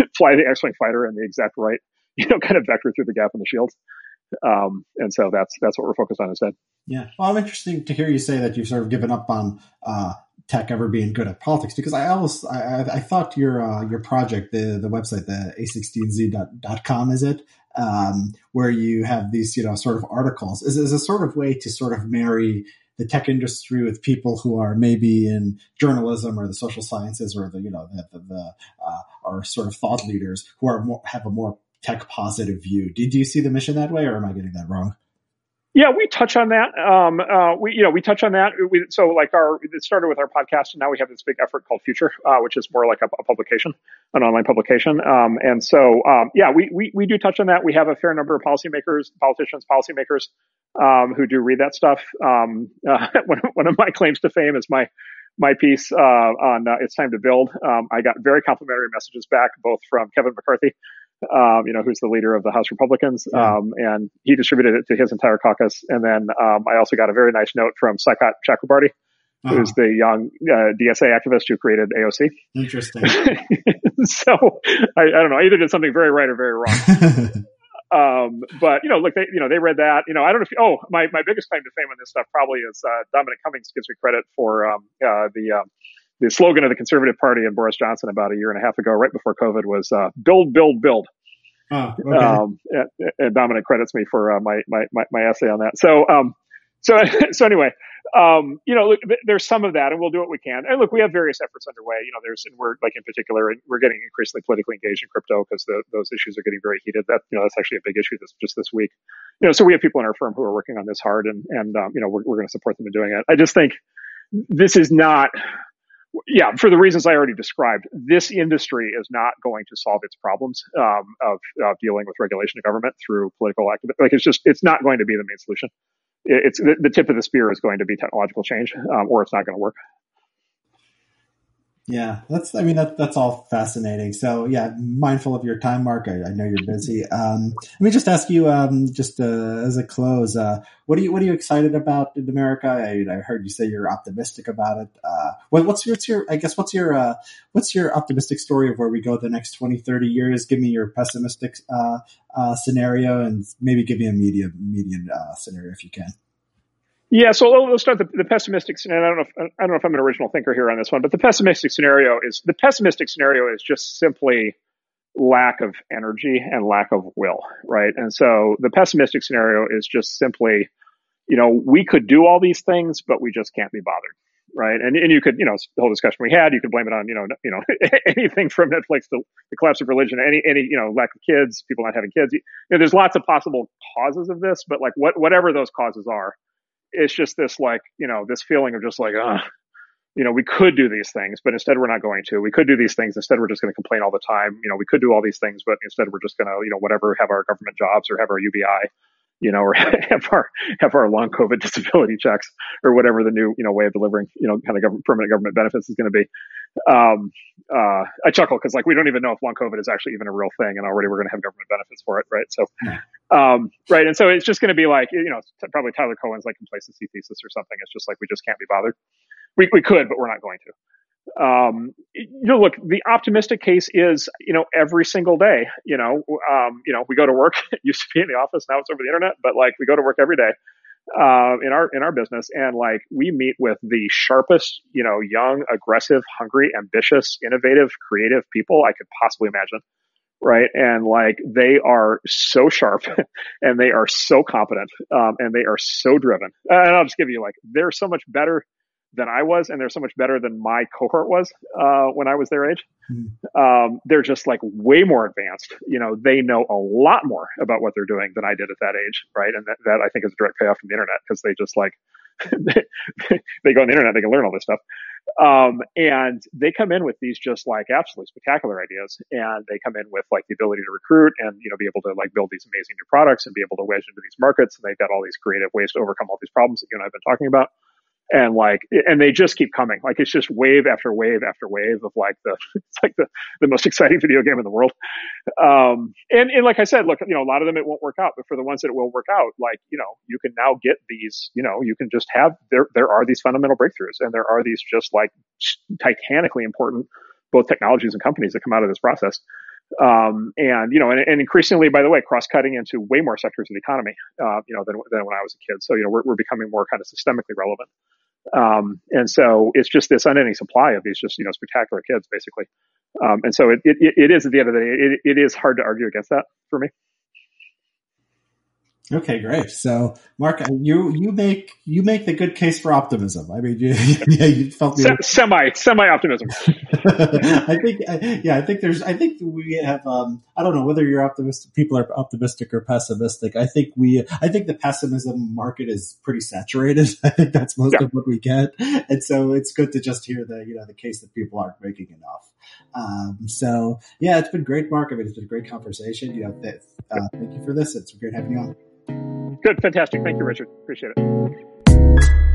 fly the X-wing fighter in the exact right you know kind of vector through the gap in the shields. Um, and so that's that's what we're focused on instead. Yeah, well, I'm interesting to hear you say that you've sort of given up on uh, tech ever being good at politics because I always I, I thought your uh, your project the the website the a16z.com is it um, where you have these you know sort of articles is, is a sort of way to sort of marry the tech industry with people who are maybe in journalism or the social sciences or the you know the, the, the uh, are sort of thought leaders who are more, have a more tech positive view. Did you see the mission that way, or am I getting that wrong? Yeah, we touch on that. Um, uh, we, you know, we touch on that. We, so like our, it started with our podcast and now we have this big effort called Future, uh, which is more like a, a publication, an online publication. Um, and so, um, yeah, we, we, we do touch on that. We have a fair number of policymakers, politicians, policymakers, um, who do read that stuff. Um, uh, one, one of my claims to fame is my, my piece uh, on uh, it's time to build. Um, I got very complimentary messages back, both from Kevin McCarthy, um, you know, who's the leader of the House Republicans, yeah. um, and he distributed it to his entire caucus. And then um, I also got a very nice note from Saikat Chakrabarti, uh-huh. who's the young uh, DSA activist who created AOC. Interesting. so I, I, don't know. I either did something very right or very wrong. Um, but you know, look, they, you know, they read that. You know, I don't know if. You, oh, my my biggest claim to fame on this stuff probably is uh, Dominic Cummings gives me credit for um, uh, the um, the slogan of the Conservative Party and Boris Johnson about a year and a half ago, right before COVID, was uh, "Build, build, build." Oh, okay. um, and, and, Dominic credits me for uh, my, my, my my essay on that. So um, so so anyway, um, you know, look, there's some of that, and we'll do what we can. And look, we have various efforts underway. You know, there's and we're like in particular, we're getting increasingly politically engaged in crypto because those issues are getting very heated. That you know, that's actually a big issue this just this week. You know, so we have people in our firm who are working on this hard, and and um, you know, we're we're going to support them in doing it. I just think this is not yeah, for the reasons I already described, this industry is not going to solve its problems um, of, dealing with regulation of government through political activism. Like it's just, it's not going to be the main solution. it's the, the, tip of the spear is going to be technological change, um, or it's not going to work. Yeah, that's. I mean, that that's all fascinating. So, yeah, mindful of your time, Mark. I, I know you're busy. Um, let me just ask you, um, just uh, as a close, uh, what are you what are you excited about in America? I, I heard you say you're optimistic about it. Uh, what, what's your, what's your I guess what's your uh, what's your optimistic story of where we go the next 20, 30 years? Give me your pessimistic uh, uh, scenario, and maybe give me a medium median scenario if you can. Yeah, so let's start the, the pessimistic scenario. I don't know if I don't know if I'm an original thinker here on this one, but the pessimistic scenario is the pessimistic scenario is just simply lack of energy and lack of will, right? And so the pessimistic scenario is just simply, you know, we could do all these things, but we just can't be bothered, right? And and you could, you know, the whole discussion we had, you could blame it on, you know, you know, anything from Netflix to the collapse of religion, any any you know lack of kids, people not having kids. You know, there's lots of possible causes of this, but like what whatever those causes are it's just this like you know this feeling of just like ah you know we could do these things but instead we're not going to. We could do these things. Instead we're just going to complain all the time. You know we could do all these things but instead we're just going to you know whatever have our government jobs or have our ubi you know or have our have our long covid disability checks or whatever the new you know way of delivering you know kind of government, permanent government benefits is going to be um, uh, I chuckle because like we don't even know if long COVID is actually even a real thing, and already we're going to have government benefits for it, right? So, um, right, and so it's just going to be like you know probably Tyler Cowen's like complacency thesis or something. It's just like we just can't be bothered. We we could, but we're not going to. Um, you know, look, the optimistic case is you know every single day. You know, um, you know we go to work. It used to be in the office, now it's over the internet, but like we go to work every day uh, in our in our business, and like we meet with the sharpest, you know, young, aggressive, hungry, ambitious, innovative, creative people I could possibly imagine. Right. And like they are so sharp and they are so competent um, and they are so driven. And I'll just give you like, they're so much better than I was, and they're so much better than my cohort was uh, when I was their age. Mm-hmm. Um, they're just like way more advanced. You know, they know a lot more about what they're doing than I did at that age, right? And that, that I think is a direct payoff from the internet because they just like they go on the internet, they can learn all this stuff. Um, and they come in with these just like absolutely spectacular ideas, and they come in with like the ability to recruit and you know be able to like build these amazing new products and be able to wedge into these markets. And they've got all these creative ways to overcome all these problems that you and I've been talking about and like and they just keep coming. Like it's just wave after wave after wave of like the it's like the, the most exciting video game in the world. Um and and like i said look you know a lot of them it won't work out but for the ones that it will work out like you know you can now get these you know you can just have there there are these fundamental breakthroughs and there are these just like titanically important both technologies and companies that come out of this process um, and you know, and, and, increasingly, by the way, cross-cutting into way more sectors of the economy, uh, you know, than, than when I was a kid. So you know, we're, we're becoming more kind of systemically relevant. Um, and so it's just this unending supply of these just you know spectacular kids, basically. Um, and so it, it, it is at the end of the day, it, it is hard to argue against that for me. Okay, great. So, Mark, you you make you make the good case for optimism. I mean, you, yeah, you felt semi semi optimism. I think, yeah, I think there's. I think we have. Um, I don't know whether you're optimistic. People are optimistic or pessimistic. I think we. I think the pessimism market is pretty saturated. I think that's most yeah. of what we get, and so it's good to just hear the you know the case that people aren't making enough. Um, so yeah, it's been great, Mark. I mean, it's been a great conversation. You know, th- uh, thank you for this. It's great having you on. Good, fantastic. Thank you, Richard. Appreciate it.